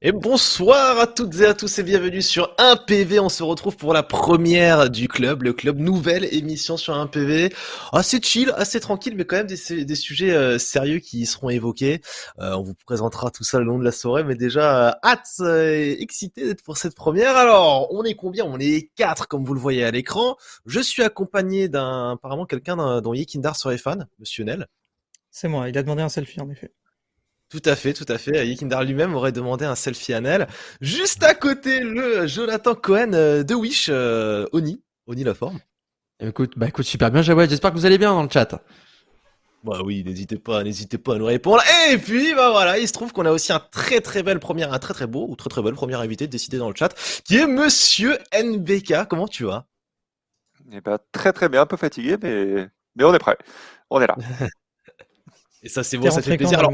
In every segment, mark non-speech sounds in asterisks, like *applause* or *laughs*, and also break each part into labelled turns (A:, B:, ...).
A: Et bonsoir à toutes et à tous et bienvenue sur 1PV. On se retrouve pour la première du club, le club nouvelle émission sur 1PV. Assez chill, assez tranquille, mais quand même des, sujets euh, sérieux qui seront évoqués. Euh, on vous présentera tout ça le long de la soirée, mais déjà euh, hâte et excité d'être pour cette première. Alors, on est combien? On est quatre, comme vous le voyez à l'écran. Je suis accompagné d'un, apparemment quelqu'un dont Yekindar serait fan, Monsieur Nel.
B: C'est moi. Il a demandé un selfie en effet.
A: Tout à fait, tout à fait. Yekindar lui-même aurait demandé un selfie à Nel. Juste à côté, le Jonathan Cohen euh, de Wish, euh, Oni, Oni la forme.
C: Écoute, bah écoute, super bien, Jawed. J'espère que vous allez bien dans le chat.
A: Bah oui, n'hésitez pas, n'hésitez pas à nous répondre. Et puis, bah voilà, il se trouve qu'on a aussi un très très belle première, un très très beau ou très très belle première invité décidé dans le chat, qui est Monsieur NBK. Comment tu vas?
D: Eh bah très très bien, un peu fatigué, mais mais on est prêt. On est là. *laughs*
A: Et ça c'est bon, ça fait plaisir. Alors,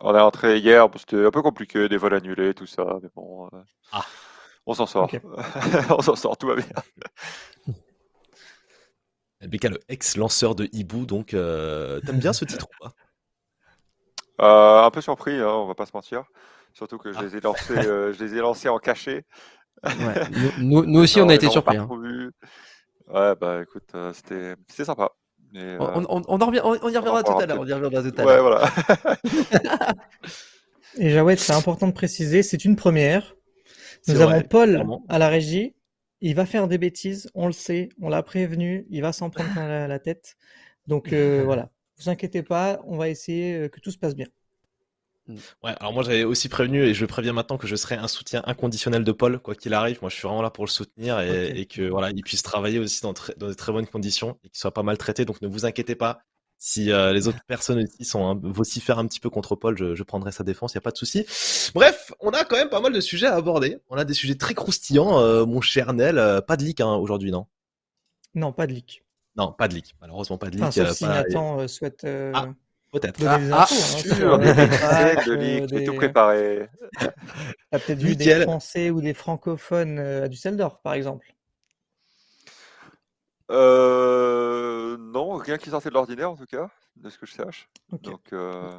D: on est rentré hier, c'était un peu compliqué, des vols annulés, tout ça, mais bon, euh, ah. on s'en sort. *laughs* on s'en sort, tout va bien. *laughs*
A: LBK, le ex-lanceur de Hibou, donc euh, t'aimes bien ce *laughs* titre ou pas?
D: Euh, Un peu surpris, hein, on va pas se mentir. Surtout que je, les ai lancés, je les ai lancés en cachet.
C: Nous, nous, aussi, on a été surpris. Hein.
D: Ouais, bah écoute, c'était sympa.
C: Euh, on, on, on, en revient, on, y reviendra tout à l'heure. On y reviendra tout à
D: l'heure. Ouais, voilà. *laughs*
B: Et Jawed, c'est important de préciser, c'est une première. Nous avons Paul à la régie. Il va faire des bêtises, on le sait, on l'a prévenu, il va s'en prendre à la, tête. Donc euh, *laughs* voilà, vous inquiétez pas, on va essayer euh, que tout se passe bien.
A: Mm. Ouais, alors moi j'avais aussi prévenu et je préviens maintenant que je serai un soutien inconditionnel de Paul, quoi qu'il arrive. Moi je suis vraiment là pour le soutenir et, que voilà, il puisse travailler aussi dans, dans de très bonnes conditions et qu'il soit pas maltraité. Donc ne vous inquiétez pas. Si euh, les autres personnes aussi sont vocifèrent un petit peu contre Paul, je, prendrai sa défense, il y a pas de souci. Bref, on a quand même pas mal de sujets à aborder. On a des sujets très croustillants, euh, mon cher Nel. Euh, pas de leak hein, aujourd'hui, non?
B: Non, pas de leak.
A: Non, pas de leak. Malheureusement, pas de leak.
B: Enfin, sauf si Nathan souhaite.
A: Ah, Peut-être.
D: Ah, ah sûr, des tout préparé.
B: T'as peut-être vu des Français ou des francophones euh, à Düsseldorf, par exemple
D: euh, Non, rien qui sortait de l'ordinaire, en tout cas, de ce que je sache. Donc,
B: euh,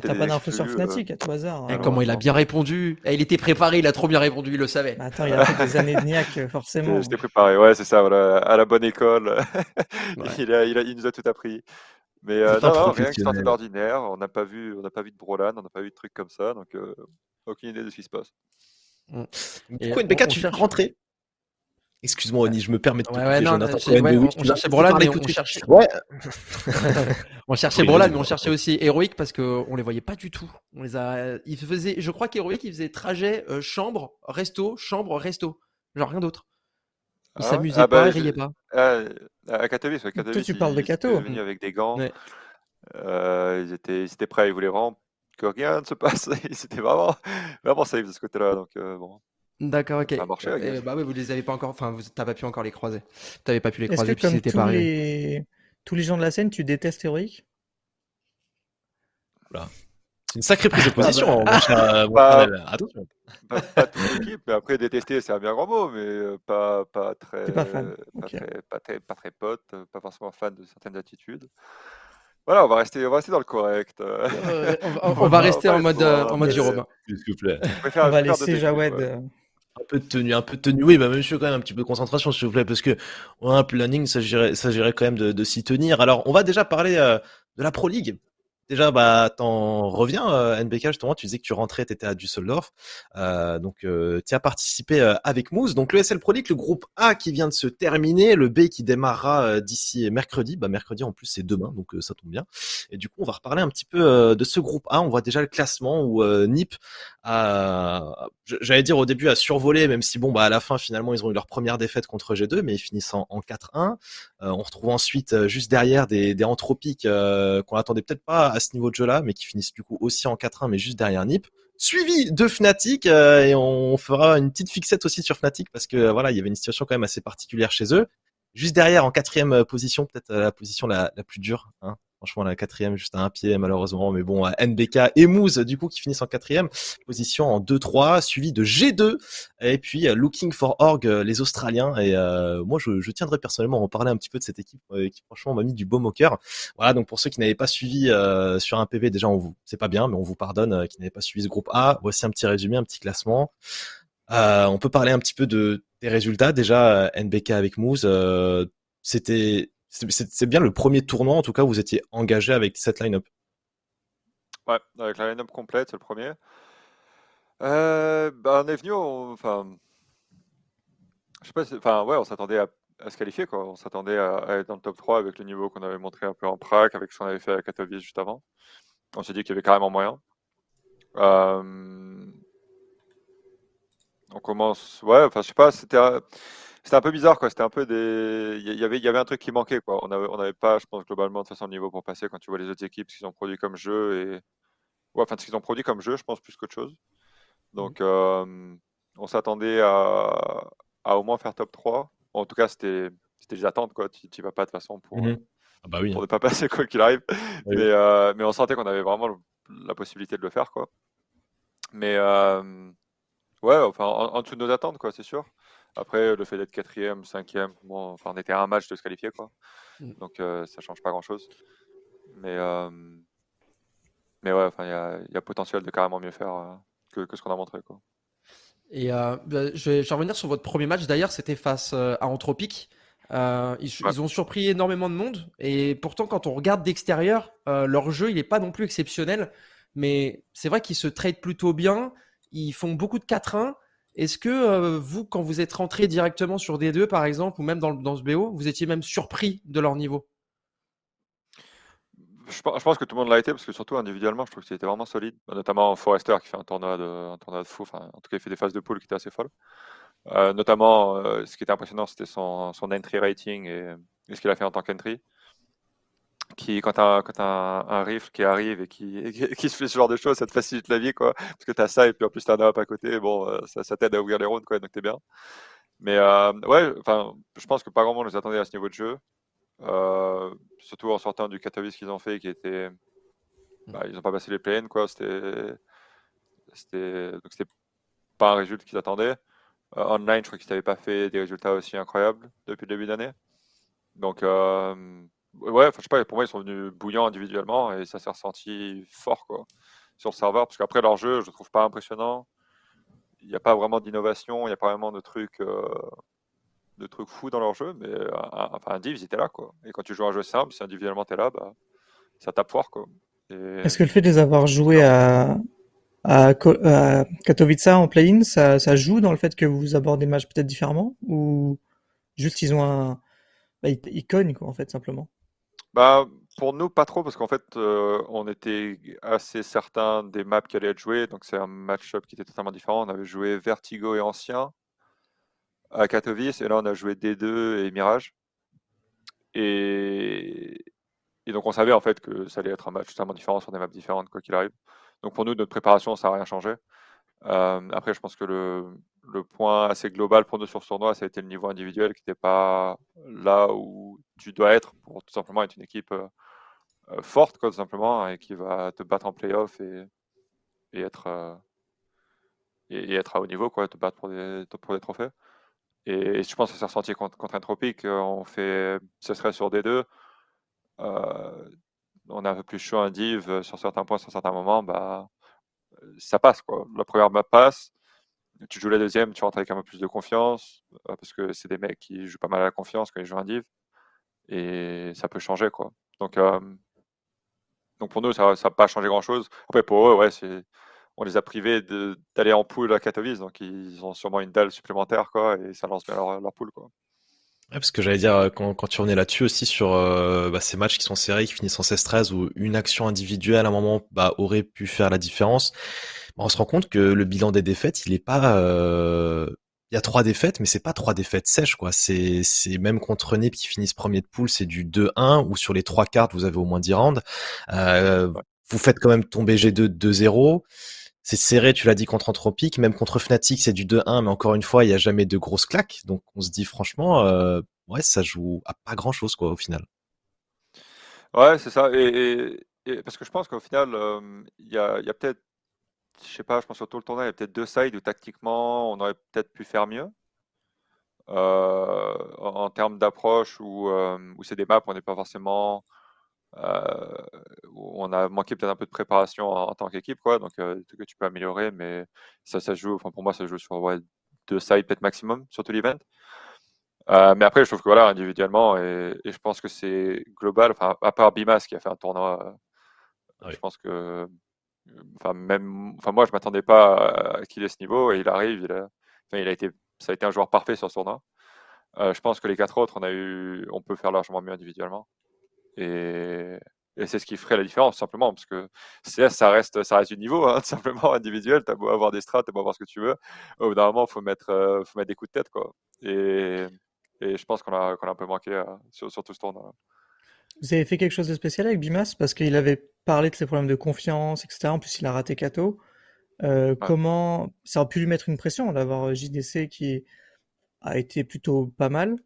B: T'as pas d'infos sur Fnatic, à tout hasard.
C: Hein. comment il a bien répondu? Eh, Il était préparé, il a trop bien répondu, il le savait.
B: attends, il a fait des *laughs* années de niaque, forcément.
D: J'étais préparé, ouais, c'est ça, voilà, à la bonne école. *laughs* il, a, il, a, il nous a tout appris. Mais euh, non, non, rien qui sortait d'ordinaire. On n'a pas vu, on n'a pas vu de Brolan, on n'a pas vu de trucs comme ça, donc euh, aucune idée de ce qui se passe.
A: Mmh. Du coup, NBK, tu viens rentrer Excuse-moi, Oni, je me permets de te
C: ouais, ouais, non, on, cherchait Brolan, mais on cherchait. Ouais. on cherchait Brolan, mais on cherchait aussi Heroic parce qu'on les voyait pas du tout. On les a. Il faisait, je crois qu'Heroic, il faisait trajet euh, chambre, resto, chambre, resto, genre rien d'autre. Il ah s'amusait ah pas, bah, il riait pas.
D: À Katowice, à Katowice,
B: Toi, tu parles de Kato.
D: Ils avec des gants. Euh, ils, étaient, ils étaient prêts, ils voulaient vraiment que rien ne se passe. *laughs* Ils étaient vraiment, vraiment safe de ce côté-là. Donc, euh, bon.
C: D'accord, ok.
D: Ça a marché,
C: euh, bah oui, vous les avez pas encore, enfin, t'as pas pu encore les croiser. T'avais pas pu les croiser, puis c'était pareil.
B: Les... Tous les gens de la scène, tu détestes Héroïque
A: Voilà une sacrée prise de position. Ah bah, pas,
D: Attention. Pas, pas, toute l'équipe, mais après détester, c'est un bien grand mot, mais euh, pas, pas très,
B: pas, fan.
D: Pas, très, pas, très, pas très pote, pas forcément fan de certaines attitudes. Voilà, on va rester, on va rester dans le correct.
C: Euh, on, va *laughs* rester en mode, euh, en mode Jérôme.
A: S'il vous plaît.
B: On va laisser Jawed.
A: Un peu de tenue, un peu de tenue. Oui, bah monsieur, quand même un petit peu de concentration, s'il vous plaît, parce que on a un planning, ça s'agirait quand même de, de s'y tenir. Alors, on va déjà parler de la Pro League. Déjà, bah, t'en reviens, euh, NBK, justement, tu disais que tu rentrais, tu étais à Düsseldorf, euh, donc euh, tu as participé euh, avec Moose. Donc le SL Pro League, le groupe A qui vient de se terminer, le B qui démarrera euh, d'ici mercredi, bah mercredi en plus c'est demain, donc ça tombe bien. Et du coup, on va reparler un petit peu de ce groupe A. On voit déjà le classement où NIP a, j'allais dire au début, a survolé, même si bon, bah à la fin finalement ils ont eu leur première défaite contre G2, mais ils finissent en, en 4-1. On retrouve ensuite juste derrière des, des anthropiques qu'on attendait peut-être pas à ce niveau de jeu-là, mais qui finissent du coup aussi en 4-1, mais juste derrière Nip. Suivi de Fnatic, euh, et on fera une petite fixette aussi sur Fnatic, parce que voilà, il y avait une situation quand même assez particulière chez eux. Juste derrière, en quatrième euh, position, peut-être euh, la position la, plus dure, hein, Franchement, la quatrième, juste à un pied, malheureusement. Mais bon, NBK et Moose, du coup, qui finissent en quatrième position en 2-3, suivi de G2. Et puis, Looking for Org, les Australiens. Et moi, je, je, tiendrai personnellement à en parler un petit peu de cette équipe qui, franchement, m'a mis du beau au cœur. Voilà, donc pour ceux qui n'avaient pas suivi sur un PV, déjà, on vous, c'est pas bien, mais on vous pardonne, qui n'avaient pas suivi ce groupe A. Voici un petit résumé, un petit classement. on peut parler un petit peu de des résultats. Déjà, NBK avec Moose, c'était c'est bien le premier tournoi, en tout cas, où vous étiez engagé avec cette line-up.
D: Ouais, avec la line-up complète, c'est le premier. Euh, bah, on est venu, enfin, je sais pas, enfin, ouais, on s'attendait à, se qualifier, quoi. On s'attendait à, être dans le top 3 avec le niveau qu'on avait montré un peu en prac, avec ce qu'on avait fait à Katowice juste avant. On s'est dit qu'il y avait carrément moyen. Euh, on commence, ouais, enfin, je sais pas, c'était c'était un peu bizarre, quoi. C'était un peu des. Il y avait, il y avait un truc qui manquait, quoi. On n'avait on avait pas, je pense, globalement, de façon, le niveau pour passer quand tu vois les autres équipes, ce qu'ils ont produit comme jeu et. Ouais, enfin, ce qu'ils ont produit comme jeu, je pense, plus qu'autre chose. Donc, euh, on s'attendait à... à, au moins faire top 3. En tout cas, c'était des attentes, quoi. Tu n'y vas pas de façon pour,
A: mmh ah bah oui.
D: pour ne pas passer quoi qu'il arrive. mais, euh, mais on sentait qu'on avait vraiment la possibilité de le faire, quoi. Mais euh, ouais, enfin, en, en, dessous de nos attentes, quoi, c'est sûr. Après, le fait d'être quatrième, cinquième, bon, enfin, on était à un match de se qualifier, quoi. Mm. Donc, euh, ça change pas grand-chose. Mais, euh, mais ouais, il y a, potentiel de carrément mieux faire euh, que, que, ce qu'on a montré, quoi.
C: Et bah, je, vais, revenir sur votre premier match. D'ailleurs, c'était face à Anthropic. Ils, ils, ont surpris énormément de monde. Et pourtant, quand on regarde d'extérieur, leur jeu, il n'est pas non plus exceptionnel. Mais c'est vrai qu'ils se traitent plutôt bien. Ils font beaucoup de 4-1. Est-ce que euh, vous, quand vous êtes rentré directement sur D2, par exemple, ou même dans, dans ce BO, vous étiez même surpris de leur niveau?
D: Je, pense que tout le monde l'a été, parce que surtout individuellement, je trouve que c'était vraiment solide. Notamment Forrester qui fait un tournoi de, un de fou, enfin, en tout cas, il fait des phases de pool qui étaient assez folles. Euh, notamment, euh, ce qui était impressionnant, c'était son, son entry rating et, et ce qu'il a fait en tant qu'entry qui quand t'as quand as un, riff qui arrive et *laughs* qui, qui, se fait ce genre de choses, ça te facilite la vie quoi, parce que t'as ça et puis en plus t'as un up à côté, bon euh, ça, ça t'aide à ouvrir les rounds quoi, donc t'es bien. Mais euh, ouais, enfin je pense que pas grand monde nous attendait à ce niveau de jeu, euh, surtout en sortant du Katowice qu'ils ont fait, qui était, bah, ils ont pas passé les plaines quoi, c'était c'était donc c'était pas un résultat qu'ils attendaient. online, je crois qu'ils n'avaient pas fait des résultats aussi incroyables depuis le début d'année, donc Ouais, je sais pas, pour moi, ils sont venus bouillants individuellement et ça s'est ressenti fort quoi, sur le serveur. Parce qu'après, leur jeu, je le trouve pas impressionnant. Il n'y a pas vraiment d'innovation, il n'y a pas vraiment de trucs, euh, de trucs fous dans leur jeu. Mais euh, enfin, un div, ils étaient là. Quoi. Et quand tu joues un jeu simple, si individuellement tu es là, bah, ça tape fort. Quoi.
B: Est-ce que le fait de les avoir joués à, à, Katowice en play-in, ça, ça, joue dans le fait que vous abordez des matchs peut-être différemment? Ou juste ils ont un. Bah, ils cognent, quoi, en fait, simplement?
D: Bah, pour nous, pas trop, parce qu'en fait, euh, on était assez certain des maps qui allaient être jouées. Donc, c'est un match-up qui était totalement différent. On avait joué Vertigo et Ancien à Katowice, et là, on a joué D2 et Mirage. Et... donc, on savait en fait que ça allait être un match totalement différent sur des maps différentes, quoi qu'il arrive. Donc, pour nous, notre préparation, ça n'a rien changé. Euh, après, je pense que le, le, point assez global pour nous sur ce tournoi, ça a été le niveau individuel qui n'était pas là où tu dois être pour tout simplement être une équipe euh, euh, forte, quoi, tout simplement, et qui va te battre en playoff et, et être et, être à haut niveau, quoi, te battre pour des, pour des trophées. Et, je pense que c'est ressenti contre, contre Entropic. On fait, ce serait sur D2. on a un peu plus chaud un div sur certains points, sur certains moments. Bah, ça passe. Quoi. La première map passe, tu joues la deuxième, tu rentres avec un peu plus de confiance, euh, parce que c'est des mecs qui jouent pas mal à la confiance quand ils jouent un div, et ça peut changer. Quoi. Donc, euh, donc pour nous, ça n'a pas changé grand-chose. Après, pour eux, ouais, on les a privés d'aller en poule à Katowice, donc ils ont sûrement une dalle supplémentaire, quoi, et ça lance bien leur, leur poule. Quoi
A: parce que j'allais dire, euh, quand, quand tu revenais là-dessus aussi sur bah, ces matchs qui sont serrés, qui finissent en 16-13, où une action individuelle à un moment bah, aurait pu faire la différence, on se rend compte que le bilan des défaites, il est pas... Euh... Il y a trois défaites, mais c'est pas trois défaites sèches, quoi. C'est, c'est même contre Nip qui finissent premier de poule, c'est du 2-1, ou sur les trois cartes, vous avez au moins 10 rounds. Euh, vous faites quand même tomber G2 2-0 c'est serré, tu l'as dit, contre Anthropic. Même contre Fnatic, c'est du 2-1, mais encore une fois, il n'y a jamais de grosses claques. Donc on se dit franchement, euh, ouais, ça joue à pas grand-chose, quoi, au final.
D: Ouais, c'est ça. Et, parce que je pense qu'au final, il y a, y a peut-être, je sais pas, je pense sur tout le tournoi, il y a peut-être deux sides où tactiquement, on aurait peut-être pu faire mieux. en, termes d'approche, où, où c'est des maps on n'est pas forcément. où on a manqué peut-être un peu de préparation en, tant qu'équipe, quoi. Donc, que tu peux améliorer, mais ça, ça joue, enfin, pour moi, ça joue sur deux sides peut-être maximum sur tout l'event. Euh, mais après, je trouve que voilà, individuellement, et, je pense que c'est global, enfin, à part Bimas qui a fait un tournoi, euh, je pense que, même, moi, je m'attendais pas à qu'il ait ce niveau, et il arrive, il a, été, ça a été un joueur parfait sur ce tournoi. Euh, je pense que les quatre autres, on a eu, on peut faire largement mieux individuellement. Et, c'est ce qui ferait la différence, simplement, parce que CS, ça reste, du niveau, hein, *laughs* simplement individuel. Tu as beau avoir des strats, tu as beau avoir ce que tu veux. Au bout d'un moment, faut mettre, faut mettre des coups de tête. Et, je pense qu'on a, un peu manqué euh, sur, tout ce tournoi.
B: Vous avez fait quelque chose de spécial avec Bimas? Parce qu'il avait parlé de ses problèmes de confiance, etc. En plus, il a raté Kato. Euh, comment ça aurait pu lui mettre une pression d'avoir JDC qui a été plutôt pas mal?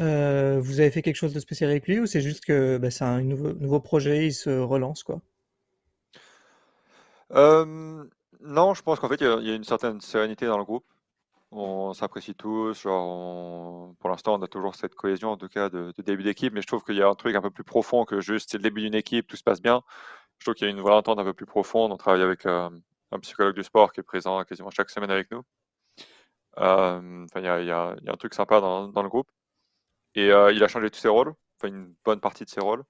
B: Euh, vous avez fait quelque chose de spécial avec lui ou c'est juste que bah, c'est un nouveau, nouveau, projet, il se relance quoi?
D: Non, je pense qu'en fait il y, a une certaine sérénité dans le groupe on s'apprécie tous. Genre pour l'instant, on a toujours cette cohésion, en tout cas, de, début d'équipe. Mais je trouve qu'il y a un truc un peu plus profond que juste c'est le début d'une équipe, tout se passe bien. Je trouve qu'il y a une vraie entente un peu plus profonde. On travaille avec euh, un psychologue du sport qui est présent quasiment chaque semaine avec nous. Euh, il y a, un truc sympa dans, le groupe. Et euh, il a changé tous ses rôles, enfin une bonne partie de ses rôles.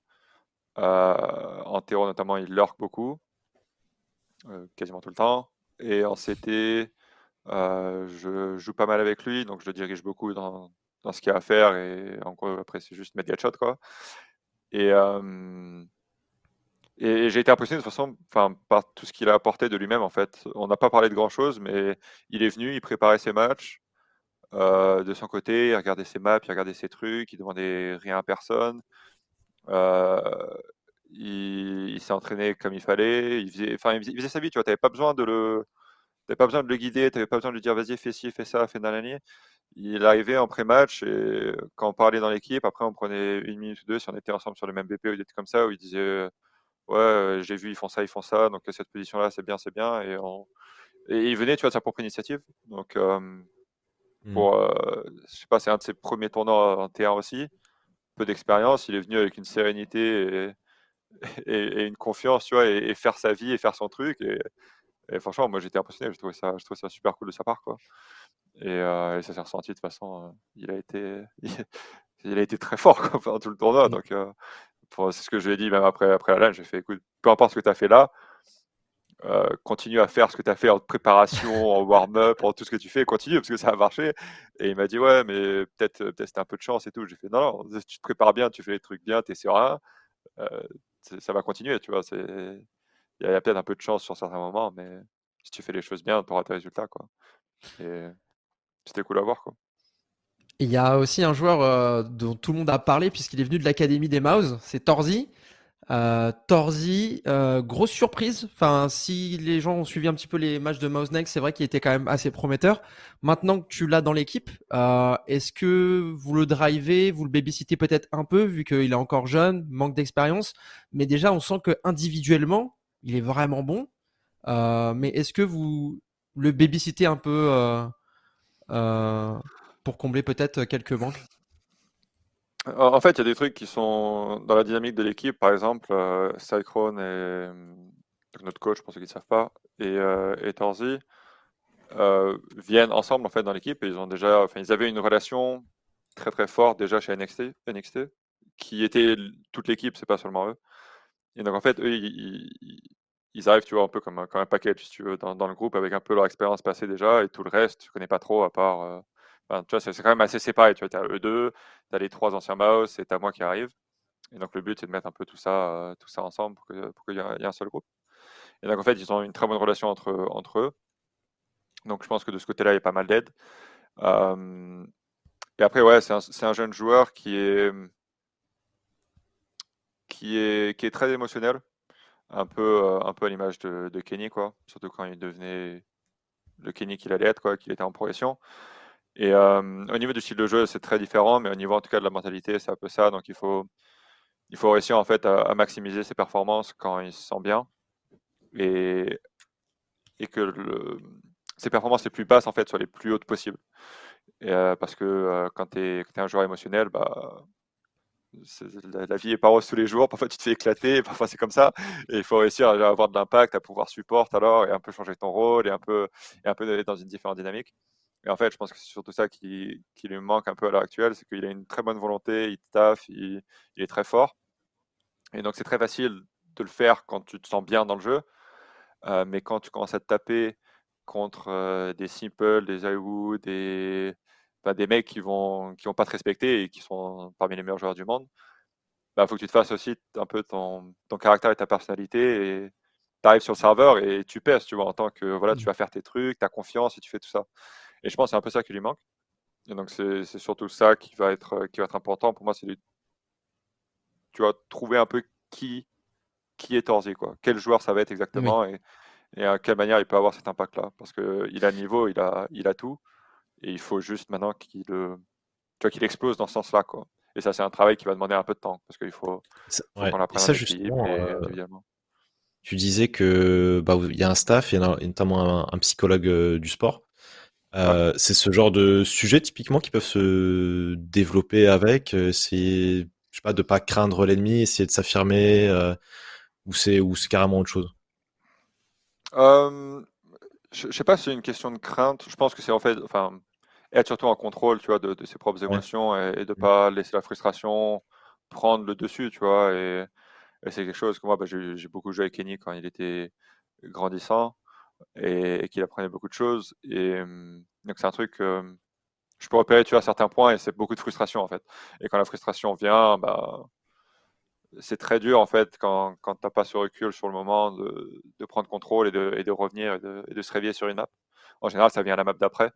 D: en terreau notamment, il lurk beaucoup, quasiment tout le temps. Et en CT, euh, je joue pas mal avec lui, donc je le dirige beaucoup dans, dans ce qu'il y a à faire. Et en gros, après, c'est juste mettre des shots, quoi. Et, et j'ai été impressionné de toute façon par tout ce qu'il a apporté de lui-même, en fait. On n'a pas parlé de grand-chose, mais il est venu, il préparait ses matchs. Euh, de son côté, il regardait ses maps, il regardait ses trucs, il demandait rien à personne. Euh, il, s'est entraîné comme il fallait. Il faisait, il faisait, sa vie, tu vois. T'avais pas besoin de le, n'avais pas besoin de le guider, tu n'avais pas besoin de lui dire vas-y, fais ci, fais ça, fais nanani. Il arrivait en pré-match et quand on parlait dans l'équipe, après on prenait une minute ou deux si on était ensemble sur le même BP ou des trucs comme ça, où il disait ouais, euh, j'ai vu, ils font ça, ils font ça, donc cette position-là, c'est bien, c'est bien. Et, et, il venait, tu vois, de sa propre initiative. Donc, mmh. pour, euh, je sais pas, c'est un de ses premiers tournois en T1 aussi. Peu d'expérience, il est venu avec une sérénité et, et, une confiance, tu vois, et, faire sa vie et faire son truc. Et, et franchement, moi j'étais impressionné, je trouvais ça, je trouvais ça super cool de sa part, quoi. Et, euh, ça s'est ressenti de toute façon. Euh, il a été, *laughs* il, a été très fort quoi, pendant tout le tournoi. Mmh. Donc, euh, c'est ce que je lui ai dit même après, après la LAN. J'ai fait, écoute, peu importe ce que tu as fait là, continue à faire ce que tu as fait en préparation, en warm-up, en tout ce que tu fais, continue parce que ça a marché. Et il m'a dit, ouais, mais peut-être peut c'était un peu de chance et tout. J'ai fait, non, non, tu te prépares bien, tu fais les trucs bien, tu es serein, ça va continuer, tu vois. Il y a, peut-être un peu de chance sur certains moments, mais si tu fais les choses bien, tu auras tes résultats. Quoi. C'était cool à voir. Quoi.
C: Il y a aussi un joueur euh, dont tout le monde a parlé puisqu'il est venu de l'Académie des Mouse, c'est Torzi. Euh, Torzi, euh, grosse surprise. Enfin, si les gens ont suivi un petit peu les matchs de Mouse c'est vrai qu'il était quand même assez prometteur. Maintenant que tu l'as dans l'équipe, est-ce que vous le drivez, vous le babysittez peut-être un peu vu qu'il est encore jeune, manque d'expérience, mais déjà on sent que individuellement, il est vraiment bon. Euh, mais est-ce que vous le babysittez un peu euh, euh, pour combler peut-être quelques manques?
D: En fait, il y a des trucs qui sont dans la dynamique de l'équipe. Par exemple, Cyclone et notre coach, pour ceux qui ne savent pas, et, et viennent ensemble en fait dans l'équipe ils ont déjà, enfin, ils avaient une relation très très forte déjà chez NXT, NXT qui était toute l'équipe, c'est pas seulement eux. Et donc, en fait, eux, ils, arrivent, tu vois, un peu comme, un package, si tu veux, dans, le groupe, avec un peu leur expérience passée déjà, et tout le reste, tu connais pas trop, à part. Euh, tu vois, c'est quand même assez séparé. Tu vois, as eux deux, tu as les trois anciens mouse, et tu as moi qui arrive. Et donc, le but, c'est de mettre un peu tout ça, euh, tout ça ensemble pour qu'il pour y ait un seul groupe. Et donc, en fait, ils ont une très bonne relation entre, eux. Donc, je pense que de ce côté-là, il y a pas mal d'aide. et après, ouais, c'est un, jeune joueur qui est qui est, qui est très émotionnel, un peu, euh, un peu à l'image de, Kenny, quoi. Surtout quand il devenait le Kenny qu'il allait être, quoi, qu'il était en progression. Et euh, au niveau du style de jeu, c'est très différent, mais au niveau en tout cas de la mentalité, c'est un peu ça. Donc il faut, il faut réussir en fait à, maximiser ses performances quand il se sent bien et, et que le, ses performances les plus basses en fait soient les plus hautes possibles. Euh, parce que quand tu es, un joueur émotionnel, bah, la, vie est pas rose tous les jours. Parfois tu te fais éclater, parfois c'est comme ça. Et il faut réussir à avoir de l'impact, à pouvoir supporter alors et un peu changer ton rôle et un peu et un peu aller dans une différente dynamique. Et en fait, je pense que c'est surtout ça qui, lui manque un peu à l'heure actuelle, c'est qu'il a une très bonne volonté, il taffe, il, il est très fort. Et donc c'est très facile de le faire quand tu te sens bien dans le jeu. Euh, mais quand tu commences à te taper contre euh, des Simple, des IWU, des, des mecs qui vont qui vont pas te respecter et qui sont parmi les meilleurs joueurs du monde, il bah, faut que tu te fasses aussi un peu ton, ton caractère et ta personnalité et tu arrives sur le serveur et tu pèses, tu vois, en tant que voilà, tu mmh. vas faire tes trucs, tu as confiance et tu fais tout ça. Et je pense que c'est un peu ça qui lui manque. Et donc c'est surtout ça qui va être qui va être important pour moi, c'est tu vas trouver un peu qui qui est Torzi, quoi. Quel joueur ça va être exactement et, et à quelle manière il peut avoir cet impact-là. Parce qu'il a le niveau, il a, il a tout. Et il faut juste maintenant qu'il qu'il explose dans ce sens-là. Quoi. Et ça, c'est un travail qui va demander un peu de temps. Parce qu'il faut,
A: qu'on l'apprenne ça, justement, euh, Tu disais que bah, il y a un staff, il y a notamment un, psychologue euh, du sport. Euh, c'est ce genre de sujet typiquement qui peuvent se développer avec. C'est, je sais pas, de pas craindre l'ennemi, essayer de s'affirmer, ou c'est ou c'est carrément autre chose?
D: Euh, je ne sais pas si c'est une question de crainte. Je pense que c'est en fait, enfin, être surtout en contrôle, tu vois, de, ses propres émotions et, de de mmh. pas laisser la frustration prendre le dessus, tu vois. Et, c'est quelque chose que moi, bah, j'ai beaucoup joué avec Kenny quand il était grandissant et, qu'il apprenait beaucoup de choses. Et donc c'est un truc que je peux repérer, tu vois, à certains points et c'est beaucoup de frustration en fait. Et quand la frustration vient, bah c'est très dur en fait quand, quand tu n'as pas ce recul sur le moment de, de prendre contrôle et de, et de revenir et de, et de, se réveiller sur une map. En général, ça vient à la map d'après,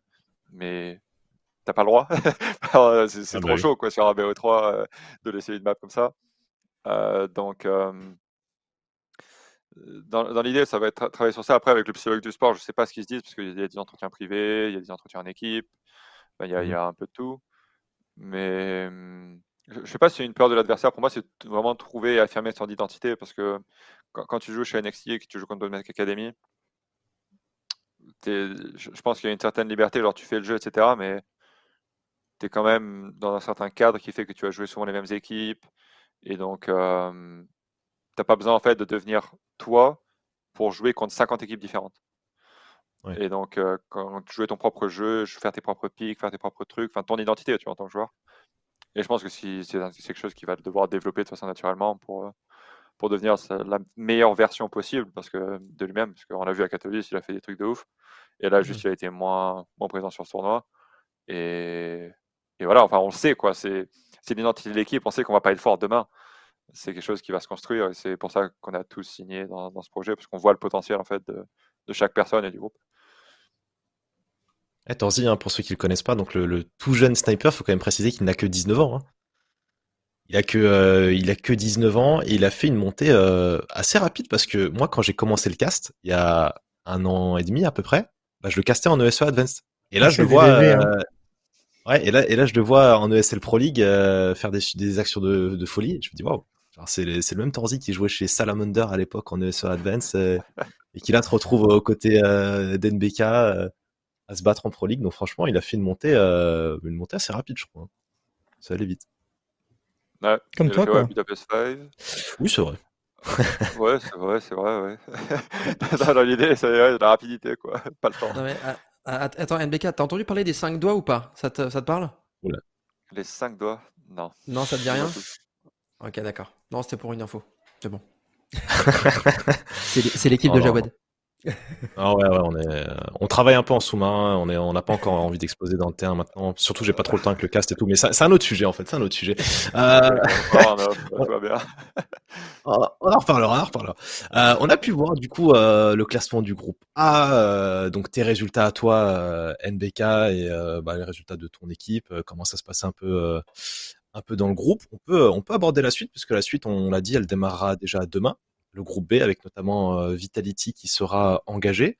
D: mais t'as pas le droit. *laughs* c'est ah trop bah chaud quoi sur un BO3 euh, de laisser une map comme ça. Euh, donc euh, dans, dans l'idée, ça va être travailler sur ça. Après, avec le psychologue du sport, je sais pas ce qu'ils se disent parce qu'il y a des entretiens privés, il y a des entretiens en équipe, il y, mmh a un peu de tout. Mais je ne sais pas si c'est une peur de l'adversaire. Pour moi, c'est vraiment trouver et affirmer son identité parce que quand, tu joues chez NXT et que tu joues contre Dominic Academy, je pense qu'il y a une certaine liberté. Genre, tu fais le jeu, etc. Mais tu es quand même dans un certain cadre qui fait que tu vas jouer souvent les mêmes équipes. Et donc, euh, tu n'as pas besoin en fait de devenir toi pour jouer contre 50 équipes différentes. Et donc, euh, quand tu joues ton propre jeu, faire tes propres pics, faire tes propres trucs, enfin ton identité, tu vois, en tant que joueur. Et je pense que si, c'est quelque chose qui va devoir développer de façon naturellement pour, euh, pour devenir la meilleure version possible parce que, de lui-même. Parce qu'on a vu à Katowice, il a fait des trucs de ouf. Et là, juste, mmh. il a été moins, moins présent sur ce tournoi. Et, et voilà, enfin, on le sait, quoi. C'est, c'est l'identité de l'équipe. On sait qu'on va pas être fort demain. C'est quelque chose qui va se construire. Et c'est pour ça qu'on a tous signé dans, dans ce projet, parce qu'on voit le potentiel, en fait, de, de chaque personne et du groupe.
A: Eh, Torzi, hein, pour ceux qui le connaissent pas, donc le, tout jeune sniper, faut quand même préciser qu'il n'a que 19 ans. Hein. Il a que euh, il a que 19 ans et il a fait une montée euh, assez rapide parce que moi quand j'ai commencé le cast il y a un an et demi à peu près, bah, je le castais en ESE Advanced. Et là ah, je le vois hein. euh, ouais et là et là je le vois en ESL Pro League faire des, des actions de, de folie. Je me dis waouh, c'est le, le même Torzi qui jouait chez Salamander à l'époque en ESE Advanced et qui là te retrouve aux côtés d'NBK à se battre en Pro League. Donc franchement, il a fait une montée, euh, une montée assez rapide, je crois. Hein. Ça allait vite.
D: Ouais, Comme toi, quoi.
A: Oui, c'est vrai. *laughs*
D: ouais, c'est vrai, c'est vrai, ouais. *laughs* dans l'idée, c'est la rapidité, quoi. *laughs* Pas le temps.
C: Ah, ah, attends, NBK, t'as entendu parler des 5 doigts ou pas? Ça te, ça te parle?
D: Les 5 doigts? Non.
C: Non, ça te dit rien? Ok, d'accord. Non, c'était pour une info. C'est bon. c'est l'équipe de Jawed.
A: Ah ouais, ouais, on est, on travaille un peu en sous-marin. On est, on n'a pas encore envie d'exposer dans le terrain maintenant. Surtout, j'ai pas trop le temps avec le cast et tout. Mais c'est un autre sujet en fait. C'est un autre sujet. Euh... *laughs* on, en reparlera, on en reparlera. Euh, on a pu voir du coup euh, le classement du groupe A, donc tes résultats à toi, NBK, et bah, les résultats de ton équipe. comment ça se passe un peu, un peu dans le groupe. On peut, on peut aborder la suite puisque la suite, on l'a dit, elle démarrera déjà demain. Le groupe B avec notamment euh, Vitality qui sera engagé.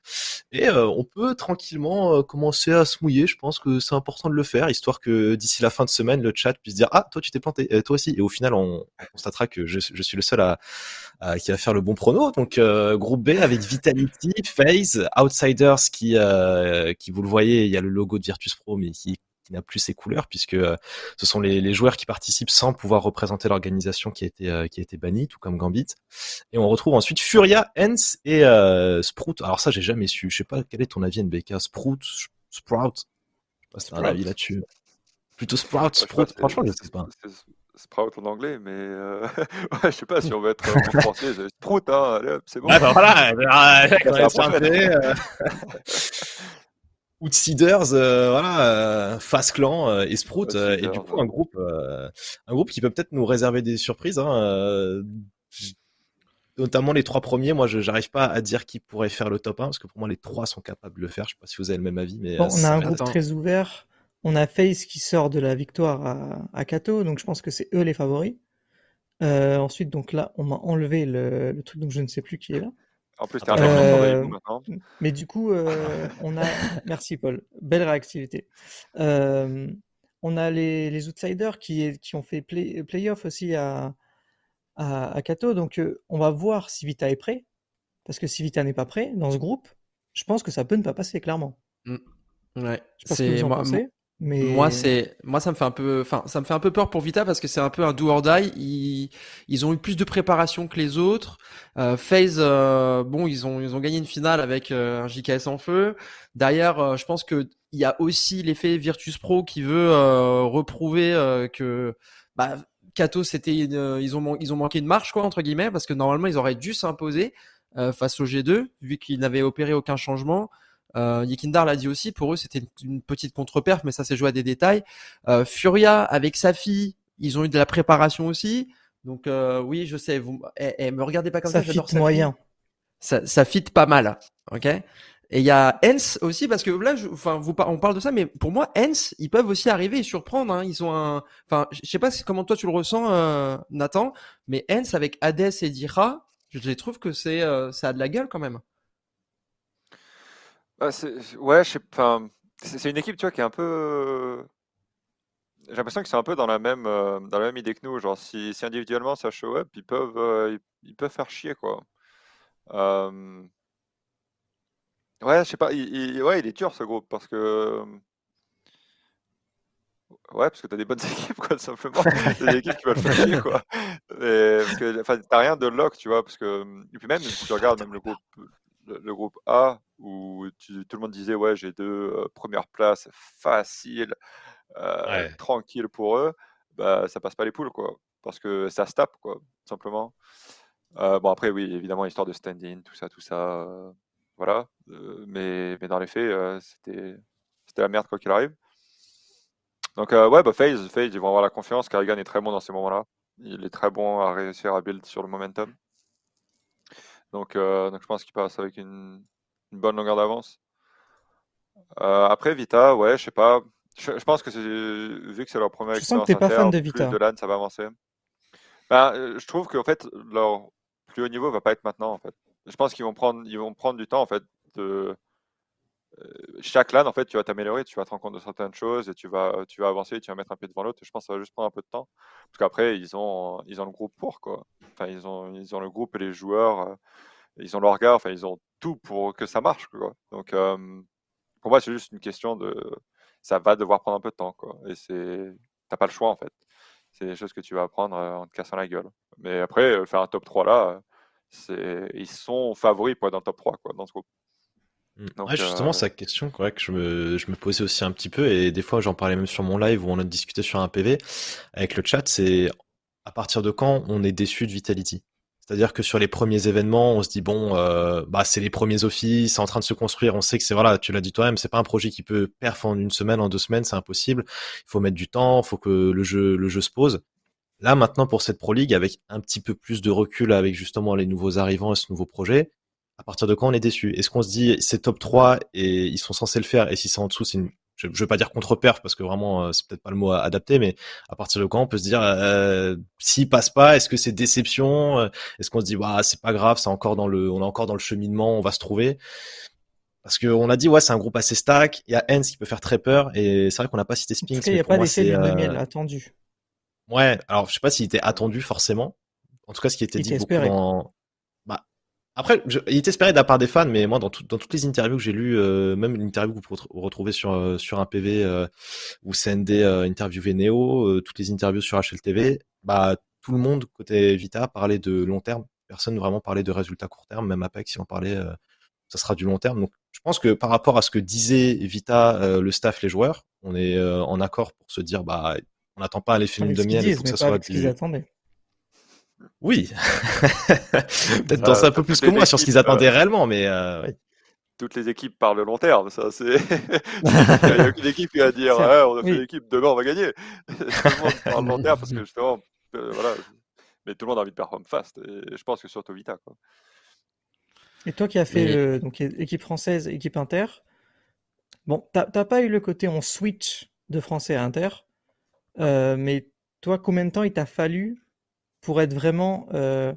A: Et euh, on peut tranquillement euh, commencer à se mouiller. Je pense que c'est important de le faire, histoire que d'ici la fin de semaine, le chat puisse dire ah toi tu t'es planté, toi aussi. Et au final, on, constatera que je, suis le seul à, qui va faire le bon prono. Donc groupe B avec Vitality, FaZe, Outsiders qui qui vous le voyez, il y a le logo de Virtus Pro mais qui qui n'a plus ses couleurs puisque euh, ce sont les, les, joueurs qui participent sans pouvoir représenter l'organisation qui a été euh, qui a été bannie, tout comme Gambit. Et on retrouve ensuite Furia, Hens et euh, Sprout. Alors ça, j'ai jamais su. Je sais pas quel est ton avis, NBK. Sprout, Sprout. Je sais pas si un avis là-dessus. Plutôt Sprout, Sprout. Franchement, je sais pas.
D: Sprout en anglais, mais euh... *laughs* ouais, je sais pas si on veut être en français. Sprout, hein, c'est bon.
A: Ouais, bah voilà, *laughs* euh, *laughs* Outsiders, euh, voilà, euh, Fast Clan euh, et Sprout, euh, et du coup un groupe, un groupe qui peut peut-être nous réserver des surprises. Hein, notamment les trois premiers, moi je n'arrive pas à dire qui pourrait faire le top 1 parce que pour moi les trois sont capables de le faire. Je sais pas si vous avez le même avis, mais
B: on a un groupe très ouvert. On a Face qui sort de la victoire à, à Kato, donc je pense que c'est eux les favoris. ensuite, donc là, on m'a enlevé le, le, truc, donc je ne sais plus qui est là.
D: En plus, tu un euh,
B: maintenant. Mais du coup, euh, on a. *laughs* Merci Paul, belle réactivité. Euh, on a les, les, outsiders qui, qui ont fait play, playoff aussi à, à, à Kato. Donc, on va voir si Vita est prêt. Parce que si Vita n'est pas prêt dans ce groupe, je pense que ça peut ne pas passer, clairement.
C: Mm. Ouais. C'est moi, moi, c'est moi ça me fait un peu, enfin ça me fait un peu peur pour Vita parce que c'est un peu un do or die. Ils, ils ont eu plus de préparation que les autres. Euh, FaZe, euh, bon, ils ont ils ont gagné une finale avec euh, un JKS en feu. Derrière, euh, je pense que il y a aussi l'effet Virtus Pro qui veut reprouver que bah, Kato c'était ils ont ils ont manqué de marche quoi entre guillemets parce que normalement ils auraient dû s'imposer face au G2 vu qu'ils n'avaient opéré aucun changement. Euh, Yekindar l'a dit aussi, pour eux c'était une, petite contre-perf, mais ça s'est joué à des détails. Euh, Furia avec sa fille, ils ont eu de la préparation aussi. Donc euh, oui, je sais, vous, eh, eh, me regardez pas comme ça.
B: Ça fit moyen.
C: Ça, ça fit pas mal, ok? Et il y a Hens aussi parce que là, enfin, vous, on parle de ça, mais pour moi, Hens, ils peuvent aussi arriver et surprendre. Hein. Ils ont un, enfin, je sais pas comment toi tu le ressens, euh, Nathan, mais Hens avec Hades et Dira, je trouve que c'est, euh, ça a de la gueule quand même.
D: Bah, ouais, je sais enfin, c'est une équipe, tu vois, qui est un peu, j'ai l'impression qu'ils sont un peu dans la même, euh, dans la même idée que nous. Genre, si, si individuellement ça show up, ils peuvent, euh, ils, peuvent faire chier, quoi. Ouais, je sais pas, il, ouais, il est dur ce groupe parce que. Ouais, parce que t'as des bonnes *laughs* équipes, quoi, simplement. *laughs* T'as des équipes qui veulent faire chier, quoi. Et, parce que, enfin, t'as rien de lock, tu vois, parce que. Et puis même, si tu regardes même le groupe, le, groupe A, où tout le monde disait ouais j'ai deux euh, premières places faciles, euh, tranquille pour eux, bah ça passe pas les poules quoi, parce que ça se tape quoi, simplement. Euh, bon après oui évidemment histoire de stand-in, tout ça, tout ça, voilà. mais, mais dans les faits c'était c'était la merde quoi qu'il arrive. Donc ouais bah FaZe ils vont avoir la confiance, Carrigan est très bon dans ces moments-là. Il est très bon à réussir à build sur le momentum. Donc, euh, donc je pense qu'il passe avec une, bonne longueur d'avance. Euh, après, Vita, ouais, je sais pas. Je, pense que vu que c'est leur première
B: expérience pas fan de Vita.
D: de LAN, ça va avancer. Ben, euh, je trouve qu'en fait, leur plus haut niveau va pas être maintenant. En fait. Je pense qu'ils vont prendre, ils vont prendre du temps en fait de chaque LAN, en fait, tu vas t'améliorer, tu vas te rendre compte de certaines choses et tu vas, tu vas avancer, tu vas mettre un pied devant l'autre. Je pense que ça va juste prendre un peu de temps. Parce qu'après, ils ont, ils ont le groupe pour, quoi. Enfin, ils ont, ils ont le groupe et les joueurs, ils ont leur regard, enfin, ils ont tout pour que ça marche. Donc, pour moi, c'est juste une question de. Ça va devoir prendre un peu de temps, quoi. Et c'est. T'as pas le choix, en fait. C'est des choses que tu vas apprendre en te cassant la gueule. Mais après, faire un top 3 là, ils sont favoris pour être dans le top 3, quoi, dans ce groupe.
A: Mmh. justement, euh, c'est la question que je me, je me posais aussi un petit peu, et des fois j'en parlais même sur mon live où on a discuté sur un PV avec le chat, c'est à partir de quand on est déçu de Vitality? C'est-à-dire que sur les premiers événements, on se dit bon, euh, bah c'est les premiers offices, c'est en train de se construire. On sait que c'est voilà, tu l'as dit toi-même, c'est pas un projet qui peut perf en une semaine, en deux semaines, c'est impossible. Il faut mettre du temps, il faut que le jeu, le jeu se pose. Là maintenant pour cette Pro League, avec un petit peu plus de recul, avec justement les nouveaux arrivants et ce nouveau projet, à partir de quand on est déçu? Est-ce qu'on se dit c'est top 3 et ils sont censés le faire? Et si c'est en dessous, c'est une... je, je veux pas dire contre-perf parce que vraiment c'est peut-être pas le mot adapté, mais à partir de quand on peut se dire euh, s'il passe pas, est-ce que c'est déception? Est-ce qu'on se dit bah c'est pas grave, c'est encore dans le, on est encore dans le cheminement, on va se trouver? Parce qu'on a dit, ouais, c'est un groupe assez stack. Il y a Hens qui peut faire très peur. Et c'est vrai qu'on n'a pas cité Spinks.
B: Il n'y a pas d'essai de miel attendu.
A: Ouais, alors je sais pas s'il était attendu forcément. En tout cas, ce qui était dit beaucoup dans. Après, il était espéré de la part des fans, mais moi, dans, dans toutes les interviews que j'ai lues, euh, même l'interview que vous retrouvez sur, euh, sur un PV euh, où CND euh, interviewé Neo, toutes les interviews sur HLTV, bah, tout le monde, côté Vita, parlait de long terme. Personne vraiment parlait de résultats court terme, même Apex, si on parlait, ça sera du long terme. Donc, je pense que par rapport à ce que disait Vita, euh, le staff, les joueurs, on est euh, en accord pour se dire, bah, on n'attend pas un effet de miel, il faut que ça soit
B: du... attendaient.
A: Oui, *laughs* peut-être bah, un peu plus que moi sur ce qu'ils attendaient réellement, mais euh,
D: toutes les équipes parlent long terme. Ça, c'est. *laughs* *laughs* Il n'y a qu'une équipe qui va dire ouais, on a fait l'équipe, demain on va gagner. tout le monde parle long terme parce que justement, voilà. Mais tout le monde a envie de performer fast. Et je pense que surtout Vita. Quoi.
B: Et toi qui as fait euh, donc, équipe française, équipe inter, bon, t'as pas eu le côté on switch de français à inter, euh, mais toi, combien de temps il t'a fallu pour être vraiment euh,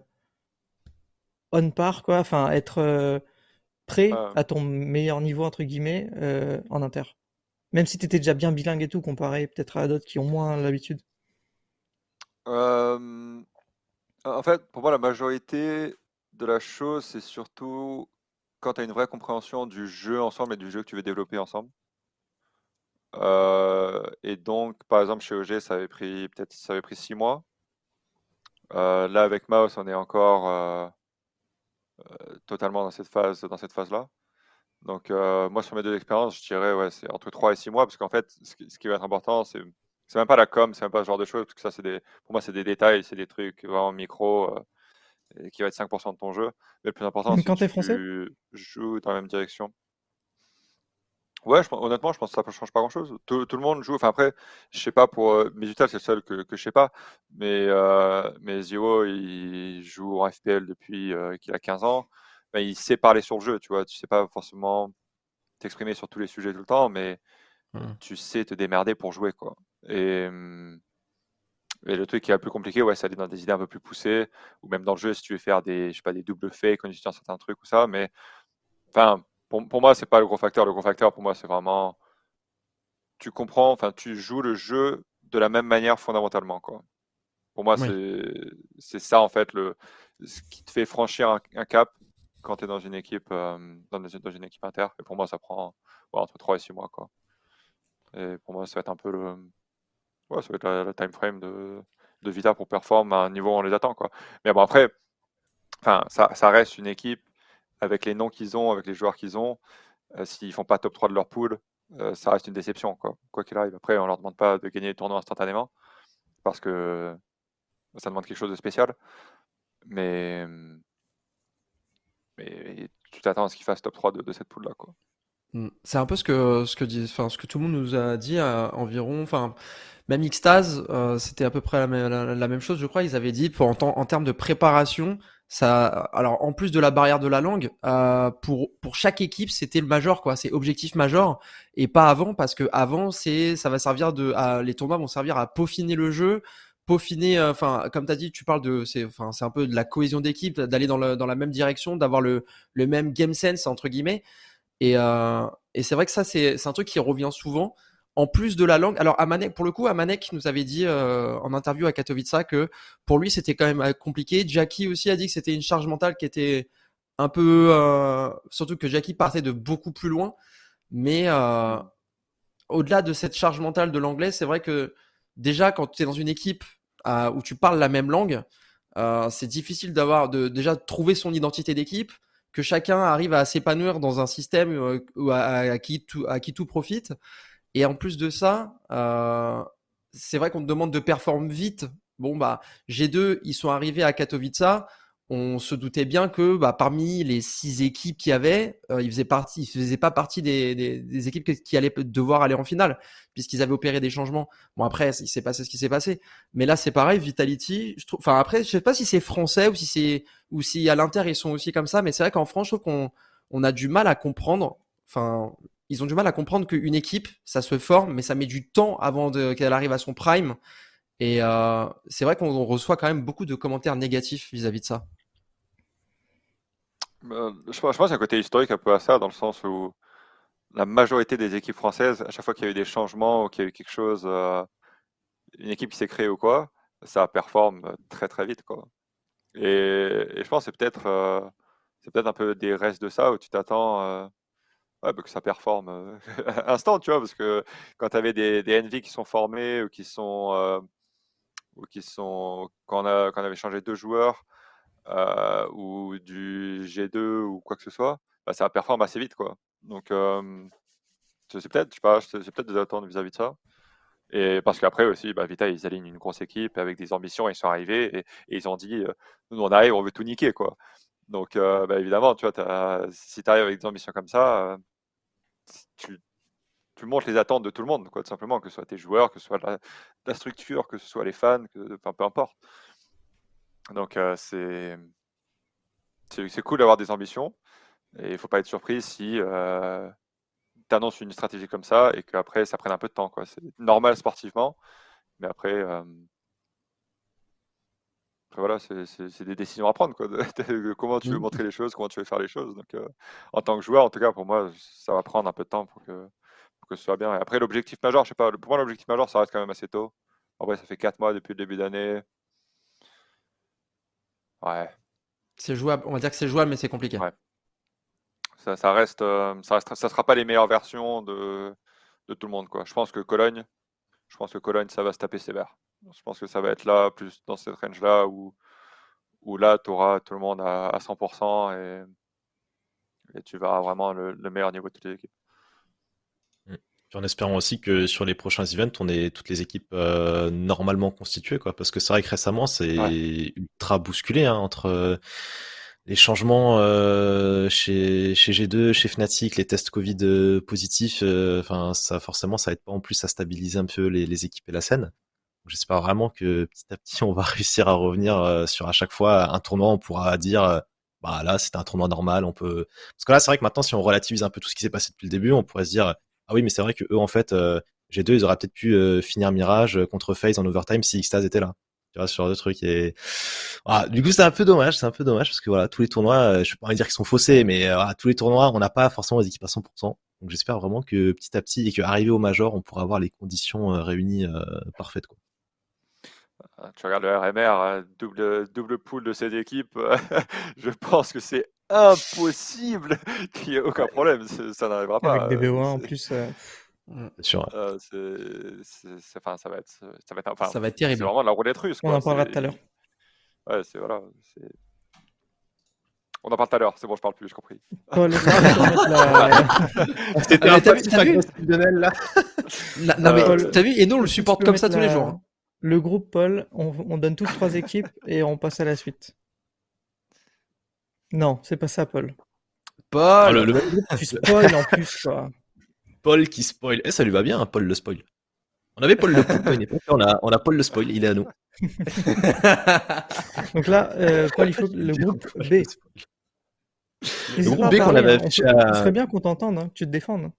B: on par, quoi, enfin être prêt à ton meilleur niveau, entre guillemets, en inter Même si tu étais déjà bien bilingue et tout, comparé peut-être à d'autres qui ont moins l'habitude
D: En fait, pour moi, la majorité, de la chose, c'est surtout quand tu as une vraie compréhension du jeu ensemble et du jeu que tu veux développer ensemble. Euh, et donc, par exemple, chez OG, ça avait pris peut-être ça avait pris six mois. Euh, là, avec Mouse, on est encore euh, totalement dans cette phase, dans cette phase-là. Donc, moi, sur mes deux expériences, je dirais ouais, c'est entre trois et six mois, parce qu'en fait, ce qui, va être important, c'est c'est même pas la com, c'est même pas ce genre de choses, parce que ça, c'est des, pour moi, c'est des détails, c'est des trucs vraiment micro qui va être 5% de ton jeu. Mais le plus important, *laughs* c'est que
B: français
D: tu joues dans la même direction. Ouais, honnêtement, je pense que ça ne change pas grand-chose. Tout, le monde joue. Enfin, après, je sais pas pour euh, c'est le seul que, que je sais pas. Mais, euh, mais Zero, il joue en FPL depuis euh, qu'il a 15 ans. Ben, il sait parler sur le jeu, tu vois. Tu sais pas forcément t'exprimer sur tous les sujets tout le temps, mais mmh. tu sais te démerder pour jouer, quoi. Et, hum, et le truc qui est un peu compliqué, ouais, c'est aller dans des idées un peu plus poussées, ou même dans le jeu, si tu veux faire des, je sais pas, des doubles faits, quand tu certains trucs ou ça. Mais, enfin, pour, pour moi, c'est pas le gros facteur. Le gros facteur, pour moi, c'est vraiment, tu comprends, enfin, tu joues le jeu de la même manière fondamentalement, quoi. Pour moi, c'est ça, en fait, le, ce qui te fait franchir un, cap quand tu es dans une équipe, euh, dans, dans, une équipe inter. Et pour moi, ça prend entre 3 et 6 mois, quoi. Et pour moi, ça va être un peu le, ouais, ça va être la, time frame de, de, Vita pour performer à un niveau où on les attend. Quoi. Mais bon, après, ça, ça reste une équipe avec les noms qu'ils ont, avec les joueurs qu'ils ont. Euh, s'ils font pas top 3 de leur pool, euh, ça reste une déception, quoi qu'il arrive. Après, on leur demande pas de gagner les tournois instantanément parce que ça demande quelque chose de spécial. Mais, mais tu t'attends à ce qu'ils fassent top 3 de, cette pool là, quoi.
C: Mmh. C'est un peu ce que ce que ce que tout le monde nous a dit à environ, même Xtase, euh, c'était à peu près la, même chose, je crois. Ils avaient dit en termes de préparation, ça, alors en plus de la barrière de la langue, euh, pour pour chaque équipe, c'était le major quoi, c'est objectif major et pas avant parce que avant c'est ça va servir de, les tournois vont servir à peaufiner le jeu, peaufiner, euh, enfin comme tu as dit, tu parles de, c'est enfin c'est un peu de la cohésion d'équipe, d'aller dans, le, dans la même direction, d'avoir le le même game sense entre guillemets. Et, euh, et c'est vrai que ça, c'est un truc qui revient souvent. En plus de la langue, alors pour le coup, Amanek nous avait dit euh, en interview à Katowice que pour lui c'était quand même euh, compliqué. Jackie aussi a dit que c'était une charge mentale qui était un peu, euh, surtout que Jackie partait de beaucoup plus loin. Mais au-delà de cette charge mentale de l'anglais, c'est vrai que déjà quand tu es dans une équipe où tu parles la même langue, c'est difficile d'avoir de déjà trouver son identité d'équipe que chacun arrive à s'épanouir dans un système à qui tout profite. Et en plus de ça, euh, c'est vrai qu'on te demande de performer vite. Bon, bah, G2, ils sont arrivés à Katowice on se doutait bien que bah, parmi les six équipes qu'il y avait, euh, ils ils faisaient pas partie des, équipes qui allaient devoir aller en finale, puisqu'ils avaient opéré des changements. Bon après, il s'est passé ce qui s'est passé, mais là c'est pareil, Vitality. Je trouve, enfin après, je sais pas si c'est français ou si c'est ou si à l'Inter ils sont aussi comme ça, mais c'est vrai qu'en France, je trouve qu'on on a du mal à comprendre. Enfin, ils ont du mal à comprendre qu'une équipe, ça se forme, mais ça met du temps avant qu'elle arrive à son prime. Et euh, c'est vrai qu'on reçoit quand même beaucoup de commentaires négatifs vis-à-vis de ça.
D: Bah, je, pense, qu'il y a un côté historique un peu à ça, dans le sens où la majorité des équipes françaises, à chaque fois qu'il y a eu des changements ou qu'il y a eu quelque chose, euh, une équipe qui s'est créée ou quoi, ça performe très très vite. Et, je pense que c'est peut-être euh, c'est peut-être un peu des restes de ça où tu t'attends bah, que ça performe *laughs* instant, tu vois, parce que quand tu avais des, des NV qui sont formés ou qui sont ou qui sont quand on, a, quand on avait changé deux joueurs euh, ou du G2 ou quoi que ce soit, bah, ça performe assez vite quoi. Donc c'est peut-être, je sais pas, c'est peut-être des attentes vis-à-vis de ça. Et parce qu'après aussi, bah, Vita, ils alignent une grosse équipe avec des ambitions, ils sont arrivés et, ils ont dit, nous on arrive, on veut tout niquer quoi. Donc bah, évidemment, tu vois, si tu arrives avec des ambitions comme ça, tu, tu montres les attentes de tout le monde, simplement, que ce soit tes joueurs, que ce soit la, structure, que ce soit les fans, que, peu importe. Donc euh, c'est cool d'avoir des ambitions et il faut pas être surpris si euh, tu annonces une stratégie comme ça et qu'après ça prenne un peu de temps. C'est normal sportivement, mais après, euh, après voilà, c'est des décisions à prendre. Quoi, *laughs* comment tu veux mmh. montrer les choses, comment tu veux faire les choses. Donc en tant que joueur, en tout cas pour moi, ça va prendre un peu de temps pour que que ce soit bien. Et après, l'objectif majeur, je sais pas, pour moi, l'objectif majeur, ça reste quand même assez tôt. En vrai, ça fait 4 mois depuis le début d'année. Ouais.
C: C'est jouable, on va dire que c'est jouable, mais c'est compliqué.
D: Ouais. Ça, ça, reste, euh, ça reste, ça sera pas les meilleures versions de, de tout le monde, quoi. Je pense que Cologne, je pense que Cologne, ça va se taper sévère. Je pense que ça va être là, plus dans cette range-là, où, où là, tu auras tout le monde à, 100% et, et tu verras vraiment le, le meilleur niveau de toutes les équipes
A: en espérant aussi que sur les prochains events, on ait toutes les équipes euh, normalement constituées, quoi. Parce que c'est vrai que récemment, c'est ultra bousculé hein, entre euh, les changements euh, chez, chez G2, chez Fnatic, les tests Covid positifs. Enfin, ça forcément, ça aide pas en plus à stabiliser un peu les, les équipes et la scène. J'espère vraiment que petit à petit, on va *laughs* réussir à revenir sur à chaque fois un tournoi. On pourra dire bah là c'était un tournoi normal on peut parce que là c'est vrai que maintenant si on relativise un peu tout ce qui s'est passé depuis le début on pourrait se dire ah oui, mais c'est vrai que eux, en fait, euh, G2, ils auraient peut-être pu euh, finir Mirage euh, contre FaZe en overtime si Xtase était là. Tu vois, ce genre de. Et ah, du coup, c'est un peu dommage. C'est un peu dommage parce que voilà, tous les tournois, je peux pas dire qu'ils sont faussés, mais tous les tournois, on n'a pas forcément les équipes à 100%. Donc j'espère vraiment que petit à petit et qu'arrivé au Major, on pourra avoir les conditions réunies parfaites. Quoi.
D: Tu regardes le RMR, double, double pool de cette équipe, *laughs* je pense que c'est impossible *laughs* qu'il n'y ait aucun problème. Ça n'arrivera pas.
B: Avec des BO1 en plus. Euh...
D: Euh, enfin, ça va être, ça va être, enfin,
C: ça va être terrible.
D: C'est vraiment la roulette russe.
B: On en parlera tout à l'heure.
D: Ouais, c'est voilà. On en parle tout à l'heure, c'est bon, je parle plus, j'ai compris. *laughs*
A: C'était un peu là.
C: Non, mais t'as vu, et nous on le supporte comme ça tous les jours.
B: Le groupe Paul, on, on donne tous trois équipes *laughs* et on passe à la suite. Non, c'est pas ça, Paul.
C: Paul
A: oh, le, *laughs*
B: Tu spoil en plus, quoi.
A: Paul qui spoil. Eh, ça lui va bien, hein, Paul le spoil. On avait Paul le poule on a, on a Paul le spoil, il est à nous. *laughs*
B: Donc là, euh, Paul, il faut le groupe B.
A: Le groupe B qu'on avait
B: affiché à... Ce serait bien qu'on t'entende, hein, que tu te défendes.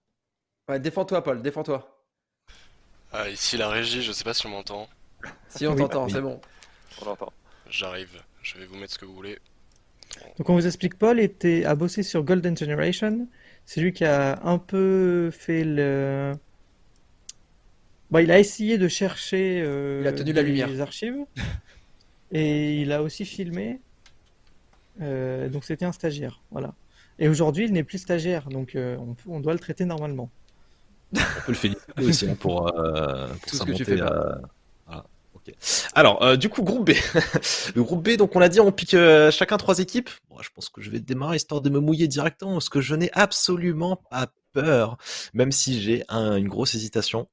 C: Ouais, défends-toi, Paul, défends-toi.
E: Ah, ici la régie, je sais pas si on m'entend.
C: Si on t'entend, c'est bon.
D: On l'entend.
E: J'arrive, je vais vous mettre ce que vous voulez.
B: Donc on vous explique, Paul était, a bossé sur Golden Generation. C'est lui qui a un peu fait le... Bah, il a essayé de chercher euh,
C: il a tenu la lumière.
B: les archives. *laughs* et il a aussi filmé. Euh, donc c'était un stagiaire. Voilà. Et aujourd'hui, il n'est plus stagiaire. Donc euh, on, on, doit le traiter normalement.
A: On peut le féliciter *laughs* aussi hein, pour, euh, pour Tout ce que Alors, euh, du coup, groupe B. *laughs* le groupe B, donc on l'a dit, on pique euh, chacun trois équipes. Bon, je pense que je vais démarrer histoire de me mouiller directement, parce que je n'ai absolument pas peur, même si j'ai une grosse hésitation.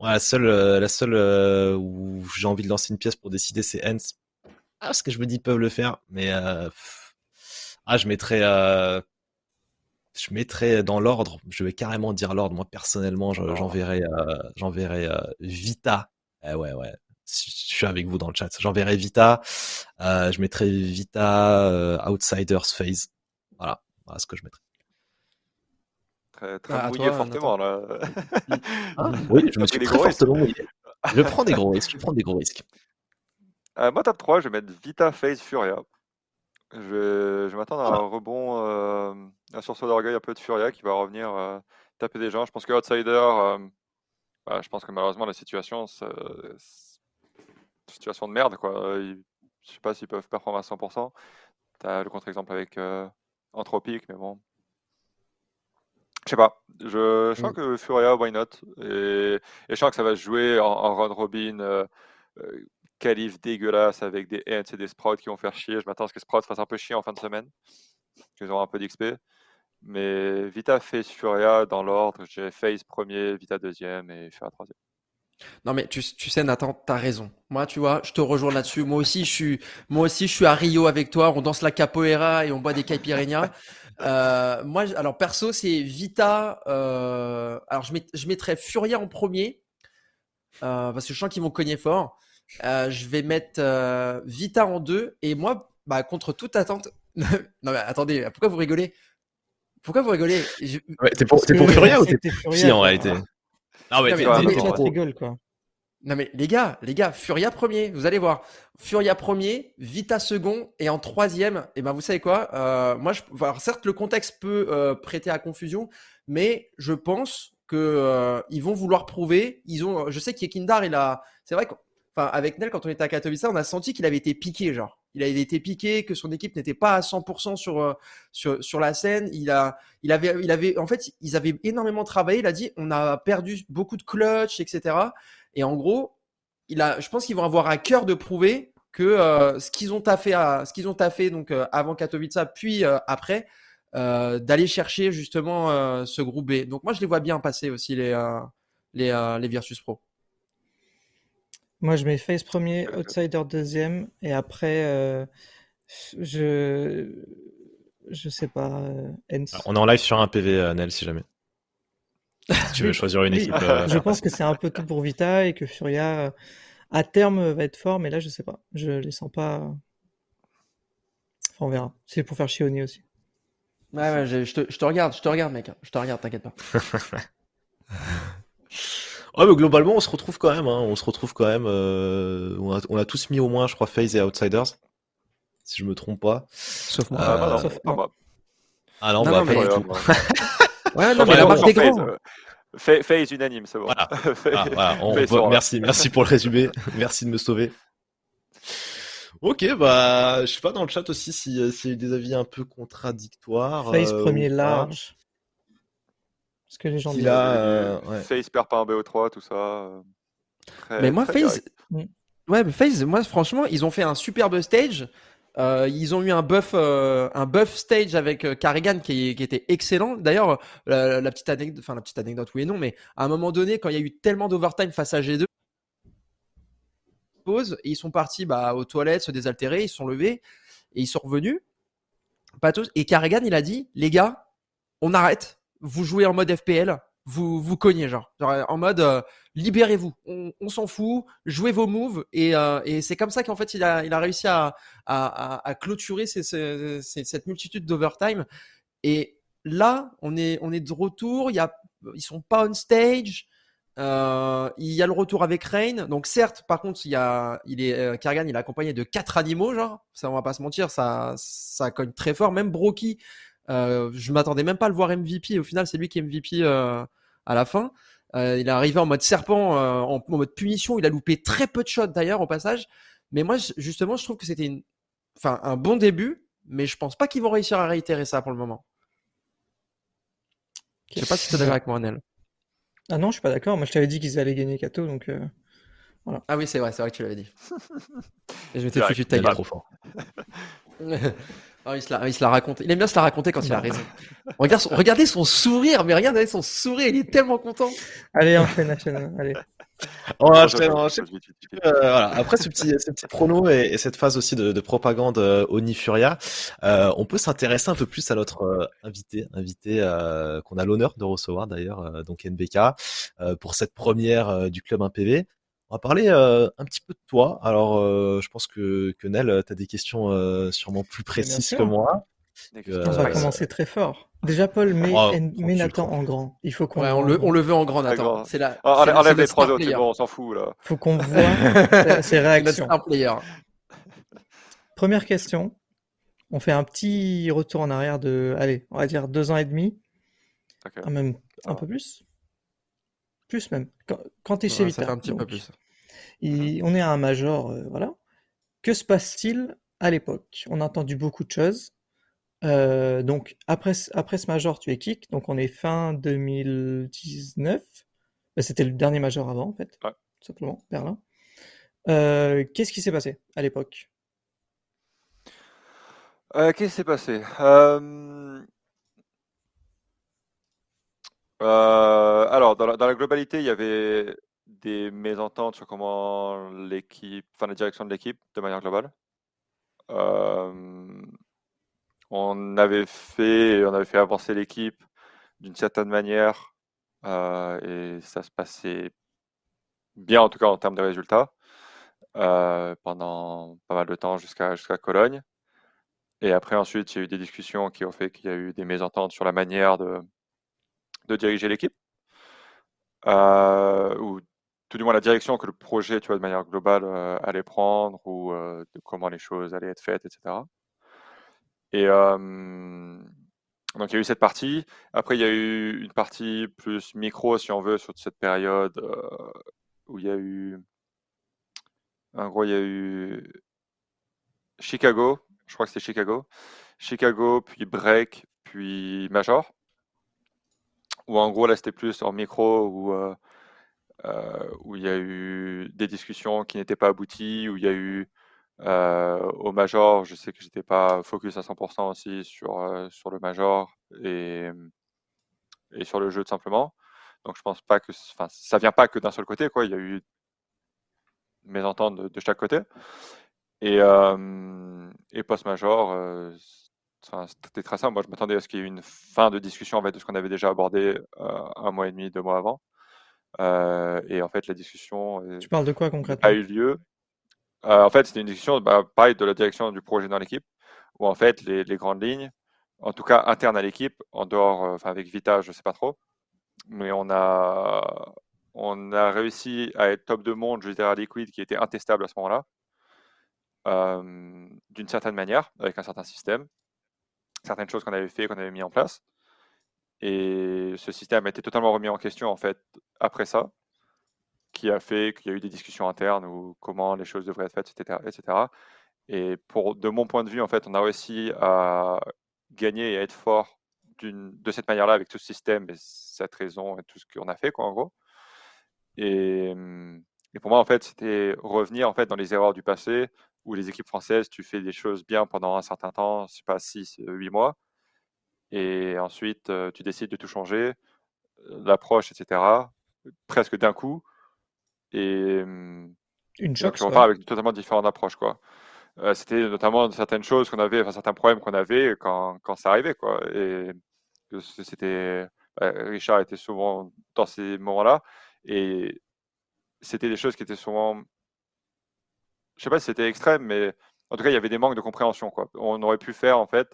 A: la seule, euh, la seule où j'ai envie de lancer une pièce pour décider, c'est Hens. Ah, parce que je me dis, ils peuvent le faire, mais ah, je mettrais, je mettrais dans l'ordre. Je vais carrément dire l'ordre. Moi, personnellement, j'enverrai, j'enverrai Vita eh ouais, ouais. Je suis avec vous dans le chat. J'enverrai Vita. Euh, je mettrai Vita euh, Outsiders Phase. Voilà. Voilà ce que je mettrai.
D: Très, très ah, mouillé fortement là. *laughs*
A: Ah, oui, je me suis très fortement mouillé. Je prends des gros risques. Je prends des gros risques.
D: Euh, moi, top 3, je vais mettre Vita, Face, Furia. Je vais, m'attendre à un rebond, euh, un sursaut d'orgueil un peu de Furia qui va revenir euh, taper des gens. Je pense que Outsider, euh, bah, je pense que malheureusement la situation, c'est situation de merde. Quoi. Ils, je sais pas s'ils peuvent performer à 100%. Tu as le contre-exemple avec Anthropic, mais bon. Je sais pas. Je, sens mm. que Furia, why not? Et, je sens que ça va se jouer en, en round robin qualif dégueulasse avec des et des Sprouts qui vont faire chier. Je m'attends à ce que Sprouts fasse un peu chier en fin de semaine. Qu'ils auront un peu d'XP. Mais Vita, Face, Furia dans l'ordre. J'ai Face premier, Vita deuxième et Furia troisième.
C: Non mais tu, tu sais Nathan, t'as raison. Moi tu vois, je te rejoins là-dessus. Moi aussi je suis, moi aussi je suis à Rio avec toi. On danse la capoeira et on boit des caipirinhas. *laughs* euh, moi alors perso c'est Vita. Euh, alors je, met, je mettrais Furia en premier euh, parce que je sens qu'ils vont cogner fort. Euh, je vais mettre Vita en deux. Et moi, bah, contre toute attente. *laughs* non, mais attendez, pourquoi vous rigolez? Pourquoi vous rigolez?
A: T'es pour, pour Furia ou t'es Si, en réalité?
B: Non, mais, mais, quoi.
C: Non mais les gars, les gars, Furia premier, vous allez voir. Furia premier, Vita second et en troisième, et eh ben vous savez quoi? Euh, Moi, je, alors certes le contexte peut prêter à confusion, mais je pense que ils vont vouloir prouver. Ils ont, je sais qu'Ekindar il a, c'est vrai que enfin, avec Nel, quand on était à Katowice, on a senti qu'il avait été piqué, genre. Il avait été piqué, que son équipe n'était pas à 100% sur, euh, sur, sur la scène. Il a, il avait, il avait, en fait, ils avaient énormément travaillé. Il a dit, on a perdu beaucoup de clutch, etc. Et en gros, il a, je pense qu'ils vont avoir à cœur de prouver que euh, ce qu'ils ont taffé à, ce qu'ils ont taffé donc euh, avant Katowice, puis après, d'aller chercher justement ce groupe B. Donc moi, je les vois bien passer aussi les, les, les Pro.
B: Moi, je mets Face premier, Outsider deuxième, et après, euh, je. Je sais pas. Euh,
A: on est en live sur un PV, euh, Nel, si jamais. Si tu veux *laughs* choisir une équipe. *laughs*
B: Je pense que c'est un peu tout pour Vita et que Furia, à terme, va être fort, mais là, je sais pas. Je les sens pas. Enfin, on verra. C'est pour faire chionner aussi.
C: Ouais, ouais, je, te, je te regarde, je te regarde, mec. Je te regarde, t'inquiète pas. *laughs*
A: Ouais, mais globalement, on se retrouve quand même. Hein. On se retrouve quand même. Euh, on, a, on, a, tous mis au moins, je crois, FaZe et Outsiders, si je me trompe pas.
B: Sauf moi. Ah, bah, Sauf
A: moi. Ah non, non, bah,
C: non mais...
A: ouais,
C: non, mais la marque des grands.
D: FaZe unanime, c'est bon.
A: Voilà. *laughs* ah, voilà. On, merci, merci pour le résumé. merci de me sauver. Ok, bah, je sais pas dans le chat aussi s'il y a eu des avis un peu contradictoires.
B: FaZe euh, premier large que les gens
D: disent. Euh, ouais. Face perd pas un BO3, tout ça. Euh,
C: mais moi, FaZe. Mm. Ouais, mais FaZe, moi, franchement, ils ont fait un superbe stage. Euh, ils ont eu un buff, un buff stage avec Carrigan qui, qui, était excellent. D'ailleurs, la, petite anecdote, enfin la petite anecdote, oui et non, mais à un moment donné, quand il y a eu tellement d'overtime face à G2, pause, et ils sont partis bah, aux toilettes, se désaltérer, ils se sont levés et ils sont revenus. Pas tous. Et Carrigan, il a dit, les gars, on arrête vous jouez en mode FPL, vous vous cognez genre, en mode euh, libérez-vous, on, s'en fout, jouez vos moves et, euh, et c'est comme ça qu'en fait il a, réussi à, clôturer cette multitude d'overtime et là on est on est de retour, il y ils sont pas on stage. Euh, il y a le retour avec Rain. Donc certes, par contre, il il est euh, il est accompagné de quatre animaux, genre. Ça, on va pas se mentir, ça, ça cogne très fort. Même Broky, euh, je m'attendais même pas à le voir MVP. Au final, c'est lui qui est MVP euh, à la fin. Euh, il est arrivé en mode serpent, en, mode punition. Il a loupé très peu de shots d'ailleurs au passage. Mais moi, justement, je trouve que c'était une... enfin, un bon début, mais je pense pas qu'ils vont réussir à réitérer ça pour le moment. Je sais pas si tu es d'accord avec moi, Nel.
B: Ah non, je suis pas d'accord. Moi, je t'avais dit qu'ils allaient gagner Kato, donc voilà.
C: Ah oui, c'est vrai, c'est vrai que tu l'avais dit. *laughs* Et je m'étais foutu de ta gueule. trop fort. *laughs* Ah, il, se la, il se la raconte. Il aime bien se la raconter quand il a raison. Regarde regardez son sourire, mais regardez son sourire, il est tellement content.
B: Allez, enchaîne, enchaîne, allez.
A: On enchaîne, enchaîne. Euh, voilà. Après ce petit, ce petit prono et, cette phase aussi de, de propagande euh, Oni Furia, euh, on peut s'intéresser un peu plus à notre euh, invité, invité euh, qu'on a l'honneur de recevoir d'ailleurs, donc NBK, pour cette première du club 1PV. On va parler euh, un petit peu de toi. Alors, euh, je pense que, que Nel, tu as des questions euh, sûrement plus précises que moi.
B: On va commencer très fort. Déjà, Paul, mets, oh, Nathan en grand. Il faut qu'on.
C: on, le, on le veut en grand, Nathan.
D: C'est la. Oh, enlève les trois autres, bon, on s'en fout là.
B: Faut qu'on *laughs* voit ses réactions.
C: player.
B: Première question. On fait un petit retour en arrière de, allez, on va dire deux ans et demi. Okay. même un peu plus. Plus même. Quand, tu es chez Vita.
C: un petit peu plus.
B: On est à un major, euh, voilà. Que se passe-t-il à l'époque? On a entendu beaucoup de choses. Euh, donc après, après ce major, tu es kick. Donc on est fin 2019. Bah, c'était le dernier major avant, en fait. Tout simplement, Berlin. Euh, qu'est-ce qui s'est passé à l'époque?
D: Qu'est-ce qui s'est passé? Alors, dans la, globalité, il y avait des mésententes sur comment l'équipe, enfin la direction de l'équipe, de manière globale. Euh, on avait fait, on avait fait avancer l'équipe d'une certaine manière euh, et ça se passait bien, en tout cas en termes de résultats, pendant pas mal de temps jusqu'à jusqu'à Cologne. Et après, ensuite, il y a eu des discussions qui ont fait qu'il y a eu des mésententes sur la manière de, de diriger l'équipe, euh, ou tout du moins la direction que le projet, tu vois, de manière globale, euh, allait prendre, ou euh, de comment les choses allaient être faites, etc. Et donc il y a eu cette partie. Après, il y a eu une partie plus micro, si on veut, sur cette période où il y a eu. En gros, il y a eu Chicago, je crois que c'était Chicago. Chicago, puis Break, puis Major où en gros là c'était plus en micro où, euh, euh, où il y a eu des discussions qui n'étaient pas abouties, où il y a eu euh, au major, je sais que j'étais pas focus à 100% aussi sur, sur le major et, et sur le jeu tout simplement. Donc je pense pas que, enfin ça vient pas que d'un seul côté quoi. Il y a eu mésententes de, de chaque côté. Et, et post-major, c'était très simple. Moi, je m'attendais à ce qu'il y ait une fin de discussion en fait, de ce qu'on avait déjà abordé euh, un mois et demi, deux mois avant. Euh, et en fait, la discussion.
B: Tu parles de quoi concrètement?
D: A eu lieu. Euh, en fait, c'était une discussion, bah, pareil, de la direction du projet dans l'équipe, où en fait, les, grandes lignes, en tout cas internes à l'équipe, en dehors, enfin avec Vita, je ne sais pas trop, mais on a, on a réussi à être top de monde, dire, à Liquid, qui était intestable à ce moment-là, d'une certaine manière, avec un certain système certaines choses qu'on avait fait, qu'on avait mis en place. Et ce système a été totalement remis en question en fait après ça, qui a fait qu'il y a eu des discussions internes ou comment les choses devraient être faites, etc., etc. Et pour, de mon point de vue, en fait, on a réussi à gagner et à être fort de cette manière-là avec tout ce système et cette raison et tout ce qu'on a fait, quoi, en gros. Et, et pour moi, en fait, c'était revenir en fait dans les erreurs du passé, où les équipes françaises, tu fais des choses bien pendant un certain temps, je sais pas, 6, 8 mois, et ensuite tu décides de tout changer, l'approche, etc., presque d'un coup, et
B: une choc,
D: tu repars avec totalement différente approche, quoi. c'était notamment certaines choses qu'on avait, enfin certains problèmes qu'on avait quand, quand ça arrivait, quoi. Et c'était, bah, Richard était souvent dans ces moments-là, et c'était des choses qui étaient souvent je sais pas si c'était extrême, mais en tout cas, il y avait des manques de compréhension. Quoi. On aurait pu faire en fait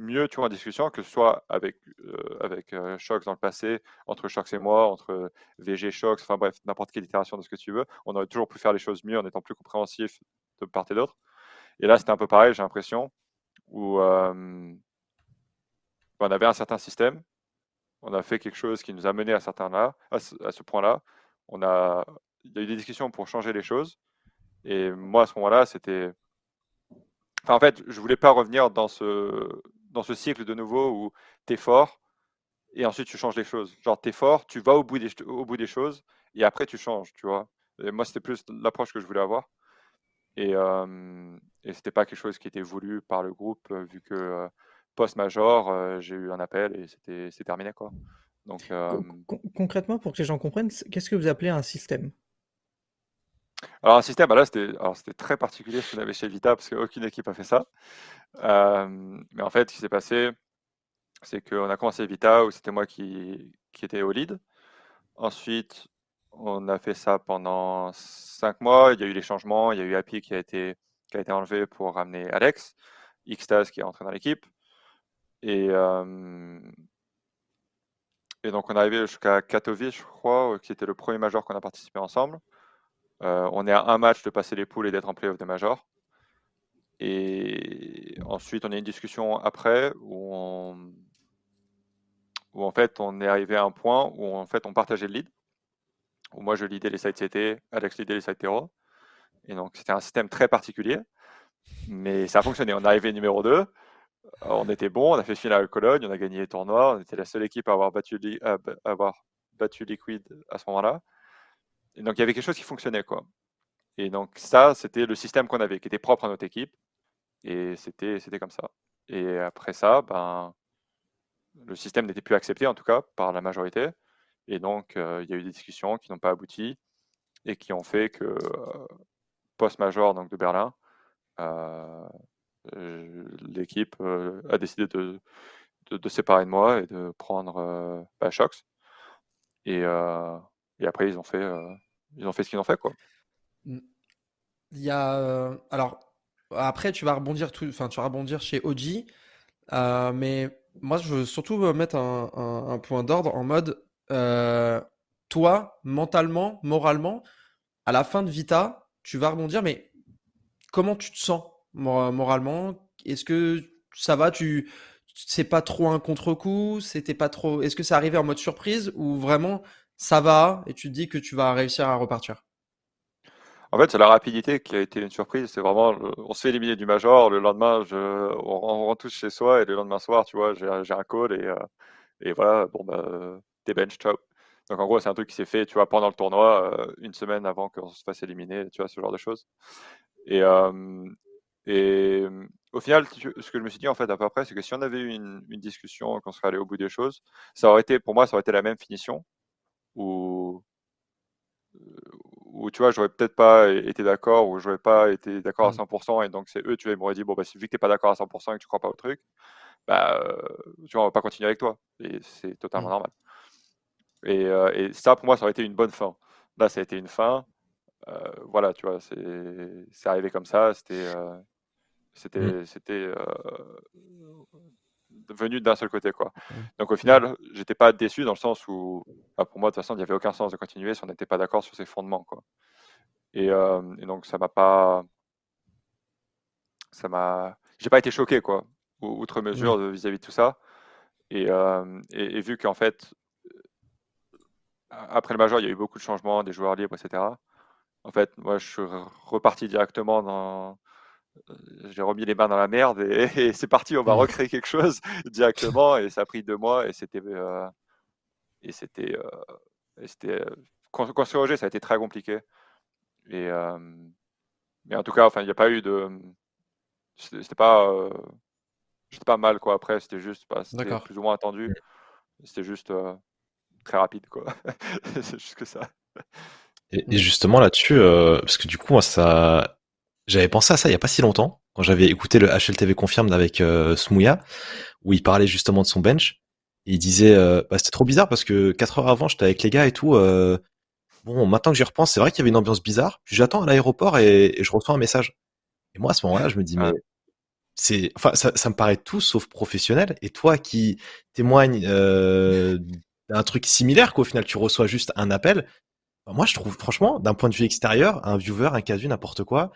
D: mieux, tu en discussion, que ce soit avec, euh, avec euh, Shox dans le passé, entre Shox et moi, entre VG Shox, enfin bref, n'importe quelle itération de ce que tu veux. On aurait toujours pu faire les choses mieux en étant plus compréhensif de part et d'autre. Et là, c'était un peu pareil, j'ai l'impression, où on avait un certain système, on a fait quelque chose qui nous a mené à, certains là, à ce, point-là. On a, il y a eu des discussions pour changer les choses. Et moi, à ce moment-là, c'était. En fait, je voulais pas revenir dans ce, dans ce cycle de nouveau où tu es fort et ensuite tu changes les choses. Genre, tu fort, tu vas au bout, des, choses et après tu changes, tu vois. Moi, c'était plus l'approche que je voulais avoir. Et, euh, et pas quelque chose qui était voulu par le groupe, euh, vu que euh, post-major, euh, j'ai eu un appel et c'était terminé. Donc,
B: concrètement, pour que les gens comprennent, qu'est-ce que vous appelez un système?
D: Alors un système, bah là c'était très particulier ce qu'on avait chez Vita parce qu'aucune équipe a fait ça. mais en fait, ce qui s'est passé, c'est qu'on a commencé Vita où c'était moi qui, qui était au lead. Ensuite, on a fait ça pendant cinq mois. Il y a eu les changements. Il y a eu Happy qui a été, enlevé pour ramener Alex, Xtaz qui est entré dans l'équipe. Et, et donc, on est arrivé jusqu'à Katowice, je crois, qui était le premier major qu'on a participé ensemble. On est à un match de passer les poules et d'être en playoff des majors. Et ensuite, on a une discussion après où, où en fait, on est arrivé à un point où en fait, on partageait le lead. Moi, je lidais les sites CT, Alex lidait les sites Tero. Et donc, c'était un système très particulier. Mais ça a fonctionné. On est arrivé numéro 2. On était bon, on a fait finale à Cologne, on a gagné les tournois. On était la seule équipe à avoir battu, à avoir battu Liquid à ce moment-là. Donc, il y avait quelque chose qui fonctionnait. quoi. Et donc, ça, c'était le système qu'on avait, qui était propre à notre équipe. Et c'était, comme ça. Et après ça, ben, le système n'était plus accepté, en tout cas, par la majorité. Et donc, il y a eu des discussions qui n'ont pas abouti et qui ont fait que post-major donc de Berlin, l'équipe a décidé de, de, séparer de moi et de prendre bah, Shox. Et, et, après, ils ont fait, ils ont fait ce qu'ils ont fait. Quoi.
C: Mmh. Il y a. alors, après, tu vas rebondir, tout, enfin, tu vas rebondir chez OG. Euh, mais moi, je veux surtout mettre un, point d'ordre en mode euh, toi, mentalement, moralement, à la fin de Vita, tu vas rebondir, mais comment tu te sens moralement? Est-ce que ça va? Tu c'est pas trop un contre-coup? C'était pas trop Est-ce que ça arrivait en mode surprise ou vraiment ça va et tu te dis que tu vas réussir à repartir
D: en fait, c'est la rapidité qui a été une surprise. C'est vraiment, on se fait éliminer du major. Le lendemain, je, on, rentre tous chez soi et le lendemain soir, tu vois, j'ai un call et, euh, et voilà, bon, bah, t'es bench, ciao. Donc en gros, c'est un truc qui s'est fait, tu vois, pendant le tournoi, euh, une semaine avant qu'on se fasse éliminer, tu vois, ce genre de choses. Et, euh, au final, ce que je me suis dit en fait à peu près, c'est que si on avait eu une, une discussion, qu'on serait allé au bout des choses, ça aurait été, pour moi, ça aurait été la même finition. Où où tu vois, j'aurais peut-être pas été d'accord, ou j'aurais pas été d'accord à 100%, mmh. et donc c'est eux, tu vois, ils m'auraient dit, bon, bah, vu que tu n'es pas d'accord à 100% et que tu crois pas au truc, bah, euh, tu vois, on va pas continuer avec toi. Et c'est totalement mmh. normal. Et, euh, et, ça, pour moi, ça aurait été une bonne fin. Là, ça a été une fin. Euh, voilà, tu vois, c'est arrivé comme ça. C'était. c'était mmh. c'était venu d'un seul côté. Quoi. Donc au final, j'étais pas déçu dans le sens où, bah, pour moi, de toute façon, il n'y avait aucun sens de continuer si on n'était pas d'accord sur ses fondements. Quoi. Et, euh, donc ça m'a pas. Ça m'a. J'ai pas été choqué, quoi, outre mesure vis-à-vis de tout ça. Et, euh, et, vu qu'en fait, après le major, il y a eu beaucoup de changements, des joueurs libres, etc. En fait, moi, je suis reparti directement dans, j'ai remis les mains dans la merde et, *laughs* c'est parti, on va mmh. recréer quelque chose *laughs* directement. Et ça a pris deux mois et c'était. Euh, et c'était. Euh, c'était construire ça a été très compliqué. Et, mais en tout cas, enfin, il n'y a pas eu de. C'était pas. J'étais pas mal, quoi. Après, c'était juste. Bah, c'était plus ou moins attendu. C'était juste très rapide, quoi. *laughs* c'est juste que ça.
A: Et, et justement là-dessus, parce que du coup, moi, ça, j'avais pensé à ça il y a pas si longtemps, quand j'avais écouté le HLTV Confirmed avec euh, Smouya, où il parlait justement de son bench. Il disait, euh, bah, c'était trop bizarre parce que quatre heures avant, j'étais avec les gars et tout. Euh, bon, maintenant que j'y repense, c'est vrai qu'il y avait une ambiance bizarre. Puis j'attends à l'aéroport et, je reçois un message. Et moi, à ce moment-là, je me dis, mais c'est, enfin, ça, ça, me paraît tout sauf professionnel. Et toi qui témoignes euh, d'un truc similaire, qu'au final tu reçois juste un appel. Bah, moi, je trouve, franchement, d'un point de vue extérieur, un viewer, un casu, n'importe quoi,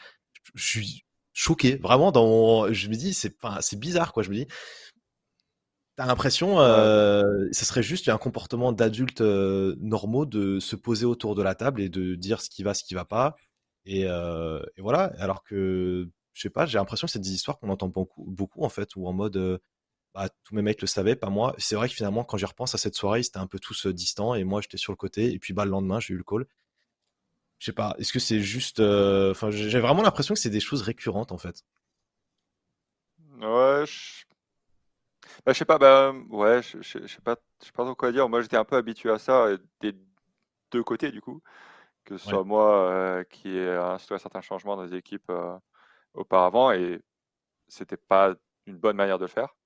A: je suis choqué. Vraiment, dans, je me dis, c'est, c'est bizarre, quoi. Je me dis, t'as l'impression, euh, ce serait juste un comportement d'adultes euh, normaux de se poser autour de la table et de dire ce qui va, ce qui va pas. Et, euh, et voilà. Alors que, je sais pas, j'ai l'impression que c'est des histoires qu'on entend beaucoup, beaucoup en fait, ou en mode, euh, bah, tous mes mecs le savaient, pas moi. C'est vrai que finalement, quand j'y repense à cette soirée, c'était un peu tous distants et moi, j'étais sur le côté. Et puis, bah, le lendemain, j'ai eu le call je sais pas, est-ce que c'est juste. Euh, enfin, j'ai vraiment l'impression que c'est des choses récurrentes en fait.
D: Ouais, je... Bah, je sais pas, bah, ouais, je, je, sais pas, je sais pas trop quoi dire. Moi, j'étais un peu habitué à ça des deux côtés du coup, que ce soit moi euh, qui ai instauré certains changements dans les équipes euh, auparavant et c'était pas une bonne manière de le faire.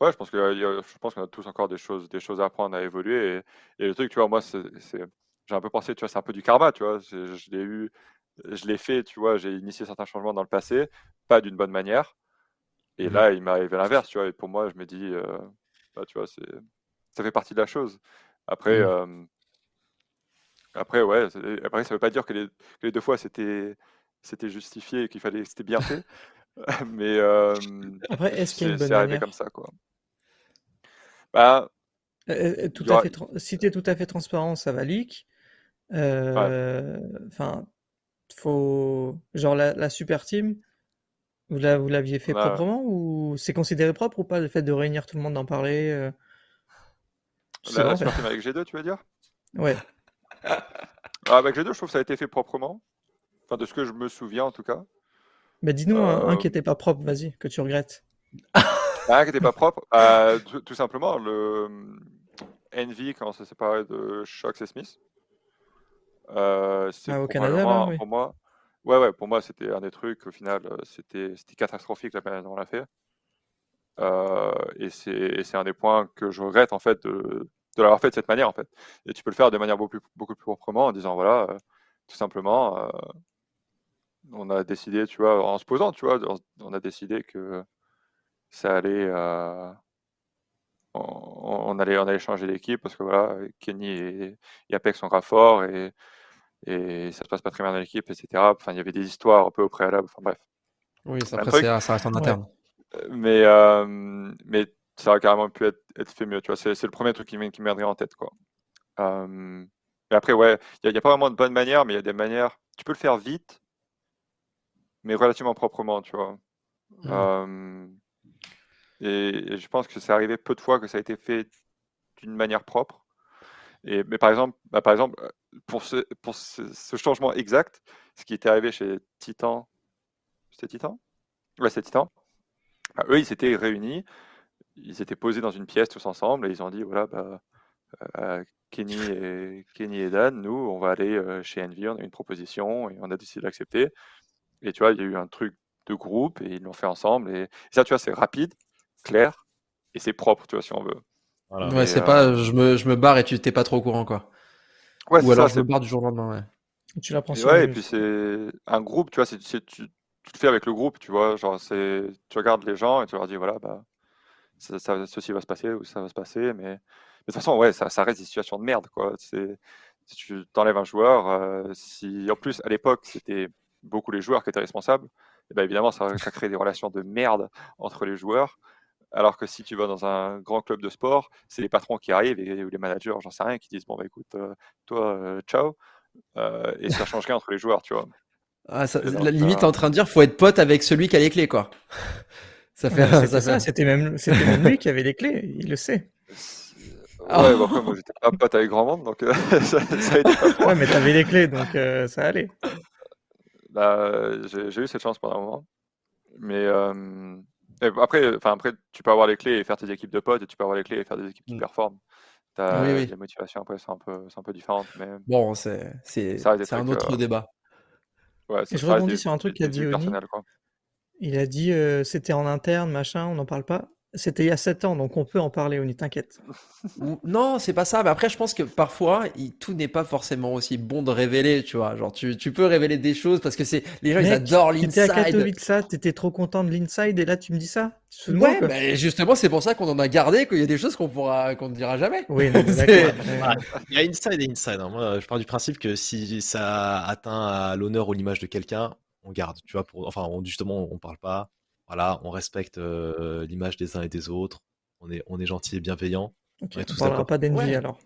D: Ouais, je pense que je pense qu'on a tous encore des choses, des choses à apprendre, à évoluer. Et, le truc, tu vois, moi, c'est, j'ai un peu pensé, tu vois, c'est un peu du karma, tu vois. Je l'ai eu, je l'ai fait, tu vois, j'ai initié certains changements dans le passé, pas d'une bonne manière. Et mmh là, il m'est arrivé l'inverse, tu vois. Et pour moi, je me dis, bah, tu vois, c'est, ça fait partie de la chose. Après, mmh. après, ouais, après, ça veut pas dire que les, les deux fois c'était, c'était justifié et qu'il fallait, c'était bien fait. *laughs* Mais
B: après, est-ce qu'il y a une bonne
D: c'est arrivé comme ça, quoi. Bah,
B: tout à fait si tu es tout à fait transparent, ça va leak. Enfin, faut genre la, la super team. Vous l'aviez fait bah proprement ou c'est considéré propre ou pas le fait de réunir tout le monde d'en parler euh?
D: La, super team avec G2, tu veux dire?
B: Ouais.
D: Ah, avec G2, je trouve que ça a été fait proprement. Enfin, de ce que je me souviens en tout cas.
B: Mais dis-nous un, qui n'était pas propre, vas-y, que tu regrettes. *laughs*
D: un qui n'était pas propre, euh, tout, simplement, le Envy, quand ça s'est séparé de Shox et Smith.
B: Euh, c'est ah, au Canada,
D: pour moi. Ouais, ouais, pour moi, c'était un des trucs, au final, euh, c'était catastrophique la manière dont on l'a fait. Euh, et c'est un des points que je regrette, en fait, de, de l'avoir fait de cette manière, en fait. Et tu peux le faire de manière beaucoup plus, beaucoup plus proprement en disant, voilà, euh, tout simplement, on a décidé, tu vois, en se posant, tu vois, on a décidé que ça allait, on, allait, on allait changer d'équipe parce que voilà, Kenny et, et Apex sont grave forts et et ça se passe pas très bien dans l'équipe, etc. Enfin, il y avait des histoires un peu au préalable. Enfin bref.
C: Oui, ça, après, ça, reste en interne.
D: Euh, mais, euh, mais ça aurait carrément pu être, être fait mieux. Tu vois, c'est, le premier truc qui, qui me en tête, quoi. Euh, et après, ouais, il n'y a, pas vraiment de bonne manière, mais il y a des manières. Tu peux le faire vite, mais relativement proprement, tu vois. Mmh. Et, je pense que c'est arrivé peu de fois que ça a été fait d'une manière propre. Et, mais par exemple, bah, par exemple, pour, ce, pour ce, changement exact, ce qui était arrivé chez Titan, c'était Titan? Ouais, c'est Titan. Bah, eux, ils s'étaient réunis, ils étaient posés dans une pièce tous ensemble et ils ont dit voilà, bah, euh, Kenny, et, Kenny et Dan, nous, on va aller euh, chez Envy, on a une proposition et on a décidé d'accepter. Et tu vois, il y a eu un truc de groupe et ils l'ont fait ensemble. Et, ça, tu vois, c'est rapide, clair et c'est propre, tu vois, si on veut.
C: Ouais, c'est pas euh, je me, je me barre et tu t'es pas trop au courant, quoi.
D: Ouais,
C: Ou alors ça, je me barre du jour au lendemain, ouais.
B: Tu l'apprends
D: et Ouais, et puis c'est un groupe, tu vois, c'est, tu, tu, le fais avec le groupe, tu vois, genre c'est, tu regardes les gens et tu leur dis, voilà, bah, ça, ceci va se passer ou ça va se passer, mais, de toute façon, ouais, ça, ça reste des situations de merde, quoi. C'est, si tu t'enlèves un joueur, euh, si en plus à l'époque c'était beaucoup les joueurs qui étaient responsables, et eh ben évidemment ça, ça crée des relations de merde entre les joueurs. Alors que si tu vas dans un grand club de sport, c'est les patrons qui arrivent et, ou les managers, j'en sais rien, qui disent bon bah écoute, euh, toi, euh, ciao, euh, et ça change rien entre les joueurs, tu vois.
C: Ah, la limite, en train de dire, faut être pote avec celui qui a les clés, quoi. *laughs*
B: ça fait, ça, ça C'était même, même lui qui avait les clés, il le sait.
D: Ouais, bon, après, moi j'étais pas pote avec grand monde, donc *laughs* ça, ça, a été pas
B: Ouais, mais t'avais les clés, donc ça allait.
D: Bah, j'ai eu cette chance pendant un moment. Mais après, enfin, après, tu peux avoir les clés et faire tes équipes de potes, et tu peux avoir les clés et faire des équipes qui mmh. performent. oui, oui. Les motivations après sont un peu, un peu différentes. Mais...
C: Bon, c'est un autre euh, débat.
B: Ouais, et je rebondis sur un truc qu'il a dit Oni. Il a dit euh, c'était en interne, machin, on n'en parle pas. C'était il y a 7 ans, donc on peut en parler, Oni, t'inquiète.
C: non, c'est pas ça. Mais après, je pense que parfois, tout n'est pas forcément aussi bon de révéler, tu vois. Genre, tu, tu peux révéler des choses parce que c'est les gens, ils adorent l'inside. T'étais à
B: Katowice, t'étais trop content de l'inside et là, tu me dis ça?
C: Ouais, mais justement, c'est pour ça qu'on en a gardé, qu'il y a des choses qu'on pourra, qu'on ne dira jamais.
B: Oui, *laughs* d'accord.
A: Il y a inside et inside. Hein. Moi, je pars du principe que si ça atteint à l'honneur ou l'image de quelqu'un, on garde, tu vois. Pour... Enfin, justement, on parle pas voilà, on respecte l'image des uns et des autres, on est, on est gentil et bienveillant.
B: Okay, on ne parlera pas d'envie alors.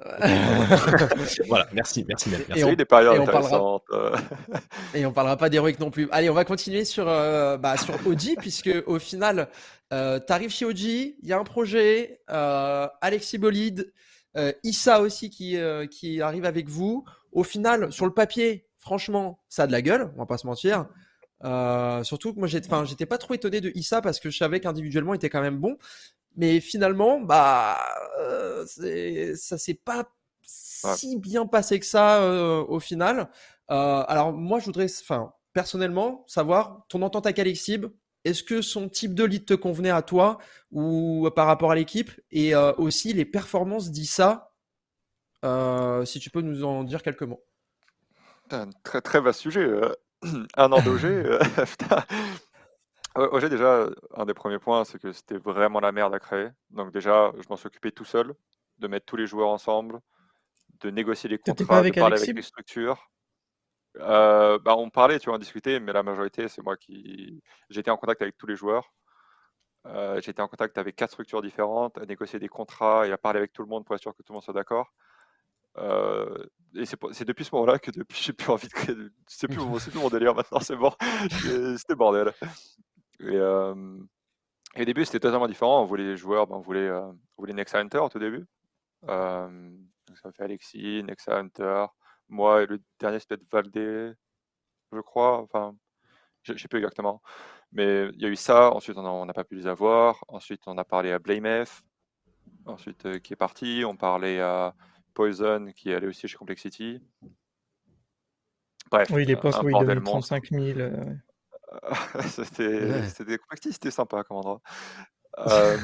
B: *laughs*
A: voilà, merci, merci, merci.
D: Et on, des périodes et on parlera, *laughs*
C: et on parlera pas d'héroïque non plus. Allez, on va continuer sur, bah, sur OG, puisque au final, euh, tu arrives chez OG, il y a un projet, euh, Alexis Bolide, Issa aussi qui, qui arrive avec vous. Au final, sur le papier, franchement, ça a de la gueule, on va pas se mentir. Euh, surtout que moi, j'étais pas trop étonné de Issa parce que je savais qu'individuellement, il était quand même bon. Mais finalement, bah, euh, ça s'est pas si bien passé que ça euh, au final. Euh, alors moi, je voudrais, enfin, personnellement, savoir ton entente avec Alexib. Est-ce que son type de lead te convenait à toi ou par rapport à l'équipe? Et aussi les performances d'Issa Si tu peux nous en dire quelques mots.
D: Un très très vaste sujet *clears throat* un an d'OG, euh, *laughs* OG, déjà, un des premiers points, c'est que c'était vraiment la merde à créer. Donc déjà, je m'en suis occupé tout seul, de mettre tous les joueurs ensemble, de négocier les contrats,
B: avec
D: de parler avec les structures. Euh, bah, on parlait, tu vois, on discutait, mais la majorité, c'est moi qui. J'étais en contact avec tous les joueurs. Euh, j'étais en contact avec quatre structures différentes, à négocier des contrats et à parler avec tout le monde pour être sûr que tout le monde soit d'accord. Euh, et c'est depuis ce moment-là que depuis *laughs* j'ai plus envie de créer. C'est plus, mon délire maintenant, c'est bon. *laughs* C'était bordel. Et, et, au début, c'était totalement différent. On voulait les joueurs, ben, on voulait, on voulait Nexa Hunter au tout début. ça fait Alexis, Nexa Hunter, moi et le dernier c'était Valdé, je crois. Enfin, je sais plus exactement. Mais il y a eu ça. Ensuite, on n'a pas pu les avoir. Ensuite, on a parlé à BlameF. Ensuite, euh, qui est parti. On parlait à Poison, qui est allé aussi chez Complexity.
B: Bref. Oui, les postes, oui, de 35 000.
D: c'était c'était Complexity, c'était sympa comme endroit. *laughs* Euh,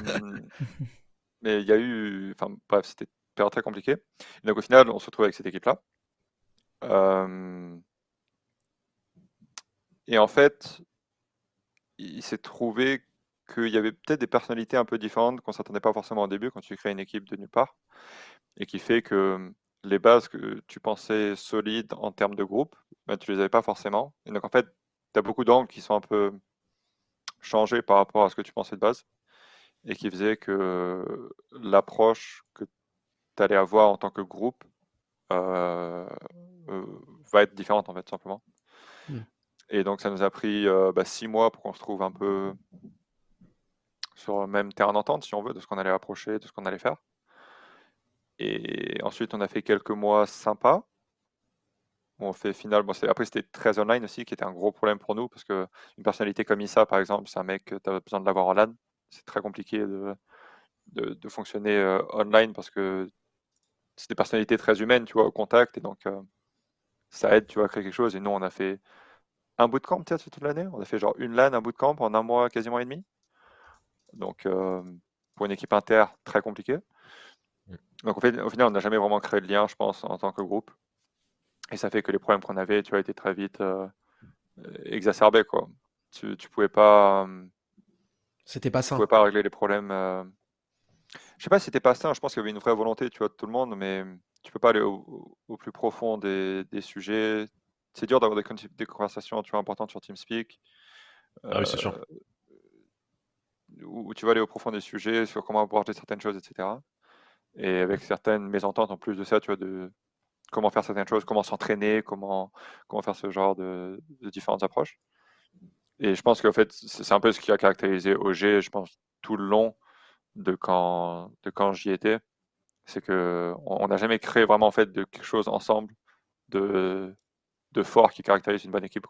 D: mais il y a eu. Enfin, bref, c'était très compliqué. donc, au final, on se retrouve avec cette équipe-là. Euh, et en fait, il s'est trouvé qu'il y avait peut-être des personnalités un peu différentes qu'on ne s'attendait pas forcément au début quand tu crées une équipe de nulle part, et qui fait que les bases que tu pensais solides en termes de groupe, ben, tu les avais pas forcément. Et donc en fait, tu as beaucoup d'angles qui sont un peu changés par rapport à ce que tu pensais de base, et qui faisait que l'approche que tu allais avoir en tant que groupe euh, euh, va être différente en fait, simplement. Mmh. Et donc ça nous a pris euh, bah, six mois pour qu'on se trouve un peu sur le même terrain d'entente, si on veut, de ce qu'on allait approcher, de ce qu'on allait faire. Et ensuite, on a fait quelques mois sympas. On fait final. Bon, après, c'était très online aussi, qui était un gros problème pour nous, parce que une personnalité comme Issa, par exemple, c'est un mec tu as besoin de l'avoir en LAN. C'est très compliqué de, de, fonctionner online parce que c'est des personnalités très humaines, tu vois, au contact, et donc euh, ça aide, tu vois, à créer quelque chose. Et nous, on a fait un bootcamp, tu sais, toute l'année. On a fait genre une LAN, un bootcamp en un mois, quasiment et demi. Donc, euh, pour une équipe inter, très compliqué. Donc, au final, on n'a jamais vraiment créé de lien, je pense, en tant que groupe. Et ça fait que les problèmes qu'on avait, tu vois, étaient très vite euh, exacerbés, quoi. Tu, tu pouvais pas.
C: C'était pas.
D: Tu pouvais pas régler les problèmes je sais pas si c'était pas ça, je pense qu'il y avait une vraie volonté, tu vois, de tout le monde, mais tu peux pas aller au, plus profond des, sujets. C'est dur d'avoir des, conversations, tu vois, importantes sur TeamSpeak.
A: Ah oui, c'est sûr.
D: Euh, où, tu vas aller au profond des sujets, sur comment aborder certaines choses, etc. Et avec certaines mésententes en plus de ça, tu vois, de comment faire certaines choses, comment s'entraîner, comment, comment faire ce genre de, différentes approches. Et je pense qu'en fait, c'est un peu ce qui a caractérisé OG, je pense, tout le long de quand, de quand j'y étais. C'est que on n'a jamais créé vraiment en fait de quelque chose ensemble de, de fort qui caractérise une bonne équipe.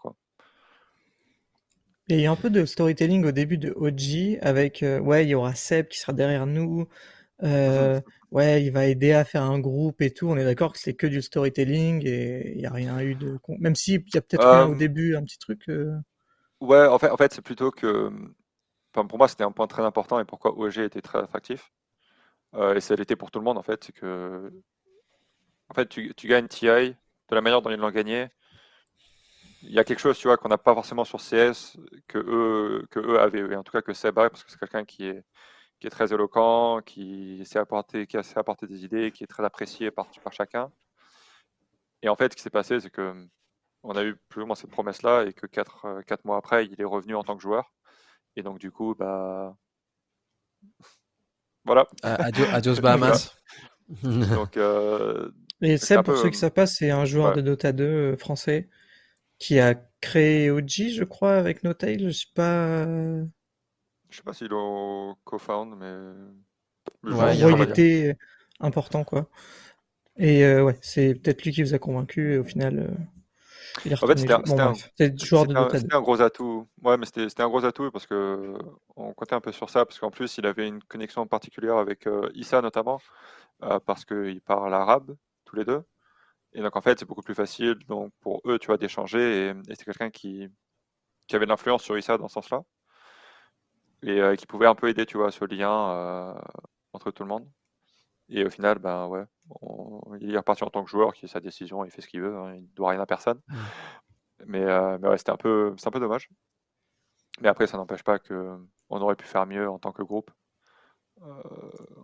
B: Et il y a un peu de storytelling au début de OG avec euh, ouais, il y aura Seb qui sera derrière nous. Euh, ouais, il va aider à faire un groupe et tout. On est d'accord que c'est que du storytelling et il n'y a rien eu de. Même s'il y a peut-être au euh, début, un petit truc.
D: Ouais, en fait, en fait c'est plutôt que pour moi, c'était un point très important et pourquoi OG était très attractif. Euh, et ça l'était pour tout le monde, en fait. C'est que, en fait, tu, gagnes TI de la manière dont ils l'ont gagné. Il y a quelque chose, tu vois, qu'on n'a pas forcément sur CS que eux, que eux avaient, et en tout cas que Seb a, parce que c'est quelqu'un qui est, qui est très éloquent, qui sait apporter, qui sait apporter des idées, qui est très apprécié par, par chacun. Et en fait, ce qui s'est passé, c'est que on a eu plus ou moins cette promesse-là et que quatre, quatre mois après, il est revenu en tant que joueur. Et donc, du coup, bah. Voilà.
C: adios, *laughs* Bahamas.
D: donc, euh,
B: Et Seb, pour ceux qui savent pas, c'est un joueur de Dota 2 euh, français qui a créé OG, je crois, avec Notail. Je sais pas.
D: Je sais pas s'il est co-found, mais.
B: Ouais, il, était important, quoi. Et euh, ouais, c'est peut-être lui qui vous a convaincu, et au final.
D: En fait, c'était un, gros atout. Ouais, mais c'était un gros atout parce que on comptait un peu sur ça parce qu'en plus, il avait une connexion particulière avec euh, Issa notamment euh, parce qu'ils parlent arabe tous les deux. Et donc en fait, c'est beaucoup plus facile donc pour eux, tu vois, d'échanger. Et, c'est quelqu'un qui, qui avait de l'influence sur Issa dans ce sens-là et euh, qui pouvait un peu aider, tu vois, ce lien entre tout le monde. Et au final, ben ouais, il est reparti en tant que joueur, qui est sa décision, il fait ce qu'il veut, hein, il ne doit rien à personne. Mais, euh, mais ouais, c'était un peu, c'est un peu dommage. Mais après, ça n'empêche pas que on aurait pu faire mieux en tant que groupe,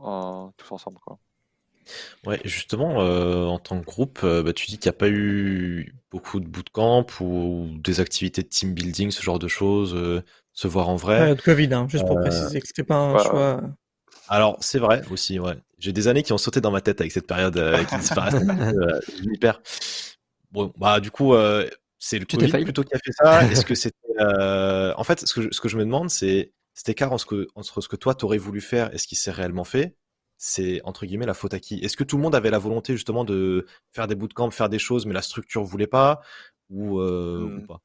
D: en, tous ensemble. Quoi.
A: Ouais, justement, en tant que groupe, bah, tu dis qu'il n'y a pas eu beaucoup de bootcamp ou, des activités de team building, ce genre de choses, se voir en vrai.
B: de Covid, hein, juste pour préciser que c'était pas un choix.
A: Alors, c'est vrai aussi, ouais. J'ai des années qui ont sauté dans ma tête avec cette période qui disparaît. hyper. Bon, bah, du coup, c'est le Covid plutôt qui a fait ça. Est-ce que c'était. En fait, ce que, je, ce que je me demande, c'est cet écart entre ce que, entre ce que toi, t'aurais voulu faire et ce qui s'est réellement fait c'est entre guillemets la faute à qui? Est-ce que tout le monde avait la volonté justement de faire des bootcamps, faire des choses, mais la structure voulait pas? Ou, euh, mmh. pas?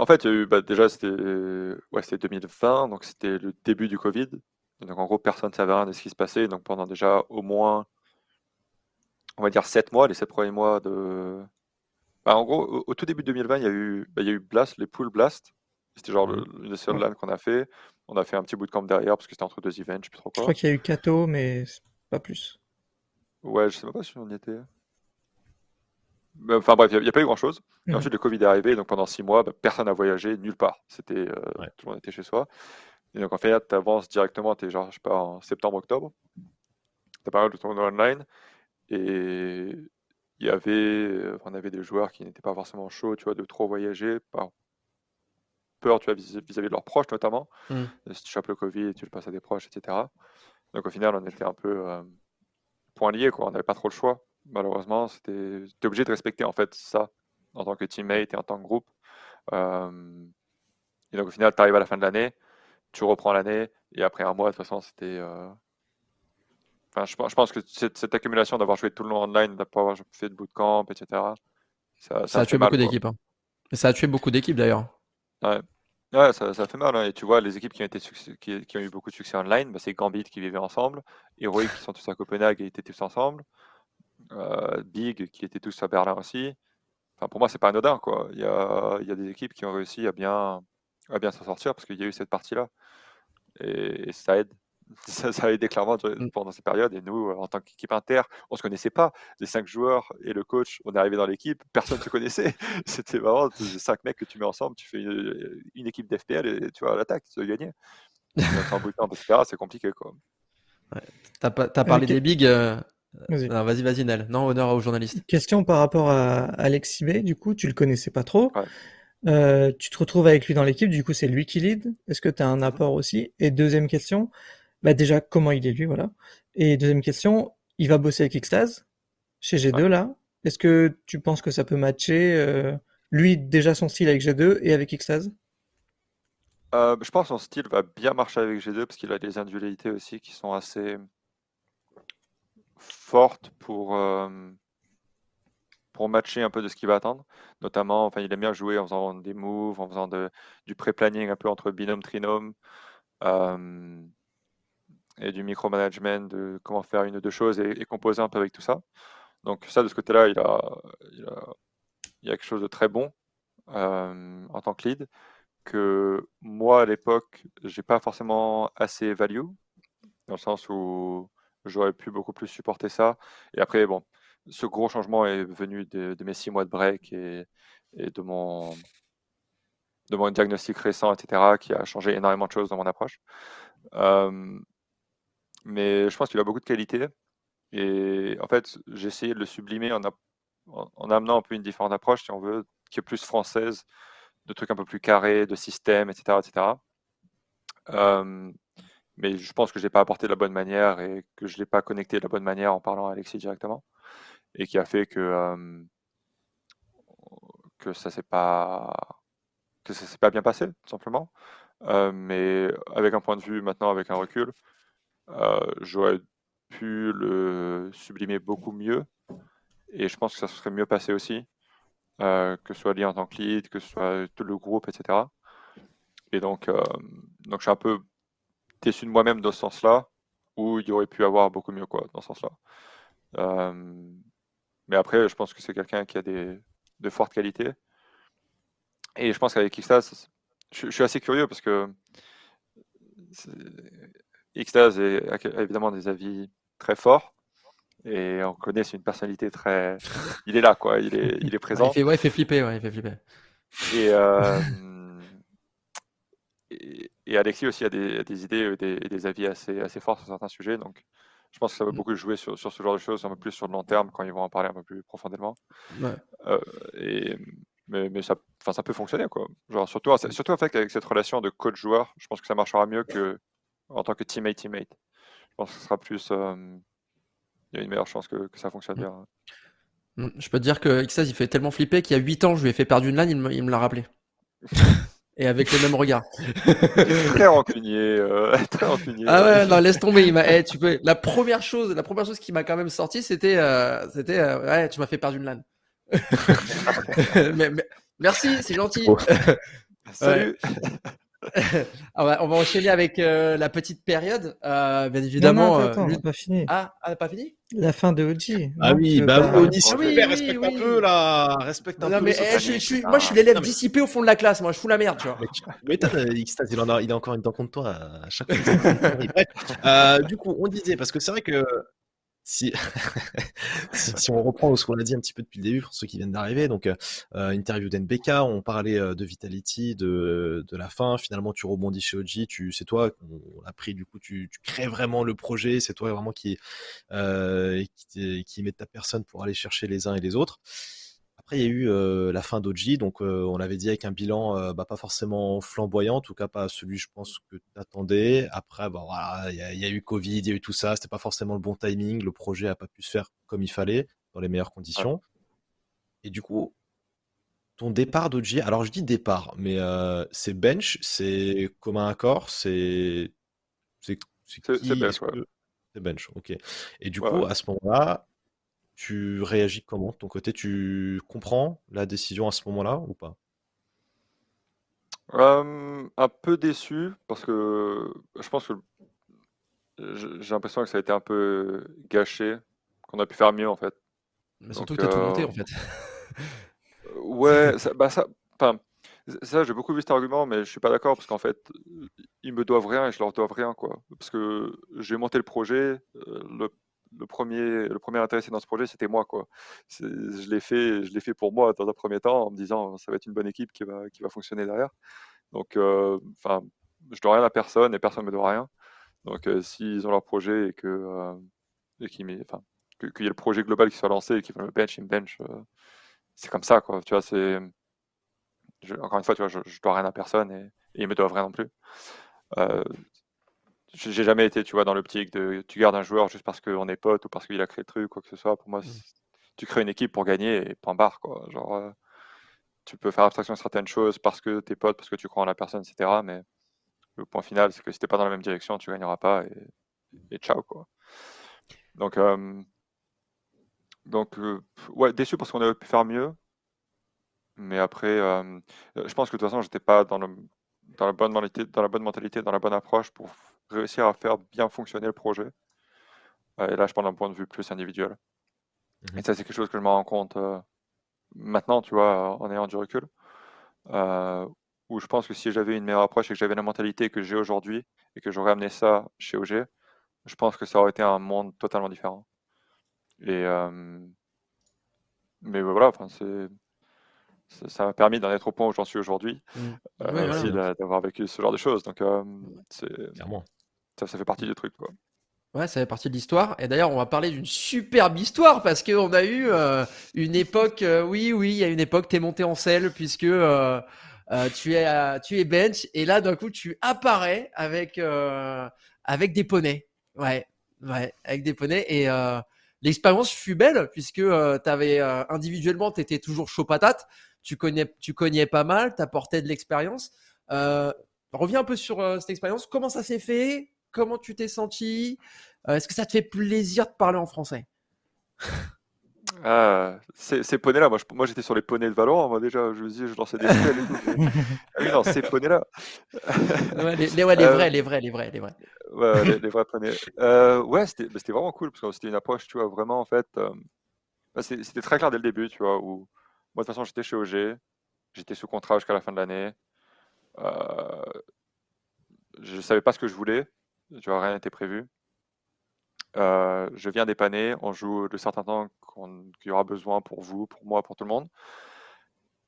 D: En fait, il y a eu, bah, déjà c'était ouais, 2020, donc c'était le début du Covid. Donc en gros, personne ne savait rien de ce qui se passait. Donc pendant déjà au moins, on va dire 7 mois, les 7 premiers mois de. Bah, en gros, au, tout début de 2020, il y a eu, bah, il y a eu Blast, les Pool Blast. C'était genre le, une seule LAN qu'on a fait. On a fait un petit bout de camp derrière parce que c'était entre deux events, je sais plus trop quoi.
B: Je crois qu'il y a eu Kato, mais pas plus.
D: Ouais, je sais même pas si on y était. Enfin bref, il n'y a, pas eu grand chose. Et mmh. ensuite, le Covid est arrivé, donc pendant six mois, bah, personne n'a voyagé nulle part. C'était, euh, Tout le monde était chez soi. Et donc en fait, tu avances directement, tu es genre, je sais pas, en septembre-octobre. Tu as pas mal de tournois online. Et il y avait, on avait des joueurs qui n'étaient pas forcément chauds, tu vois, de trop voyager, par peur tu vois, vis-à-vis de leurs proches notamment. Mmh. Si tu chopes le Covid, tu le passes à des proches, etc. Donc au final, on était un peu euh, point lié, quoi. On n'avait pas trop le choix. Malheureusement, c'était obligé de respecter en fait ça en tant que teammate et en tant que groupe. Euh, et donc au final, tu arrives à la fin de l'année, tu reprends l'année, et après un mois, de toute façon, c'était. Euh, enfin, je, je, pense que cette, cette accumulation d'avoir joué tout le long online, d'avoir fait de bootcamp, etc.
C: Ça, ça, a tué beaucoup d'équipes. Hein. Ça a tué beaucoup d'équipes d'ailleurs.
D: Ouais. Ouais, ça, ça fait mal. Hein. Et tu vois, les équipes qui ont, été qui, qui ont eu beaucoup de succès online, bah, c'est Gambit qui vivait ensemble, Heroic qui sont tous à Copenhague et étaient tous ensemble, Big qui étaient tous à Berlin aussi. Enfin, pour moi, c'est pas anodin. Quoi. Il, y a, il y a des équipes qui ont réussi à bien, à bien s'en sortir parce qu'il y a eu cette partie-là. et ça aide. *laughs* ça, ça, a aidé clairement mmh. pendant ces périodes. Et nous, en tant qu'équipe inter, on se connaissait pas. Les cinq joueurs et le coach, on est arrivé dans l'équipe, personne ne se connaissait. *laughs* C'était vraiment cinq mecs que tu mets ensemble, tu fais une, équipe d'FPL et tu vas à l'attaque, tu veux gagner. *laughs* c'est compliqué. Quoi.
C: Ouais. Tu as, as, parlé des bigs. Euh, vas-y, vas-y, Nel. Non, honneur aux journalistes.
B: Question par rapport à Alex B. Du coup, tu le connaissais pas trop. Euh, tu te retrouves avec lui dans l'équipe, du coup c'est lui qui lead. Est-ce que tu as un mmh. apport aussi? Et deuxième question, bah déjà, comment il est lui, voilà. Et deuxième question, il va bosser avec Xtase chez G2 là. Est-ce que tu penses que ça peut matcher euh, lui déjà son style avec G2 et avec Xtase
D: euh, Je pense que son style va bien marcher avec G2 parce qu'il a des individualités aussi qui sont assez fortes pour euh, pour matcher un peu de ce qu'il va attendre. Notamment, enfin, il aime bien jouer en faisant des moves, en faisant de, du pré-planning un peu entre binôme, trinôme. Euh, et du micromanagement, de comment faire une ou deux choses et, composer un peu avec tout ça. Donc ça, de ce côté-là, il a, il, a, il a quelque chose de très bon euh, en tant que lead, que moi, à l'époque, j'ai pas forcément assez value, dans le sens où j'aurais pu beaucoup plus supporter ça. Et après, bon, ce gros changement est venu de, mes six mois de break et, de mon diagnostic récent, etc., qui a changé énormément de choses dans mon approche. Euh, mais je pense qu'il a beaucoup de qualités. Et en fait, j'ai essayé de le sublimer en, en, amenant un peu une différente approche, si on veut, qui est plus française, de trucs un peu plus carrés, de système, etc. etc. mais je pense que je n'ai pas apporté de la bonne manière et que je l'ai pas connecté de la bonne manière en parlant à Alexis directement. Et qui a fait que, que ça s'est pas s'est pas bien passé, tout simplement. Mais avec un point de vue maintenant, avec un recul, j'aurais pu le sublimer beaucoup mieux. Et je pense que ça se serait mieux passé aussi, que ce soit lié en tant que lead, que ce soit tout le groupe, etc. Et donc, donc je suis un peu déçu de moi-même dans ce sens-là, où il y aurait pu avoir beaucoup mieux quoi, dans ce sens-là. mais après, je pense que c'est quelqu'un qui a des, de fortes qualités. Et je pense qu'avec Xtase, je, je, suis assez curieux parce que Xtase a évidemment des avis très forts. Et on connaît, c'est une personnalité très. Il est là, quoi. Il est, il est *laughs* présent.
C: il, fait, ouais, il fait flipper, ouais, il fait flipper.
D: Et, euh, et, Alexis aussi a des, des idées et des, avis assez, assez forts sur certains sujets. Donc, je pense que ça va mmh. beaucoup jouer sur, sur, ce genre de choses, un peu plus sur le long terme, quand ils vont en parler un peu plus profondément. Euh, et, mais, mais ça, ça peut fonctionner. Quoi. Genre, surtout, surtout en fait, avec cette relation de coach-joueur, je pense que ça marchera mieux que en tant que teammate-teammate. Je pense que ce sera plus. Euh, il y a une meilleure chance que, que ça fonctionne mmh. bien.
C: Je peux te dire que XAS, il fait tellement flipper qu'il y a 8 ans, je lui ai fait perdre une lane, il me l'a rappelé. *laughs* Et avec le même regard. *laughs*
D: très rancunier, euh, *laughs* très rancunier.
C: Ah ouais, non, laisse tomber. Il m'a, eh, tu peux. La première chose, la première chose qui m'a quand même sorti, c'était, euh, c'était, euh, ouais, tu m'as fait perdre une lane. *laughs* mais, merci, c'est gentil.
D: Salut. *laughs*
C: on, va, enchaîner avec euh, la petite période. Euh, bien évidemment.
B: Non, attends, euh, pas fini.
C: Ah, ah, pas fini?
B: La fin de OG.
A: Ah oui, bah oui, Oni, s'il te respecte un peu là. Respecte un
C: non,
A: peu.
C: Mais, eh, je, je, moi, je suis l'élève dissipé au fond de la classe. Moi, je fous la merde, tu vois.
A: Mais Xtase, il, en a, il a encore une dent contre toi à chaque fois. *laughs* du coup, on disait, parce que c'est vrai que *laughs* si, si, on reprend ce qu'on a dit un petit peu depuis le début pour ceux qui viennent d'arriver, donc euh, interview d'NBK, on parlait euh, de Vitality, de, de la fin, finalement tu rebondis chez OG, tu, c'est toi, on a pris du coup, tu, tu crées vraiment le projet, c'est toi vraiment qui, euh, qui, qui met ta personne pour aller chercher les uns et les autres il y a eu euh, la fin d'Oji, donc euh, on l'avait dit avec un bilan euh, bah, pas forcément flamboyant, en tout cas pas celui, je pense, que tu attendais. Après, bah, voilà, il y, a eu Covid, il y a eu tout ça, c'était pas forcément le bon timing, le projet a pas pu se faire comme il fallait, dans les meilleures conditions. Et du coup, ton départ d'Oji, alors je dis départ, mais c'est bench, c'est commun accord, c'est.
D: C'est bench,
A: C'est bench, ok. Et du coup, à ce moment-là, tu réagis comment de ton côté? Tu comprends la décision à ce moment-là ou pas?
D: Un peu déçu parce que je pense que j'ai l'impression que ça a été un peu gâché, qu'on a pu faire mieux en fait.
C: Mais surtout que tu as tout monté en fait. *laughs*
D: ouais, ça, bah ça, ça j'ai beaucoup vu cet argument, mais je suis pas d'accord parce qu'en fait, ils me doivent rien et je leur dois rien quoi. Parce que j'ai monté le projet, le le premier, le premier intéressé dans ce projet, c'était moi. Quoi. Je l'ai fait, je l'ai fait pour moi dans un premier temps en me disant ça va être une bonne équipe qui va, qui va fonctionner derrière. Donc, euh, enfin, je dois rien à personne et personne ne me doit rien. Donc, euh, s'ils ont leur projet et que, euh, qu'il y ait le projet global qui soit lancé et qu'ils veulent me bench, ils me bench, c'est comme ça, quoi. Tu vois, c'est, encore une fois, tu vois, je, je dois rien à personne et, et ils me doivent rien non plus j'ai jamais été, tu vois, dans l'optique de tu gardes un joueur juste parce qu'on est pote ou parce qu'il a créé le truc, quoi que ce soit. Pour moi, mmh. tu crées une équipe pour gagner et point barre, quoi. Genre, euh, tu peux faire abstraction de certaines choses parce que t'es pote, parce que tu crois en la personne, etc. Mais le point final, c'est que si t'es pas dans la même direction, tu gagneras pas et, ciao, quoi. Donc, euh, donc euh, ouais, déçu parce qu'on aurait pu faire mieux. Mais après, je pense que de toute façon, j'étais pas dans, le, dans, la bonne mentalité, dans la bonne mentalité, dans la bonne approche pour réussir à faire bien fonctionner le projet. Euh, et là, je parle d'un point de vue plus individuel. Mmh et ça, c'est quelque chose que je me rends compte euh, maintenant, tu vois, en ayant du recul. Euh, où je pense que si j'avais une meilleure approche et que j'avais la mentalité que j'ai aujourd'hui et que j'aurais amené ça chez OG, je pense que ça aurait été un monde totalement différent. Et mais voilà, enfin, c'est ça m'a permis d'en être au point où j'en suis aujourd'hui, mmh. d'avoir vécu ce genre de choses. Donc, c'est ça, ça fait partie du truc, quoi.
C: Ouais, ça fait partie de l'histoire. Et d'ailleurs, on va parler d'une superbe histoire parce qu'on a eu euh, une époque. Euh, oui, oui, il y a une époque, t'es monté en selle puisque euh, tu es tu es bench et là d'un coup tu apparais avec avec des poneys. Ouais, ouais, avec des poneys et l'expérience fut belle puisque t'avais individuellement t'étais toujours chaud patate. Tu connais, tu cognais pas mal, t'apportais de l'expérience. reviens un peu sur cette expérience. Comment ça s'est fait? Comment tu t'es senti? Euh, Est-ce que ça te fait plaisir de parler en français?
D: Ah, ces, poneys-là, moi, moi j'étais sur les poneys de Valorant, moi déjà, je me disais, je lançais des spells et tout. ah oui, non, ces poneys-là.
C: les, les, ouais, les euh, vrais, les vrais, les vrais, les vrais.
D: Ouais, les, vrais poneys. Euh, ouais, bah, c'était vraiment cool, parce que c'était une approche, tu vois, vraiment, en fait, bah, c'était très clair dès le début, tu vois, où moi, de toute façon, j'étais chez OG, j'étais sous contrat jusqu'à la fin de l'année. je savais pas ce que je voulais, tu rien n'était prévu. Euh, je viens dépanner, on joue de certains temps qu'il y aura besoin pour vous, pour moi, pour tout le monde.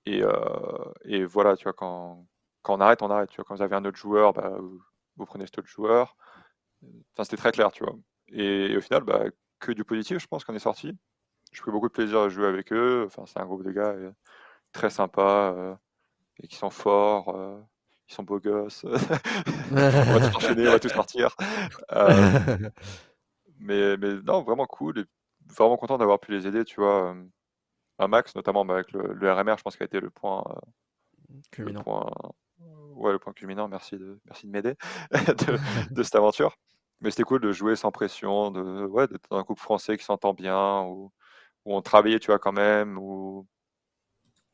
D: Et, euh, et voilà, tu vois, quand, quand on arrête, on arrête. Tu vois, quand vous avez un autre joueur, bah, vous, prenez cet autre joueur. Enfin, c'était très clair, tu vois. Et, au final, bah, que du positif, je pense qu'on est sorti. J'ai pris beaucoup de plaisir à jouer avec eux. Enfin, c'est un groupe de gars euh, très sympa et qui sont forts. Ils sont beaux gosses. *laughs* on va tous *laughs* enchaîner, on va tous partir. mais, mais non, vraiment cool. vraiment content d'avoir pu les aider, tu vois un max, notamment bah, avec le, RMR, je pense qu'il a été le point.
C: Euh, culminant.
D: Le point, ouais, le point culminant, merci de, merci de m'aider *laughs* de, cette aventure. Mais c'était cool de jouer sans pression, de, ouais, d'être dans un couple français qui s'entend bien, où, où, on travaillait, tu vois, quand même. Où...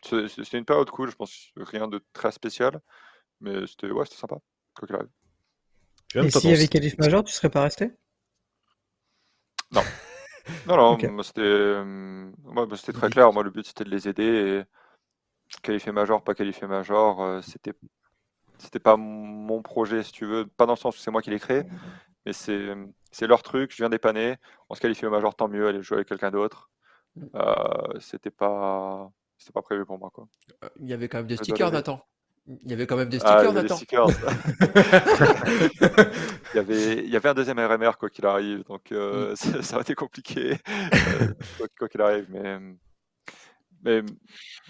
D: C'était une période cool, je pense, rien de très spécial, mais c'était ouais, sympa, quoi qu'il arrive.
B: Et s'il y avait Calif Major, tu serais pas resté?
D: Non. Non, non, *laughs* euh, bah, c'était très clair. Moi, le but, c'était de les aider. Et qualifier major, pas qualifier major, euh, c'était c'était pas mon projet, si tu veux. Pas dans le sens où c'est moi qui l'ai créé, mais c'est leur truc. Je viens dépanner. On se qualifie au major, tant mieux. Aller jouer avec quelqu'un d'autre. Euh, c'était pas c'était pas prévu pour moi. Quoi.
C: Il y avait quand même des stickers, Nathan. Il y avait quand même des ah, stickers, Nathan. *laughs*
D: il, y avait, il y avait un deuxième RMR, quoi qu'il arrive, donc euh, mm. *laughs* ça, a été compliqué, euh, quoi qu'il arrive. Mais, mais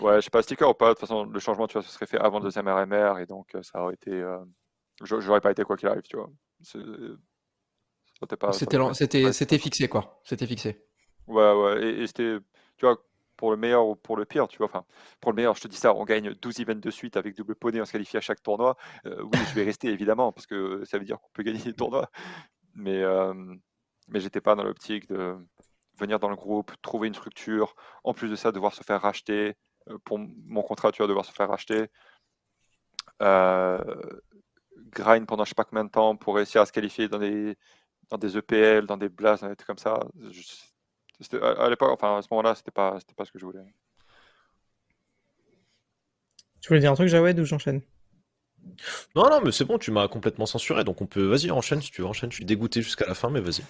D: ouais, je sais pas, sticker ou pas, de toute façon, le changement, tu vois, ce serait fait avant le deuxième RMR, et donc euh, ça aurait été. J'aurais pas été quoi qu'il arrive, tu vois.
C: C'était fixé, quoi. C'était fixé.
D: Ouais, ouais, et, et c'était, tu vois, pour le meilleur ou pour le pire, tu vois. Enfin, pour le meilleur, je te dis ça, on gagne 12 events de suite avec double poney, on se qualifie à chaque tournoi. Euh, oui, je vais rester *laughs* évidemment parce que ça veut dire qu'on peut gagner des tournois. Mais, euh, mais j'étais pas dans l'optique de venir dans le groupe, trouver une structure, en plus de ça, devoir se faire racheter. Euh, pour mon contrat, tu vas devoir se faire racheter. grind pendant je sais pas combien de temps pour réussir à se qualifier dans des, dans des EPL, dans des blasts, dans des trucs comme ça. À, l'époque, enfin à ce moment-là, c'était pas, c'était pas ce que je voulais.
B: Tu voulais dire un truc, Jawed, ou j'enchaîne?
A: Non, non, mais c'est bon, tu m'as complètement censuré, donc on peut. Vas-y, enchaîne si tu veux, enchaîne. Je suis dégoûté jusqu'à la fin, mais vas-y.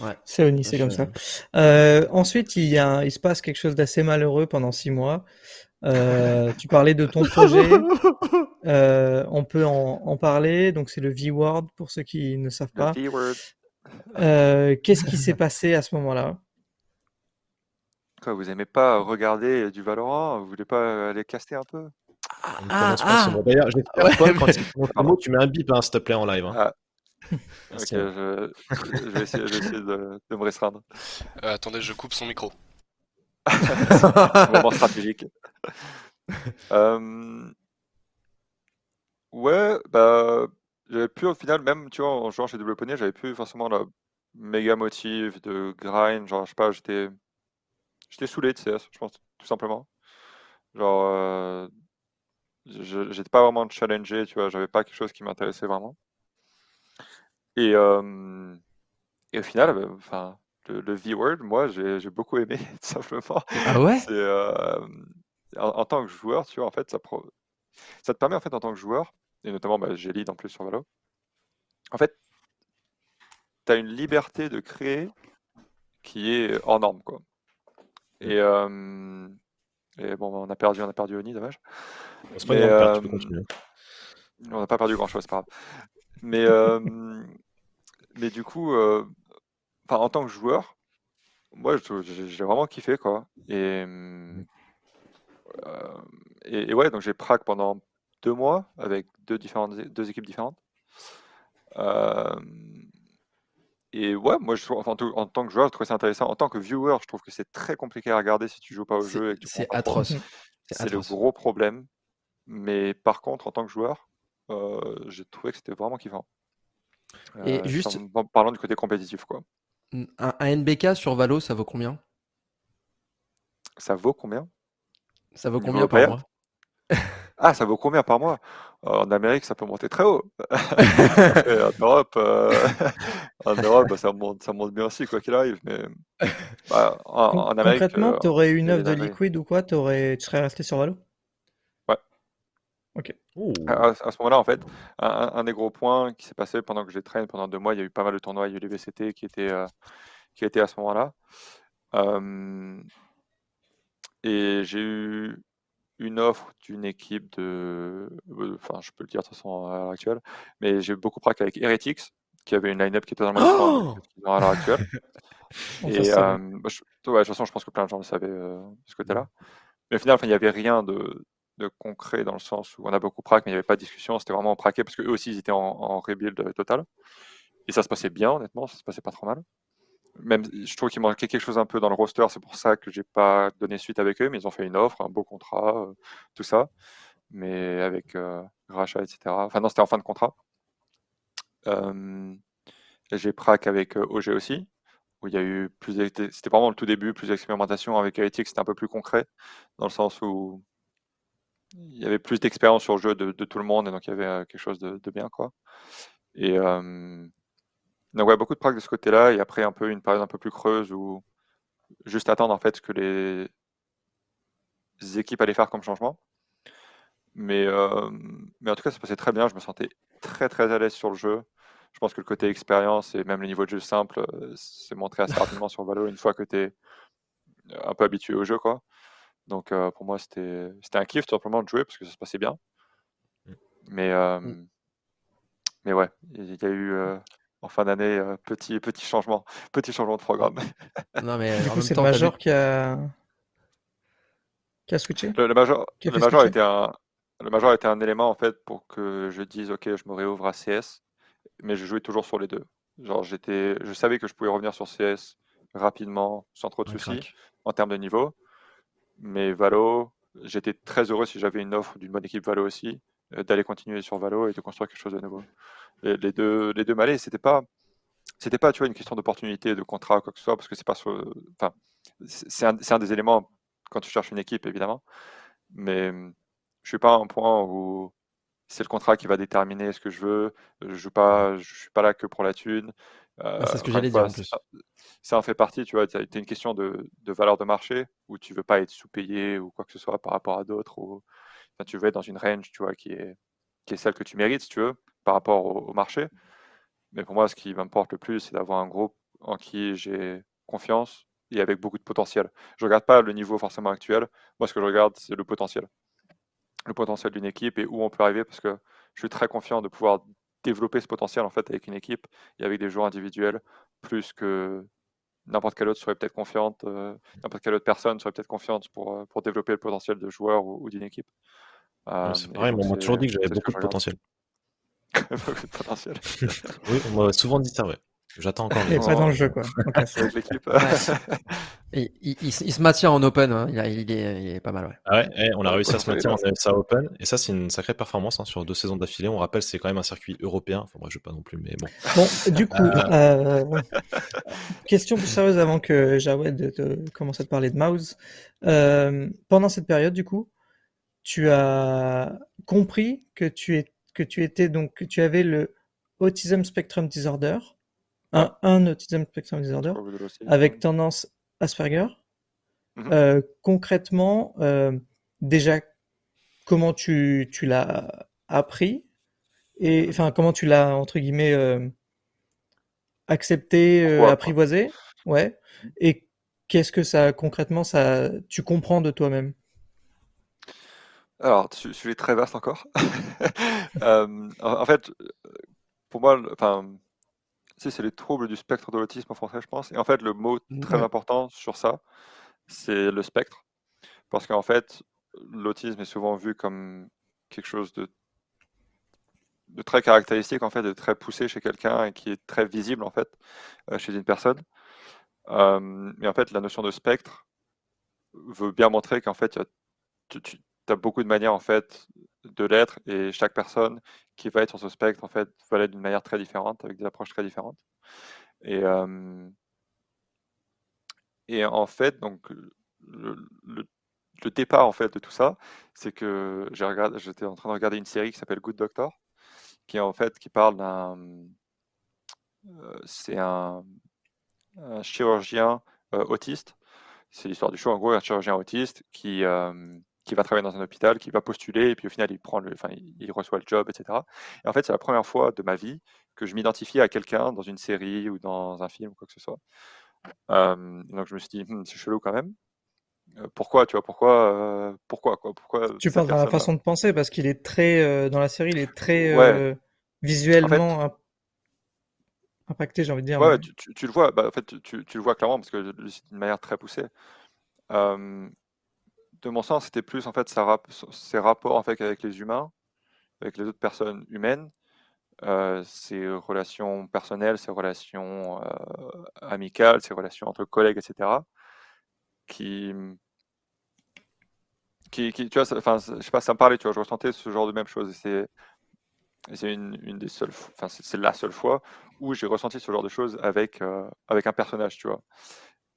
B: Ouais. C'est Oni, c'est comme ça. Euh, ensuite, il, y a, il se passe quelque chose d'assez malheureux pendant six mois. Euh, tu parlais de ton projet. *laughs* Euh, on peut en, parler. Donc, c'est le V-word pour ceux qui ne savent pas. Qu'est-ce qui s'est passé à ce moment-là?
D: Vous aimez pas regarder du Valorant? Vous voulez pas aller caster un peu?
A: Ah, ah, D'ailleurs, j'espère *laughs* quand tu mot, tu mets un bip, hein, s'il te plaît, en live. Hein. Ah. *laughs*
D: ok, je, je, vais essayer, je vais essayer de, de, me restreindre.
E: Euh, attendez, je coupe son micro. *laughs*
D: Moment stratégique. euh... Ouais, bah, j'avais plus au final, même, tu vois, en jouant chez Double Poney, j'avais plus forcément la méga motive de grind. Genre, je sais pas, j'étais J'étais saoulé de CS, je pense, tout simplement. Genre, euh, j'étais pas vraiment challengé, tu vois, j'avais pas quelque chose qui m'intéressait vraiment. Et, euh, et au final, bah, enfin, le, V-Word, moi, j'ai beaucoup aimé, *laughs* tout simplement.
C: Ah ouais?
D: Euh, en, tant que joueur, tu vois, en fait, ça, ça te permet, en fait, en tant que joueur, et notamment, bah, j'ai lead en plus sur Valo, en fait, tu as une liberté de créer qui est hors norme, quoi. Et, euh, et bon, on a perdu, on a perdu Oni, dommage. Euh, on n'a pas perdu grand chose, c'est pas grave. Mais, euh, *laughs* mais du coup, en tant que joueur, moi, j'ai vraiment kiffé, quoi. Et, et, ouais, donc j'ai prac pendant deux mois avec deux, différentes, deux équipes différentes. Et ouais, moi, je enfin, en tant que joueur, je trouve ça intéressant. En tant que viewer, je trouve que c'est très compliqué à regarder si tu joues pas au jeu.
C: C'est atroce.
D: C'est le gros problème. Mais par contre, en tant que joueur, euh, j'ai trouvé que c'était vraiment kiffant.
C: Et euh, juste.
D: En parlant du côté compétitif, quoi.
C: Un, un, NBK sur Valo, ça vaut combien?
D: Ça vaut combien?
C: Ça vaut combien par mois?
D: Ah, ça vaut combien par mois? En Amérique, ça peut monter très haut. *laughs* en Europe, euh, *laughs* en Europe bah, ça, monte, ça monte bien aussi, quoi qu'il arrive. Mais
B: bah, en, Amérique. Concrètement, euh, tu aurais une œuvre de Liquid ou quoi Tu serais resté sur Valo?
D: Ouais.
B: Ok.
D: À, ce moment-là, en fait, un, des gros points qui s'est passé pendant que j'ai traîné pendant deux mois, il y a eu pas mal de tournois, il y a eu les VCT qui étaient, euh, qui étaient à ce moment-là. et j'ai eu une offre d'une équipe de. Enfin, je peux le dire de toute façon à l'heure actuelle, mais j'ai beaucoup prac avec Heretics, qui avait une line-up qui est totalement oh à l'heure actuelle. *laughs* Et euh, je, de toute façon, je pense que plein de gens le savaient euh, de ce côté-là. Mais au final, il n'y avait rien de, de, concret dans le sens où on a beaucoup prac, mais il n'y avait pas de discussion. C'était vraiment praqué parce qu'eux aussi, ils étaient en, en rebuild total. Et ça se passait bien, honnêtement, ça se passait pas trop mal je trouve qu'il manquait quelque chose un peu dans le roster, c'est pour ça que j'ai pas donné suite avec eux, mais ils ont fait une offre, un beau contrat, euh, tout ça, mais avec euh, etc. Enfin non, c'était en fin de contrat. Euh, j'ai prac avec OG aussi, où il y a eu plus, c'était vraiment le tout début, plus d'expérimentation avec Heretics, c'était un peu plus concret, dans le sens où il y avait plus d'expérience sur le jeu de, tout le monde, et donc il y avait quelque chose de, bien, quoi. Et donc ouais, beaucoup de prac de ce côté-là, et après un peu une période un peu plus creuse où juste attendre en fait ce que les équipes allaient faire comme changement. Mais, euh, mais en tout cas, ça passait très bien. Je me sentais très très à l'aise sur le jeu. Je pense que le côté expérience et même le niveau de jeu simple euh, s'est montré assez rapidement sur Valo une fois que tu es un peu habitué au jeu. Quoi. Donc euh, pour moi, c'était un kiff tout simplement de jouer parce que ça se passait bien. Mm. Mais, mm. mais ouais, il y a eu en fin d'année, euh, petit, petit changement, petit changement de programme.
B: Non, mais *laughs* c'est le Major qui a... qui a switché?
D: Le, Major, le Major était un, le Major était un élément en fait pour que je dise ok, je me réouvre à CS, mais je jouais toujours sur les deux. Genre j'étais, je savais que je pouvais revenir sur CS rapidement, sans trop de soucis en termes de niveau, mais Valo, j'étais très heureux si j'avais une offre d'une bonne équipe Valo aussi, d'aller continuer sur Valo et de construire quelque chose de nouveau les, deux, les deux m'allaient. C'était pas, c'était pas, tu vois, une question d'opportunité, de contrat, quoi que ce soit, parce que c'est pas, enfin, c'est un, un, des éléments quand tu cherches une équipe, évidemment. Mais je suis pas à un point où c'est le contrat qui va déterminer ce que je veux. Je joue pas, je suis pas là que pour la thune.
C: Euh, c'est ce que j'allais dire.
D: Ça, en fait partie, tu vois. As, une question de, de, valeur de marché où tu veux pas être sous-payé ou quoi que ce soit par rapport à d'autres. Ou tu veux être dans une range, tu vois, qui est, qui est celle que tu mérites, si tu veux par rapport au, marché. Mais pour moi, ce qui m'importe le plus, c'est d'avoir un groupe en qui j'ai confiance et avec beaucoup de potentiel. Je ne regarde pas le niveau forcément actuel. Moi, ce que je regarde, c'est le potentiel. Le potentiel d'une équipe et où on peut arriver parce que je suis très confiant de pouvoir développer ce potentiel en fait avec une équipe et avec des joueurs individuels plus que n'importe quelle autre serait peut-être confiante, euh, n'importe quelle autre personne serait peut-être confiante pour, euh, pour développer le potentiel de joueurs ou, d'une équipe.
A: Euh, c'est pareil, on m'a toujours dit que j'avais *laughs* beaucoup de potentiel.
D: potentiel. *laughs*
A: oui, on m'a souvent dit ça, ouais. J'attends encore.
B: Il n'est pas dans le jeu, quoi. *laughs*
C: il, se maintient en open, hein. il, est, pas mal. Ouais.
A: Ah ouais, eh, on a réussi à se *laughs* maintenir en LSA open, et ça, c'est une sacrée performance hein, sur deux saisons d'affilée. On rappelle, c'est quand même un circuit européen. Enfin, moi, je ne pas non plus, mais bon.
B: Bon, du coup, euh, euh, *laughs* question plus sérieuse avant que Jawed commence à te parler de Mouse. Euh, pendant cette période, du coup, tu as compris que tu es que tu étais donc que tu avais le Autism Spectrum Disorder, un, un Autism Spectrum Disorder avec tendance Asperger. Mhm. Euh, concrètement, euh, déjà, comment tu, tu l'as appris et enfin comment tu l'as entre guillemets euh, accepté, apprivoisé, ouais. Et qu'est-ce que ça concrètement ça tu comprends de toi-même?
D: Alors, sujet très vaste encore. *laughs* En, fait, pour moi, enfin, c'est les troubles du spectre de l'autisme en français, je pense. Et en fait, le mot très important sur ça, c'est le spectre. Parce qu'en fait, l'autisme est souvent vu comme quelque chose de, de très caractéristique, en fait, de très poussé chez quelqu'un et qui est très visible, en fait, euh, chez une personne. Euh, mais en fait, la notion de spectre veut bien montrer qu'en fait, tu, tu as beaucoup de manières en fait de l'être et chaque personne qui va être sur ce spectre en fait va l'être d'une manière très différente avec des approches très différentes. Et, et en fait, donc le, le, départ en fait de tout ça, c'est que j'étais en train de regarder une série qui s'appelle Good Doctor, qui en fait qui parle d'un, c'est un, chirurgien autiste. C'est l'histoire du show en gros, un chirurgien autiste qui qui va travailler dans un hôpital, qui va postuler, et puis au final, il, prend le, enfin, il, reçoit le job, etc. Et en fait, c'est la première fois de ma vie que je m'identifiais à quelqu'un dans une série ou dans un film ou quoi que ce soit. donc je me suis dit, «Hmm, c'est chelou quand même. pourquoi, tu vois, pourquoi, pourquoi, quoi, pourquoi
B: Tu parles de la façon de penser parce qu'il est très, dans la série, il est très visuellement impacté, j'ai envie de dire.
D: Ouais, tu, le vois, bah, en fait, tu, tu, le vois clairement parce que c'est d'une manière très poussée. De mon sens, c'était plus en fait ses rapports avec les humains, avec les autres personnes humaines, euh, ses relations personnelles, ses relations euh, amicales, ses relations entre collègues, etc. Qui, qui, tu vois, enfin, je sais pas, ça me parlait, tu vois, je ressentais ce genre de même chose. Et c'est une, des seules, enfin, c'est la seule fois où j'ai ressenti ce genre de choses avec, euh, avec un personnage, tu vois.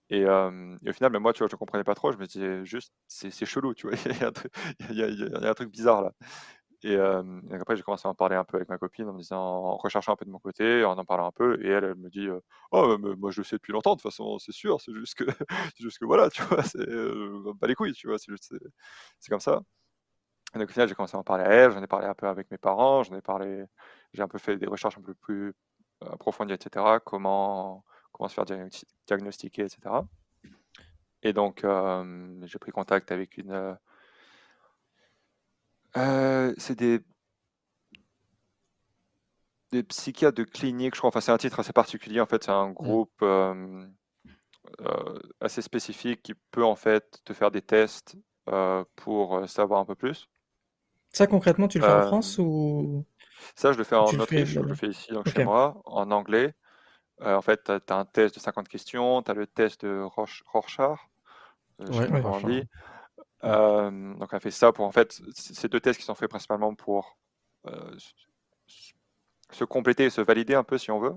D: Et, au final, même moi, tu vois, je comprenais pas trop. Je me disais juste, c'est chelou, tu vois. il, y a un truc, bizarre là. Et, après, j'ai commencé à en parler un peu avec ma copine en me disant, en recherchant un peu de mon côté, en en parlant un peu. Et elle, elle me dit, oh, moi je le sais depuis longtemps, de toute façon, c'est sûr. C'est juste que, *laughs* juste que voilà, tu vois, c'est pas les couilles, tu vois, c'est c'est comme ça. Et donc au final, j'ai commencé à en parler à elle, j'en ai parlé un peu avec mes parents, j'en ai parlé, j'ai un peu fait des recherches un peu plus approfondies, etc. Comment, comment se faire diagnostiquer, etc. Et donc, j'ai pris contact avec une euh, c'est des des psychiatres de clinique, je crois. Enfin, c'est un titre assez particulier. En fait, c'est un mmh. groupe euh, euh, assez spécifique qui peut en fait te faire des tests pour savoir un peu plus.
B: Ça, concrètement, tu le fais en France ou
D: Ça, je le fais en Autriche, je le fais ici, donc chez moi, en anglais. En fait, tu as, un test de 50 questions, tu as le test de Rorschach, pas comment on dit. Euh, donc on a fait ça pour en fait ces deux tests qui sont faits principalement pour euh, se compléter et se valider un peu si on veut.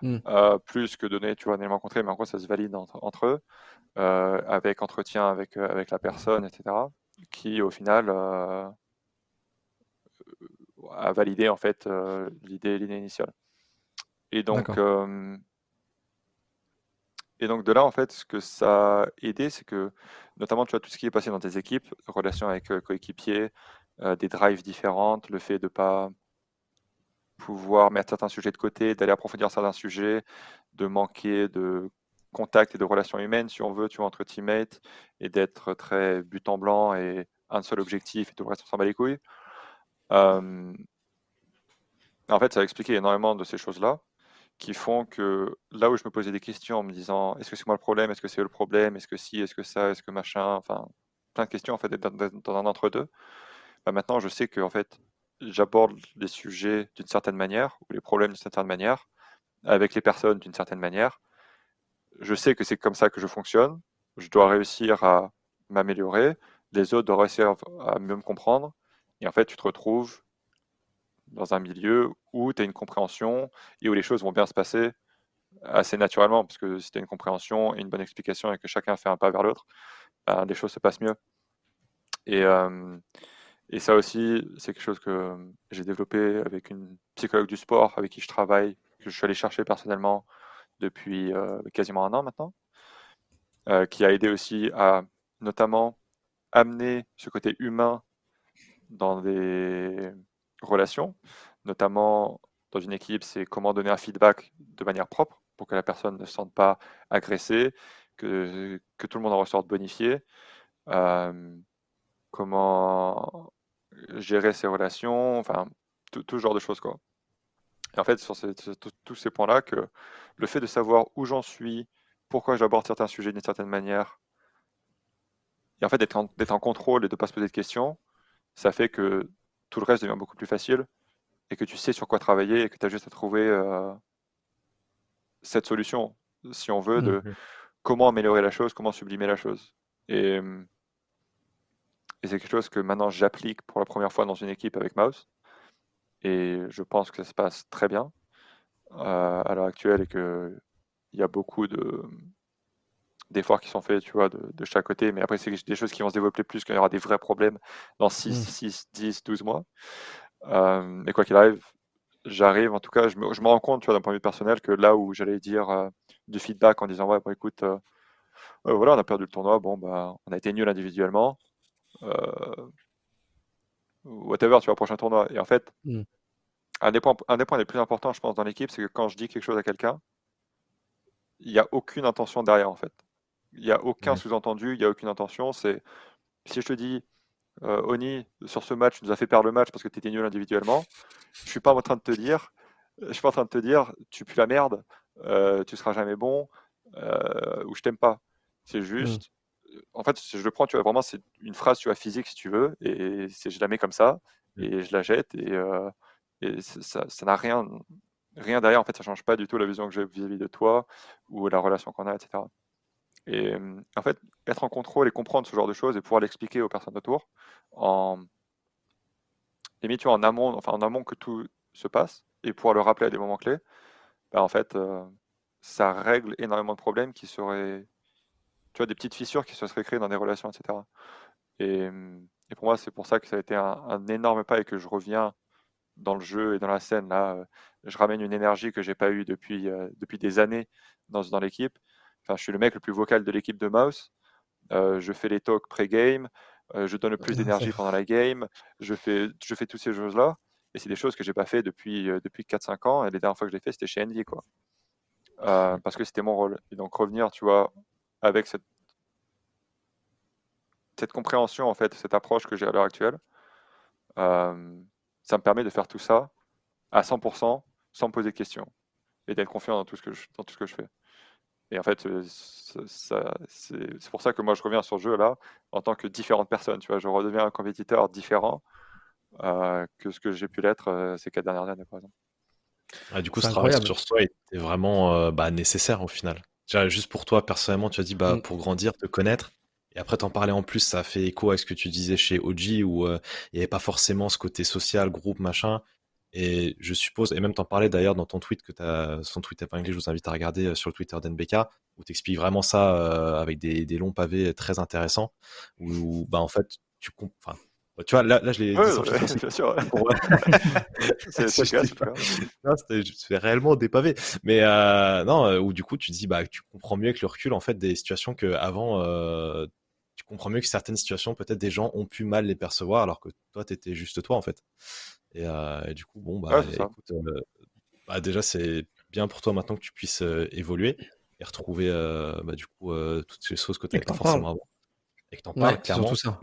D: Mmh. Euh, plus que donner tu vois un élément contraire mais en gros ça se valide entre, eux avec entretien avec, avec la personne etc qui au final a validé en fait l'idée initiale et donc et donc de là, en fait, ce que ça a aidé, c'est que notamment, tu vois, tout ce qui est passé dans tes équipes, relations avec euh, coéquipiers, euh, des drives différentes, le fait de ne pas pouvoir mettre certains sujets de côté, d'aller approfondir certains sujets, de manquer de contact et de relations humaines, si on veut, tu vois, entre teammates, et d'être très but en blanc et un seul objectif et tout le reste, on s'en bat les couilles. Euh, en fait, ça a expliqué énormément de ces choses-là qui font que là où je me posais des questions en me disant est-ce que c'est moi le problème, est-ce que c'est le problème, est-ce que si, est-ce que ça, est-ce que machin, enfin plein de questions en fait dans, un entre-deux. Bah, maintenant, je sais que en fait, j'aborde les sujets d'une certaine manière ou les problèmes d'une certaine manière avec les personnes d'une certaine manière. Je sais que c'est comme ça que je fonctionne. Je dois réussir à m'améliorer. Les autres doivent réussir à mieux me comprendre. Et en fait, tu te retrouves dans un milieu où tu as une compréhension et où les choses vont bien se passer assez naturellement, parce que si tu as une compréhension et une bonne explication et que chacun fait un pas vers l'autre, ben, les choses se passent mieux. Et, euh, ça aussi, c'est quelque chose que j'ai développé avec une psychologue du sport avec qui je travaille, que je suis allé chercher personnellement depuis euh, quasiment un an maintenant, euh, qui a aidé aussi à notamment amener ce côté humain dans des relation, notamment dans une équipe, c'est comment donner un feedback de manière propre pour que la personne ne se sente pas agressée, que, que tout le monde en ressorte bonifié, euh, comment gérer ses relations, enfin, tout, tout, genre de choses. Quoi. Et en fait, sur tous ces points-là, que le fait de savoir où j'en suis, pourquoi j'aborde certains sujets d'une certaine manière, et en fait d'être en, en, contrôle et de ne pas se poser de questions, ça fait que tout le reste devient beaucoup plus facile et que tu sais sur quoi travailler et que tu as juste à trouver euh, cette solution, si on veut, de mmh comment améliorer la chose, comment sublimer la chose. Et, et c'est quelque chose que maintenant j'applique pour la première fois dans une équipe avec Mouse. Et je pense que ça se passe très bien euh, à l'heure actuelle et qu'il y a beaucoup de, d'efforts qui sont faits, tu vois, de, de, chaque côté. Mais après, c'est des choses qui vont se développer plus quand il y aura des vrais problèmes dans 6, 6 10, 12 mois. Euh, mais quoi qu'il arrive, j'arrive, en tout cas, je me, je me, rends compte, tu vois, d'un point de vue personnel, que là où j'allais dire euh, du feedback en disant, ouais, bon, écoute, euh, euh, voilà, on a perdu le tournoi, bon, bah, on a été nul individuellement. whatever, tu vois, prochain tournoi. Et en fait, mm. un, des points, un des points les plus importants, je pense, dans l'équipe, c'est que quand je dis quelque chose à quelqu'un, il n'y a aucune intention derrière, en fait. Il n'y a aucun sous-entendu, il n'y a aucune intention. C'est si je te dis, euh, Oni, sur ce match, nous as fait perdre le match parce que tu étais nul individuellement. Je suis pas en train de te dire, je suis pas en train de te dire, tu pues la merde, euh, tu seras jamais bon, euh, ou je t'aime pas. C'est juste, en fait, je le prends, tu vois, vraiment, c'est une phrase, tu vois, physique si tu veux, et c'est, je la mets comme ça, et je la jette, et, euh, et ça, ça n'a rien, rien derrière. En fait, ça change pas du tout la vision que j'ai vis-à-vis de toi ou la relation qu'on a, etc. Et en fait, être en contrôle et comprendre ce genre de choses et pouvoir l'expliquer aux personnes autour en limite en amont, enfin en amont que tout se passe et pouvoir le rappeler à des moments clés, bah, en fait, euh, ça règle énormément de problèmes qui seraient, tu vois, des petites fissures qui se seraient créées dans des relations, etc. Et, pour moi, c'est pour ça que ça a été un, énorme pas et que je reviens dans le jeu et dans la scène. Là, euh, je ramène une énergie que j'ai pas eue depuis, euh, depuis des années dans, dans l'équipe je suis le mec le plus vocal de l'équipe de Mouse. Euh, je fais les talks pré-game, euh, je donne le plus d'énergie pendant la game, je fais, je fais toutes ces choses-là. Et c'est des choses que j'ai pas fait depuis, euh, depuis 4-5 ans. Et les dernières fois que je l'ai fait, c'était chez Envy, quoi. parce que c'était mon rôle. Et donc revenir, tu vois, avec cette, cette compréhension, en fait, cette approche que j'ai à l'heure actuelle, ça me permet de faire tout ça à 100% sans me poser de questions et d'être confiant dans tout ce que je, dans tout ce que je fais. Et en fait, euh, c'est pour ça que moi je reviens sur le jeu là en tant que différentes personnes. Tu vois, je redeviens un compétiteur différent euh, que ce que j'ai pu l'être euh, ces quatre dernières années, par exemple.
A: Ah, du coup, ce travail sur soi était vraiment bah, nécessaire au final. Juste pour toi, personnellement, tu as dit bah, mm. pour grandir, te connaître. Et après, t'en parlais en plus, ça fait écho à ce que tu disais chez OG où il n'y avait pas forcément ce côté social, groupe, machin. Et je suppose, et même t'en parlais d'ailleurs dans ton tweet que tu as, son tweet épinglé, je vous invite à regarder euh, sur le Twitter d'NBK, où tu expliques vraiment ça euh, avec des, des, longs pavés très intéressants, où, bah, en fait, tu comprends. Tu vois, là, là je l'ai
D: ouais, dit bien sûr. *laughs* *laughs*
A: c'est réellement des pavés. Mais euh, non, euh, où du coup, tu dis, bah, tu comprends mieux avec le recul, en fait, des situations que avant, euh, comprends mieux que certaines situations, peut-être des gens ont pu mal les percevoir, alors que toi, tu étais juste toi, en fait. Euh, et, du coup, bon, bah, écoute, euh, bah, déjà, c'est bien pour toi maintenant que tu puisses euh, évoluer et retrouver bah, du coup toutes ces choses que tu n'avais pas forcément avant. Et que tu en parles clairement. Ça.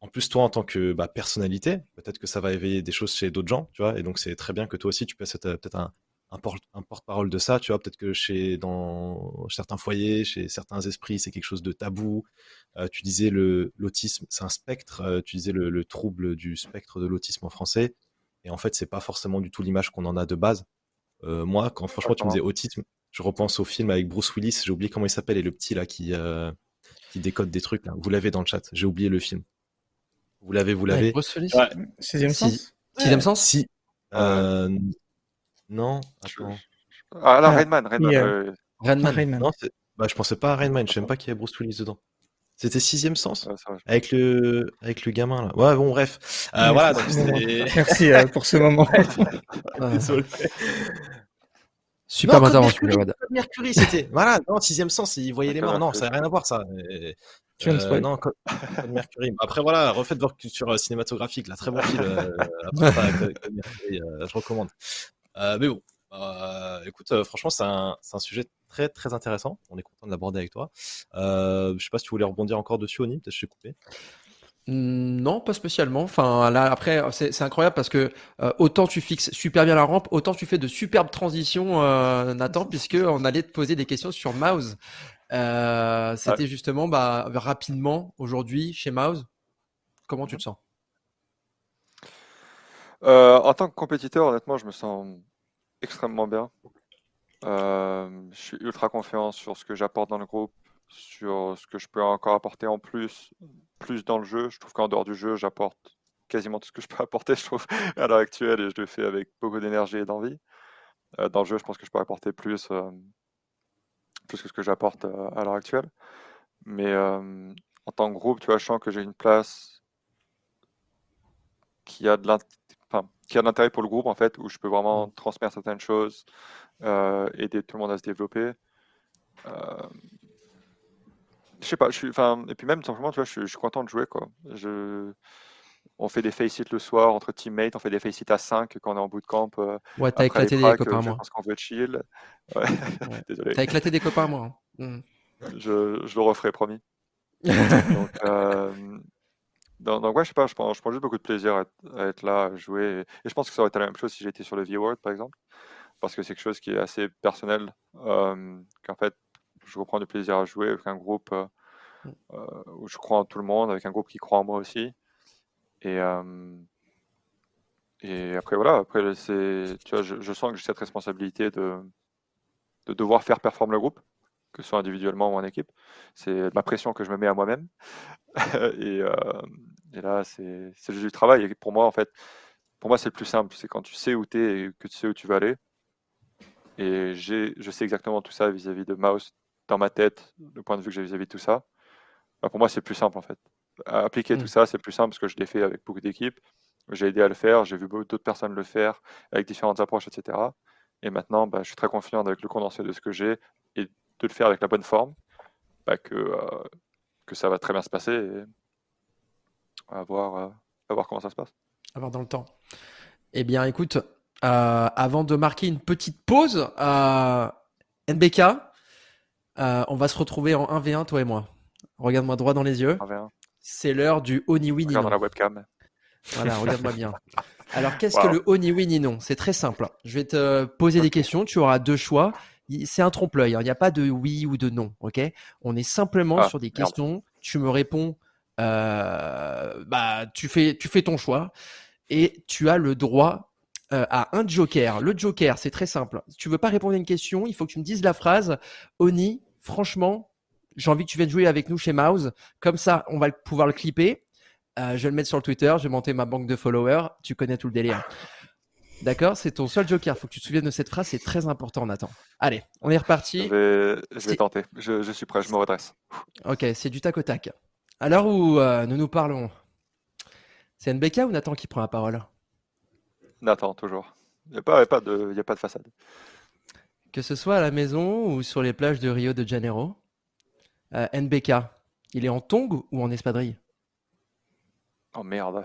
A: en plus, toi, en tant que bah, personnalité, peut-être que ça va éveiller des choses chez d'autres gens, tu vois. Et donc, c'est très bien que toi aussi, tu puisses être peut-être un, un, porte-parole de ça, tu vois. Peut-être que chez dans certains foyers, chez certains esprits, c'est quelque chose de tabou. tu disais le l'autisme, c'est un spectre. tu disais le, le, trouble du spectre de l'autisme en français. Et en fait, c'est pas forcément du tout l'image qu'on en a de base. Euh, moi, quand franchement tu me disais autisme, je repense au film avec Bruce Willis, j'ai oublié comment il s'appelle, et le petit là qui, euh, qui décode des trucs. Là. Vous l'avez dans le chat, j'ai oublié le film. Vous l'avez, vous l'avez.
B: Bruce Willis? Ouais. Sixième sens?
C: Sixième sens?
A: Si. Euh, non, attends.
D: Ah là, Redman. Redman,
C: Redman.
A: Non, bah, je pensais pas à Redman, je sais même pas qu'il y a Bruce Willis dedans. C'était sixième sens? Avec le avec le gamin là. Ouais bon bref. Euh, voilà. Donc *laughs*
B: Merci euh, pour ce moment. *laughs*
C: Super non, intervention.
A: Mercury, c'était. voilà, non, sixième sens, il voyait les mains. Non, ça n'a rien à voir, ça.
B: Tu euh,
A: non, code, Mercury. Après, voilà, refaites votre culture euh, cinématographique, là, très bon film. après, *laughs* je recommande. Mais bon, écoute, franchement, c'est un, un, sujet très très intéressant. On est content de l'aborder avec toi. Euh, je sais pas si tu voulais rebondir encore dessus, Oni, peut-être je t'ai coupé.
C: Mmh, non, pas spécialement. Enfin, là, après, c'est incroyable parce que euh, autant tu fixes super bien la rampe, autant tu fais de superbes transitions, euh, Nathan, puisque on allait te poser des questions sur Mouse. Euh, C'était justement bah, rapidement aujourd'hui chez Mouse. Comment tu te sens?
D: Euh, En tant que compétiteur, honnêtement, je me sens extrêmement bien. Euh, je suis ultra confiant sur ce que j'apporte dans le groupe, sur ce que je peux encore apporter en plus, plus dans le jeu. Je trouve qu'en dehors du jeu, j'apporte quasiment tout ce que je peux apporter, *laughs* je trouve, à l'heure actuelle, et je le fais avec beaucoup d'énergie et d'envie. Euh, dans le jeu, je pense que je peux apporter plus, plus que ce que j'apporte à l'heure actuelle. Mais en tant que groupe, tu vois, je sens que j'ai une place qui a de l'intérêt pour le groupe, en fait, où je peux vraiment mmh. transmettre certaines choses, euh, aider tout le monde à se développer. Euh, je sais pas, je suis, enfin, et puis même simplement, tu vois, je, suis content de jouer quoi. Je, on fait des face le soir entre teammates, on fait des face à 5 quand on est en bootcamp. Euh,
C: ouais, t'as éclaté des copains moi.
D: Parce qu'on veut chill. *laughs* *laughs*
C: Désolé. T'as éclaté des copains moi. Mmh.
D: je, je, le referai, promis. *laughs* donc, euh, donc, ouais, je sais pas, je prends, je prends juste beaucoup de plaisir à être, là, à jouer. Et, je pense que ça aurait été la même chose si j'étais sur le V-World, par exemple. Parce que c'est quelque chose qui est assez personnel. Euh, qu'en fait, je reprends du plaisir à jouer avec un groupe euh, euh, où je crois en tout le monde, avec un groupe qui croit en moi aussi. Et, et après, voilà, après, tu vois, je, sens que j'ai cette responsabilité de, de devoir faire performer le groupe, que ce soit individuellement ou en équipe. C'est ma pression que je me mets à moi-même. *laughs* et, et, là, c'est, juste du travail. Et pour moi, en fait, pour moi, c'est le plus simple. C'est quand tu sais où tu es et que tu sais où tu vas aller. Et je sais exactement tout ça vis-à-vis de Mouse dans ma tête, le point de vue que j'ai vis-à-vis de tout ça. Bah, pour moi, c'est plus simple en fait. appliquer tout mmh. ça, c'est plus simple parce que je l'ai fait avec beaucoup d'équipes. J'ai aidé à le faire, j'ai vu d'autres personnes le faire avec différentes approches, etc. Et maintenant, bah, je suis très confiant avec le condensé de ce que j'ai et de le faire avec la bonne forme, bah, que, euh, que ça va très bien se passer et à voir, euh, à voir comment ça se passe.
C: À voir dans le temps. Eh bien, écoute, euh, avant de marquer une petite pause, NBK, on va se retrouver en 1v1, toi et moi. Regarde-moi droit dans les yeux. C'est l'heure du Oni Winnie.
D: Regarde dans la webcam.
C: Voilà, regarde-moi bien. *laughs* Alors, qu'est-ce que le Oni Winnie non? C'est très simple. Je vais te poser des questions. Tu auras deux choix. C'est un trompe-l'œil. Hein. Il n'y a pas de oui ou de non. Ok? On est simplement ah, sur des questions. Tu me réponds. Euh, bah, tu fais, tu fais ton choix et tu as le droit euh, à un joker. Le joker, c'est très simple. Si tu veux pas répondre à une question, il faut que tu me dises la phrase Oni, franchement, j'ai envie que tu viennes jouer avec nous chez Mouse. Comme ça, on va pouvoir le clipper. Euh, je vais le mettre sur le Twitter, je vais monter ma banque de followers. Tu connais tout le délire. D'accord C'est ton seul joker. Il faut que tu te souviennes de cette phrase. C'est très important, Nathan. Allez, on est reparti.
D: Je vais, tenter. Je, suis prêt. Je me redresse.
C: Ok, c'est du tac au tac. À l'heure où euh, nous nous parlons, c'est NBK ou Nathan qui prend la parole?
D: Nathan, toujours. Il n'y a, pas, de, a pas de façade.
C: Que ce soit à la maison ou sur les plages de Rio de Janeiro, euh, NBK, il est en tongue ou en espadrille?
D: Oh merde.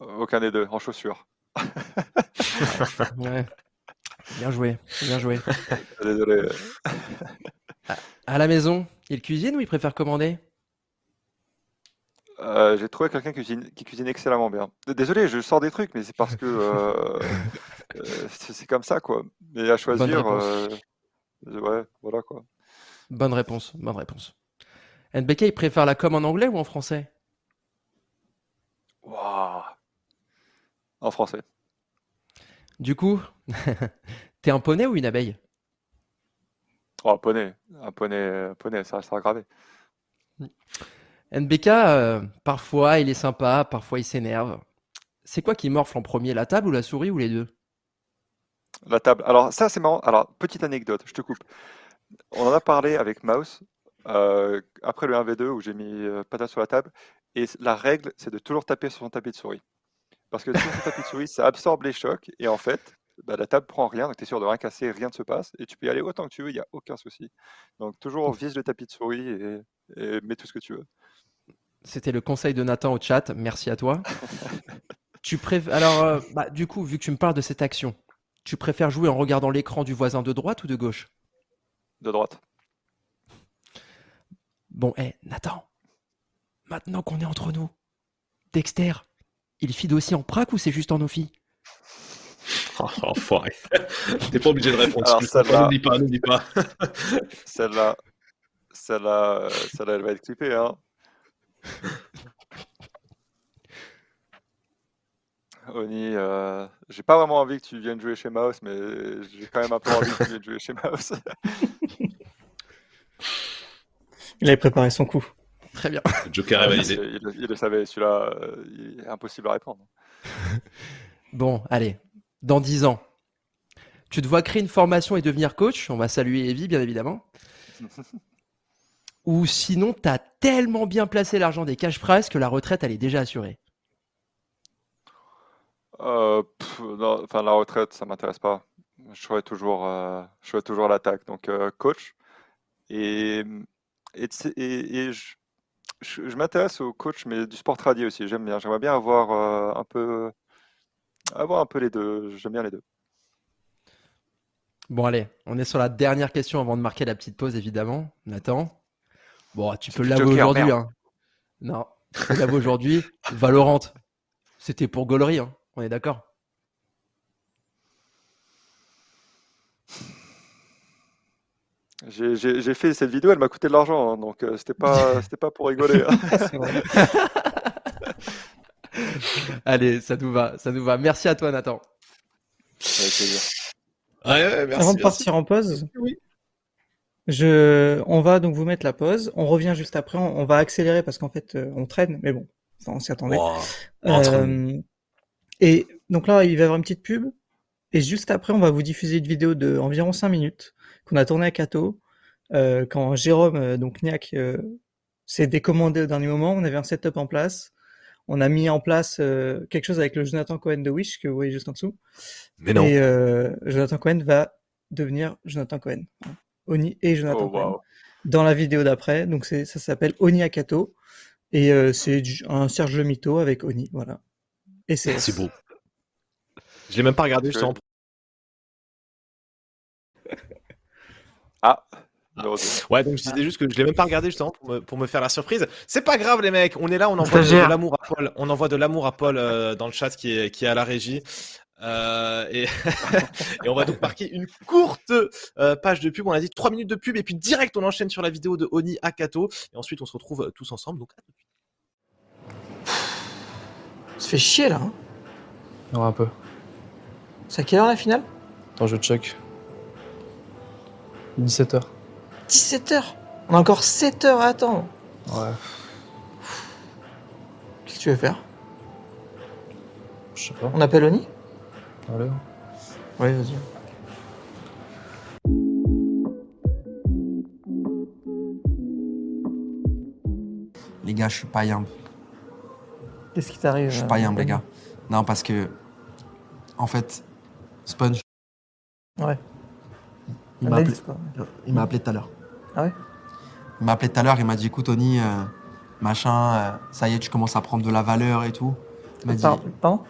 D: Aucun des deux, en chaussures. *laughs*
C: Bien joué, bien joué.
D: Désolé.
C: À, la maison, il cuisine ou il préfère commander?
D: Euh, J'ai trouvé quelqu'un qui cuisine, qui cuisine excellemment bien. Désolé, je sors des trucs, mais c'est parce que euh, *laughs* euh, c'est comme ça, quoi. Mais à choisir, ouais, voilà, quoi.
C: Bonne réponse, bonne réponse. NBK, il préfère la com en anglais ou en français?
D: En français.
C: Du coup, *laughs* t'es un poney ou une abeille?
D: Oh, un poney. Un poney, poney ça sera gravé.
C: NBK, euh, parfois il est sympa, parfois il s'énerve. C'est quoi qui morfle en premier, la table ou la souris ou les deux?
D: La table. Alors, ça, c'est marrant. Alors, petite anecdote, je te coupe. On en a parlé avec Mouse euh, après le 1v2 où j'ai mis euh, patate sur la table. Et la règle, c'est de toujours taper sur son tapis de souris. Parce que sur son tapis de souris, ça absorbe les chocs. Et en fait, bah, la table prend rien. Donc, tu es sûr de rien casser, rien ne se passe. Et tu peux y aller autant que tu veux, il n'y a aucun souci. Donc, toujours vise le tapis de souris et, mets tout ce que tu veux.
C: C'était le conseil de Nathan au chat. Merci à toi. *laughs* tu. Alors, euh, bah, du coup, vu que tu me parles de cette action, tu préfères jouer en regardant l'écran du voisin de droite ou de gauche?
D: De droite.
C: Bon, hé, Nathan, maintenant qu'on est entre nous, Dexter, il fide aussi en prac ou c'est juste en Ophi *laughs*
A: Oh, enfoiré. *laughs* T'es pas obligé de répondre. Alors, celle-là, ne dis pas, ne dis pas. *laughs*
D: celle-là, celle-là, celle-là, elle va être clippée, hein. Oni, euh, j'ai pas vraiment envie que tu viennes jouer chez Mouse, mais j'ai quand même un peu envie que tu viennes jouer chez Mouse.
B: Il avait préparé son coup.
C: Très bien. *laughs*
A: Joker est validé.
D: Il, le savait, celui-là, euh, il est impossible à répondre. *laughs*
C: bon, allez, dans 10 ans, tu te vois créer une formation et devenir coach? On va saluer Evie, bien évidemment. *laughs* Ou sinon, tu as tellement bien placé l'argent des cash prize que la retraite, elle est déjà assurée?
D: Euh, enfin, la retraite, ça m'intéresse pas. Je serai toujours, euh, je toujours l'attaque. Donc, coach. Et et, je, m'intéresse au coach, mais du sport tradit aussi. J'aime bien. J'aimerais bien avoir euh, un peu, avoir un peu les deux. J'aime bien les deux.
C: Bon, allez, on est sur la dernière question avant de marquer la petite pause, évidemment. Nathan,
F: Bon, tu peux l'avouer aujourd'hui. Hein. Non, tu peux l'avouer aujourd'hui. *laughs* Valorant, c'était pour Gollery, hein. on est d'accord?
D: J'ai fait cette vidéo, elle m'a coûté de l'argent, hein, donc euh, c'était pas, *laughs* pas pour rigoler. *laughs* *laughs*
F: Allez, ça nous va, ça nous va. Merci à toi, Nathan.
B: Avant de partir en pause, je, on va donc vous mettre la pause. On revient juste après. On, va accélérer parce qu'en fait, euh, on traîne, mais bon, on s'y attendait. Euh, et donc là, il va y avoir une petite pub. Et juste après, on va vous diffuser une vidéo de environ 5 minutes qu'on a tournée à Cato. Euh, quand Jérôme, donc Niac, s'est décommandé au dernier moment, on avait un setup en place on a mis en place euh, quelque chose avec le Jonathan Cohen de Wish que vous voyez juste en dessous.
A: Mais non.
B: Et euh, Jonathan Cohen va devenir Jonathan Cohen. Oni et Jonathan oh, Cohen. Dans la vidéo d'après, donc ça s'appelle Oni Akato et euh, c'est un Serge Le Mito avec Oni, voilà. Et c'est.
A: C'est beau. Je l'ai même pas regardé, je.
D: Ah.
A: Ouais, donc je disais juste que je l'ai même pas regardé justement pour me, faire la surprise. C'est pas grave les mecs, on est là, on envoie de, l'amour à Paul, on envoie de l'amour à Paul euh, dans le chat qui est, qui est à la régie. Euh, et, *laughs* et, on va donc marquer une courte euh, page de pub. On a dit 3 minutes de pub et puis direct on enchaîne sur la vidéo de Oni Akato et ensuite on se retrouve tous ensemble. Donc à tout de suite.
B: Ça fait chier là. Hein
G: non, un peu.
B: C'est à quelle heure la finale?
G: Attends, je check. 17h.
B: 17 heures? On a encore 7 heures à attendre.
G: Ouais.
B: Qu'est-ce que tu veux faire?
G: Je sais pas.
B: On appelle Oni?
G: Allez.
B: Oui, vas-y.
C: Les gars, je suis pas humble.
B: Qu'est-ce qui t'arrive
C: Je suis pas humble, les gars. Non, parce que, en fait, Sponge.
B: Ouais.
C: Il m'a appelé, il m'a appelé tout à l'heure.
B: Ah ouais
C: Il m'a appelé tout à l'heure, il m'a dit écoute Tony, euh, machin, euh, ça y est, tu commences à prendre de la valeur et tout.
B: Il m'a dit Pardon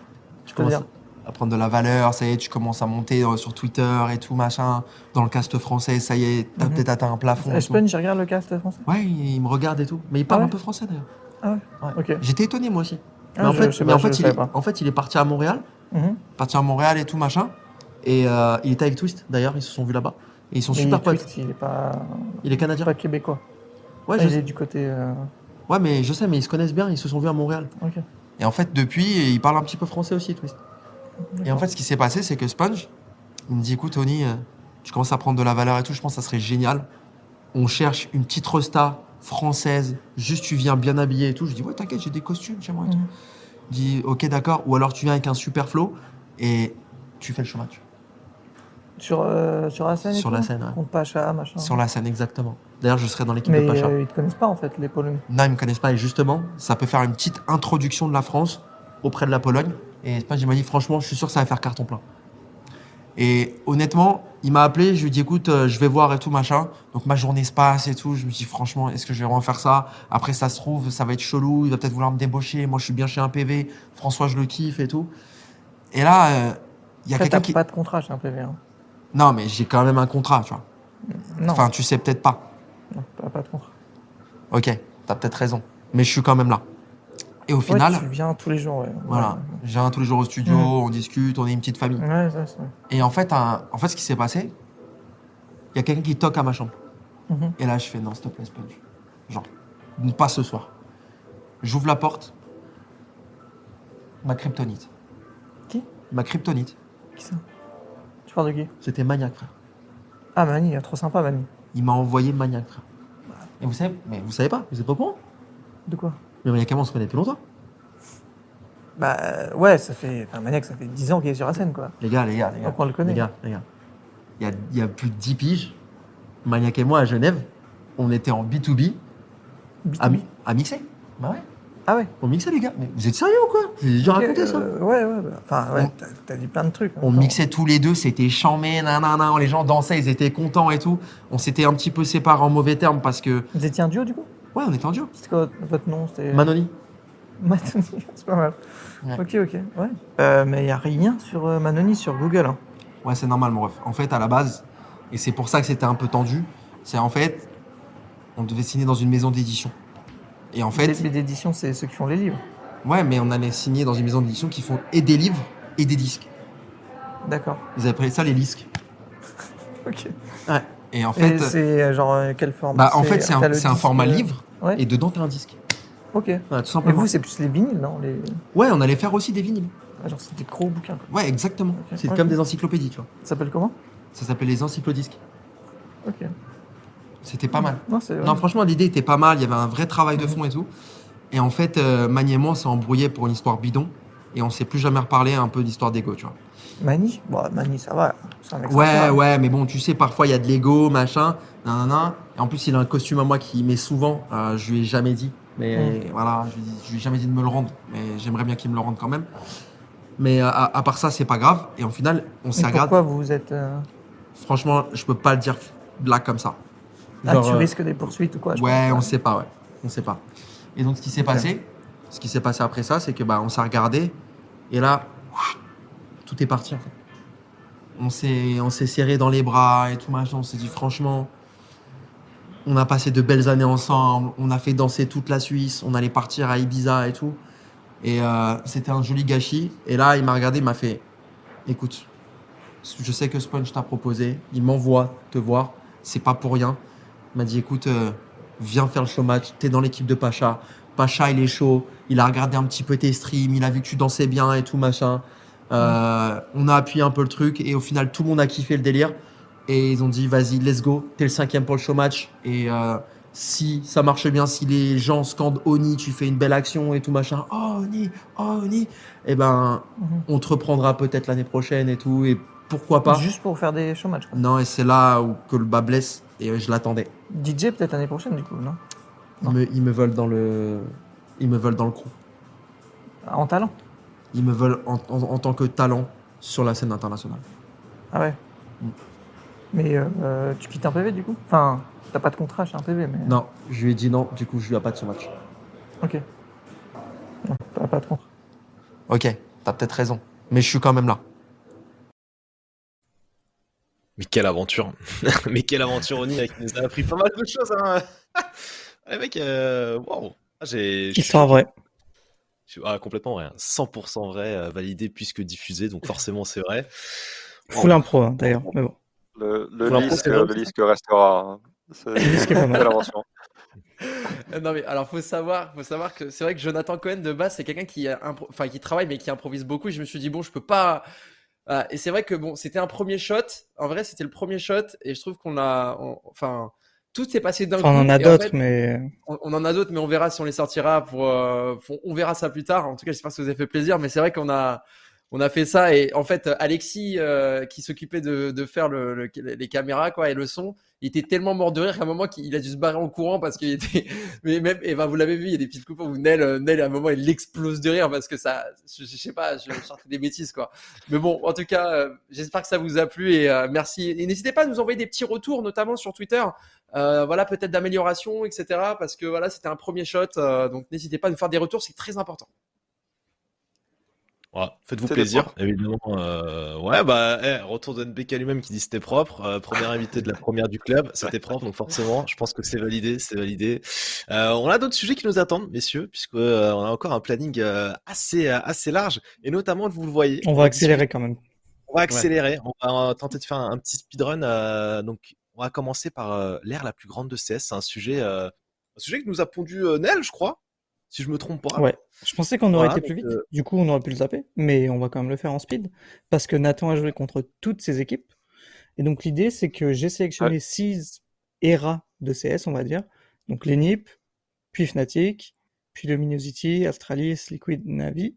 C: Tu commences à prendre de la valeur, ça y est, tu commences à monter euh, sur Twitter et tout, machin. Dans le cast français, ça y est, t'as mhm. peut-être atteint un plafond.
B: Espen, je regarde le cast français?
C: Ouais, il, me regarde et tout. Mais il parle ah un peu français d'ailleurs.
B: Ah ouais, Ok.
C: J'étais étonné moi aussi. Ah, mais, en, fait, mais en, fait, il est, en fait, il est parti à Montréal. Mhm. Parti à Montréal et tout, machin. Et il était avec Twist d'ailleurs, ils se sont vus là-bas. Et ils sont super potes.
B: Il est pas.
C: Il est canadien.
B: Pas québécois.
C: Ouais,
B: je il est du côté. Euh,
C: ouais, mais je sais, mais ils se connaissent bien. Ils se sont vus à Montréal. Et en fait, depuis, il parle un petit peu français aussi, Twist. Et en fait, ce qui s'est passé, c'est que Sponge, il me dit, écoute, Tony, euh, tu commences à prendre de la valeur et tout. Je pense que ça serait génial. On cherche une petite resta française. Juste, tu viens bien habillé et tout. Je dis, ouais, t'inquiète, j'ai des costumes chez moi et tout. Mhm. Il dit, ok, d'accord. Ou alors tu viens avec un super flow et tu fais le chômage.
B: Sur, euh, sur la scène
C: Sur la scène,
B: Contre Pacha, machin.
C: Sur la scène, exactement. D'ailleurs, je serai dans l'équipe de Pacha.
B: Mais euh, ils te connaissent pas, en fait, les Polonais.
C: Non, ils me connaissent pas. Et justement, ça peut faire une petite introduction de la France auprès de la Pologne. Et pas, il m'a dit, franchement, je suis sûr que ça va faire carton plein. Et honnêtement, il m'a appelé, je lui ai dit, écoute, euh, je vais voir et tout, machin. Donc ma journée se passe et tout. Je me dis, franchement, est-ce que je vais vraiment faire ça? Après, ça se trouve, ça va être chelou. Il va peut-être vouloir me débaucher. Moi, je suis bien chez un PV. François, je le kiffe et tout. Et là, il y a quelqu'un qui.
B: pas de contrat chez un PV. Hein.
C: Non, mais j'ai quand même un contrat, tu vois.
B: Non.
C: Enfin, tu sais peut-être pas.
B: Non, pas, pas de contrat.
C: Ok, t'as peut-être raison. Mais je suis quand même là. Et au final.
B: tu viens tous les jours, ouais.
C: Voilà. Je viens tous les jours au studio, on discute, on est une petite famille.
B: Ouais, ça, ça.
C: Et en fait, en fait, ce qui s'est passé, il y a quelqu'un qui toque à ma chambre. Mm-hmm. Et là, je fais non, s'il te plaît, Sponge. Genre, pas ce soir. J'ouvre la porte. Ma kryptonite.
B: Qui?
C: Ma kryptonite.
B: Qui ça? Tu parles de qui?
C: C'était Maniac, frère.
B: Ah, Mani, trop sympa, Mani.
C: Il m'a envoyé Maniac, frère. Et vous savez, mais vous savez pas, vous êtes pas au courant?
B: De quoi?
C: Mais Maniac on se connaît depuis longtemps.
B: Bah ouais, ça fait. Enfin, Maniac, ça fait 10 ans qu'il est sur la scène, quoi.
C: Les gars, les gars, les gars.
B: Donc on le connaît.
C: Les gars, les gars. Il y a, il y a plus de 10 piges. Maniac et moi à Genève, on était en B2B,
B: B2B. À,
C: à mixer. Bah ouais.
B: Ah ouais
C: On mixait les gars. Mais vous êtes sérieux ou quoi? J'ai déjà raconté ça.
B: Euh, ouais, ouais. Bah, enfin, ouais, t'as dit plein de trucs.
C: Hein, on mixait tous les deux, c'était chambé, nanana, les gens dansaient, ils étaient contents et tout. On s'était un petit peu séparés en mauvais termes parce que.
B: Vous étiez un duo du coup?
C: Ouais, on était un duo.
B: C'était quoi votre nom?
C: Manoni.
B: Manoni, *laughs* c'est pas mal. Ok, ok. Ouais. Euh, mais il n'y a rien sur euh, Manoni sur Google. Hein.
C: Ouais, c'est normal, mon ref. En fait, à la base, et c'est pour ça que c'était un peu tendu, c'est en fait, on devait signer dans une maison d'édition. Et en fait.
B: Les d'édition, c'est ceux qui font les livres.
C: Ouais, mais on allait signer dans une maison d'édition qui font et des livres et des disques.
B: D'accord.
C: Ils appellent ça les disques. *laughs*
B: ok.
C: Ouais. Et en fait.
B: c'est euh, genre euh, quel format
C: Bah, en fait, c'est un, format euh, livre et dedans, t'as un disque.
B: Ok. tout simplement. Et vous, c'est plus les vinyles, non les...
C: Ouais, on allait faire aussi des vinyles.
B: Ah, genre, c'est des gros bouquins.
C: Ouais, exactement. C'est comme des encyclopédies, tu vois.
B: Ça s'appelle comment?
C: Ça s'appelle les encyclodisques.
B: Ok.
C: C'était pas mal.
B: Non,
C: non franchement, l'idée était pas mal. Il y avait un vrai travail de fond et tout. Et en fait, euh, Maniement s'est embrouillé pour une histoire bidon. Et on s'est plus jamais reparlé un peu d'histoire d'ego, tu vois.
B: Mani bon, Mani, ça va.
C: ouais, ouais, mais bon, tu sais, parfois il y a de l'ego, machin, Et en plus, il a un costume à moi qui met souvent. Euh, je lui ai jamais dit. Mais mm. voilà, je lui, lui ai jamais dit de me le rendre. Mais j'aimerais bien qu'il me le rende quand même. Mais euh, à, part ça, c'est pas grave. Et en final, on s'est regardé.
B: Pourquoi vous êtes.
C: Franchement, je peux pas le dire là comme ça.
B: Ah, tu risques des poursuites ou quoi
C: Ouais, on sait pas, ouais. On sait pas. Et donc, ce qui s'est passé, ce qui s'est passé après ça, c'est que bah, on s'est regardé. Et là, tout est parti en fait. On s'est, on s'est serré dans les bras et tout machin. On s'est dit franchement, on a passé de belles années ensemble. On a fait danser toute la Suisse. On allait partir à Ibiza et tout. Et euh, c'était un joli gâchis. Et là, il m'a regardé, il m'a fait Écoute, je sais que Sponge t'a proposé. Il m'envoie te voir. C'est pas pour rien. Il m'a dit Écoute, euh, viens faire le show match. T'es dans l'équipe de Pacha. Pacha, il est chaud. Il a regardé un petit peu tes streams. Il a vu que tu dansais bien et tout machin. Euh, on a appuyé un peu le truc. Et au final, tout le monde a kiffé le délire. Et ils ont dit Vas-y, let's go. T'es le cinquième pour le show match. Et si ça marche bien, si les gens scandent Oni, tu fais une belle action et tout machin, oh Oni, oh Oni, eh ben, mhm. on te reprendra peut-être l'année prochaine et tout, et pourquoi pas.
B: Juste pour faire des show matchs.
C: Non, et c'est là où que le bas blesse, et je l'attendais.
B: DJ peut-être l'année prochaine du coup, non,
C: Ils, me, veulent dans le, ils me veulent dans le crew.
B: En talent.
C: Ils me veulent en, tant que talent sur la scène internationale.
B: Ah ouais. Mm. Mais euh, tu quittes un PV du coup Enfin. T'as pas de contrat chez un PV, mais.
C: Non, je lui ai dit non, du coup, je lui ai pas de ce match.
B: Ok. t'as pas de contrat.
C: Ok, t'as peut-être raison. Mais je suis quand même là.
A: Mais quelle aventure *laughs* Mais quelle aventure, Oni, qui nous a appris pas mal de choses. Hein *laughs* Les mecs, euh... wow. Ah.
B: Histoire vraie.
A: Ah, complètement vrai. 100% vrai, euh, validé puisque diffusé, donc forcément c'est vrai.
B: Full impro, hein, d'ailleurs. Mais bon.
D: Le, le, disque, restera. Hein. C'est l'invention. *laughs*
H: non mais alors faut savoir, faut savoir que c'est vrai que Jonathan Cohen de base c'est quelqu'un qui, enfin qui travaille mais qui improvise beaucoup. Et je me suis dit bon je peux pas. Et c'est vrai que bon c'était un premier shot. En vrai c'était le premier shot et je trouve qu'on a, enfin tout s'est passé d'un
B: coup. On en a d'autres mais
H: on, en a d'autres mais on verra si on les sortira pour, euh, on verra ça plus tard. En tout cas j'espère que ça vous a fait plaisir. Mais c'est vrai qu'on a on a fait ça et en fait Alexis euh, qui s'occupait de, de faire le, les caméras quoi et le son il était tellement mort de rire qu'à un moment il a dû se barrer en courant parce qu'il était *laughs* mais même et ben vous l'avez vu il y a des petites coupes où Nel euh, Nel à un moment il explose de rire parce que ça je, sais pas je sortais des bêtises quoi. Mais bon en tout cas euh, j'espère que ça vous a plu et merci. Et n'hésitez pas à nous envoyer des petits retours notamment sur Twitter. Voilà peut-être d'amélioration etc parce que voilà c'était un premier shot donc n'hésitez pas à nous faire des retours c'est très important
A: Faites-vous plaisir, évidemment. Euh, ouais, bah, eh, retour de NBK lui-même qui dit c'était propre. Euh, premier invité de la première du club, c'était propre, donc forcément, je pense que c'est validé, c'est validé. Euh, on a d'autres sujets qui nous attendent, messieurs, puisque euh, on a encore un planning euh, assez assez large, et notamment, vous le voyez.
B: On va accélérer quand même.
A: On va accélérer. On va tenter de faire un, petit speedrun. donc, on va commencer par l'ère la plus grande de CS. C'est un sujet, un sujet que nous a pondu Nel, je crois si je me trompe pas.
B: Ouais, je pensais qu'on aurait été plus vite. Euh, du coup, on aurait pu le zapper, mais on va quand même le faire en speed parce que Nathan a joué contre toutes ses équipes. Et donc, l'idée, c'est que j'ai sélectionné six eras de CS, on va dire. Donc, l'ENIP, puis Fnatic, puis Luminosity, Astralis, Liquid, Navi.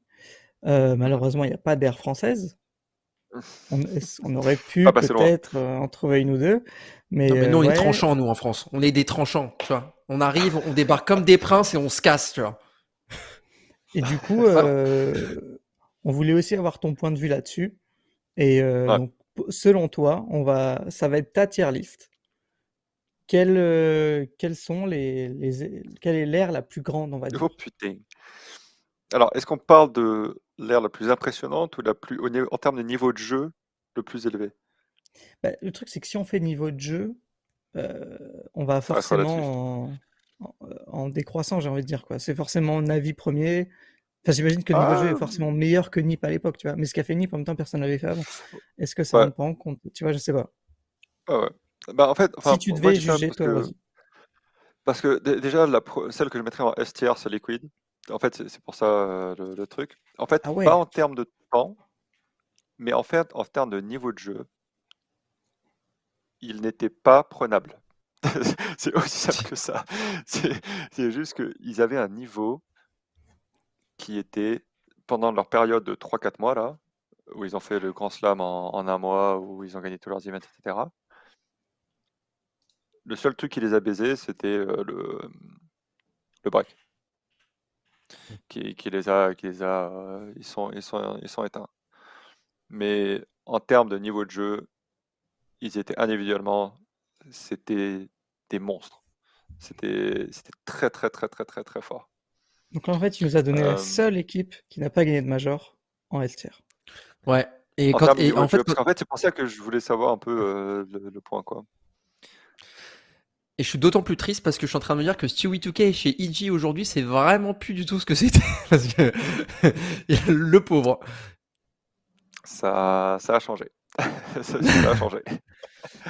B: Euh, malheureusement, il n'y a pas d'air française. *laughs* On, aurait pu peut-être euh, en trouver une ou deux. Mais,
H: non, mais nous, on est tranchants, nous, en France. On est des tranchants, tu vois. On arrive, on débarque comme des princes et on se casse, tu vois.
B: Et du coup, euh, on voulait aussi avoir ton point de vue là-dessus. Et euh, donc, selon toi, on va, ça va être ta tier list. Quelle, euh, quelles sont les, les, quelle est l'ère la plus grande, on va dire?
D: Oh putain. Alors, est-ce qu'on parle de l'ère la plus impressionnante ou la plus, en termes de niveau de jeu, le plus élevé?
B: Bah, Le truc, c'est que si on fait niveau de jeu, on va forcément en, décroissant, j'ai envie de dire. quoi. C'est forcément Navi premier. Enfin, j'imagine que le niveau jeu est ah. forcément meilleur que Nip à l'époque, tu vois. Mais ce qu'a fait Nip, en même temps, personne l'avait fait avant. Est-ce que ça ouais. pas en compte? Tu vois, je sais pas.
D: Ah ouais. Bah, en fait,
B: si tu devais juger, toi, vas-y.
D: Parce que déjà, la celle que je mettrais en S tier, c'est Liquid. En fait, c'est pour ça euh, le, truc. En fait, ah pas en termes de temps, mais en fait, en termes de niveau de jeu, il n'était pas prenable. *laughs* c'est aussi simple que ça. C'est juste qu'ils avaient un niveau qui était, pendant leur période de 3-4 mois, là, où ils ont fait le grand slam en, un mois, où ils ont gagné tous leurs events, etc. Le seul truc qui les a baisés, c'était euh, le, break. Qui, les a, qui les a, euh, ils sont, ils sont, ils sont éteints. Mais en termes de niveau de jeu, ils étaient individuellement, c'était des monstres. C'était très, très, très, très, très, très fort.
B: Donc en fait, il nous a donné la euh, seule équipe qui n'a pas gagné de major en LTR.
C: Ouais.
D: Et, quand, et en, fait, parce fait, c'est pour ça que je voulais savoir un peu euh, le, point, quoi.
C: Et je suis d'autant plus triste parce que je suis en train de me dire que Stewie 2K chez EG aujourd'hui, c'est vraiment plus du tout ce que c'était. *laughs* parce que *laughs* le pauvre.
D: Ça, ça a changé. *laughs* ça, a changé.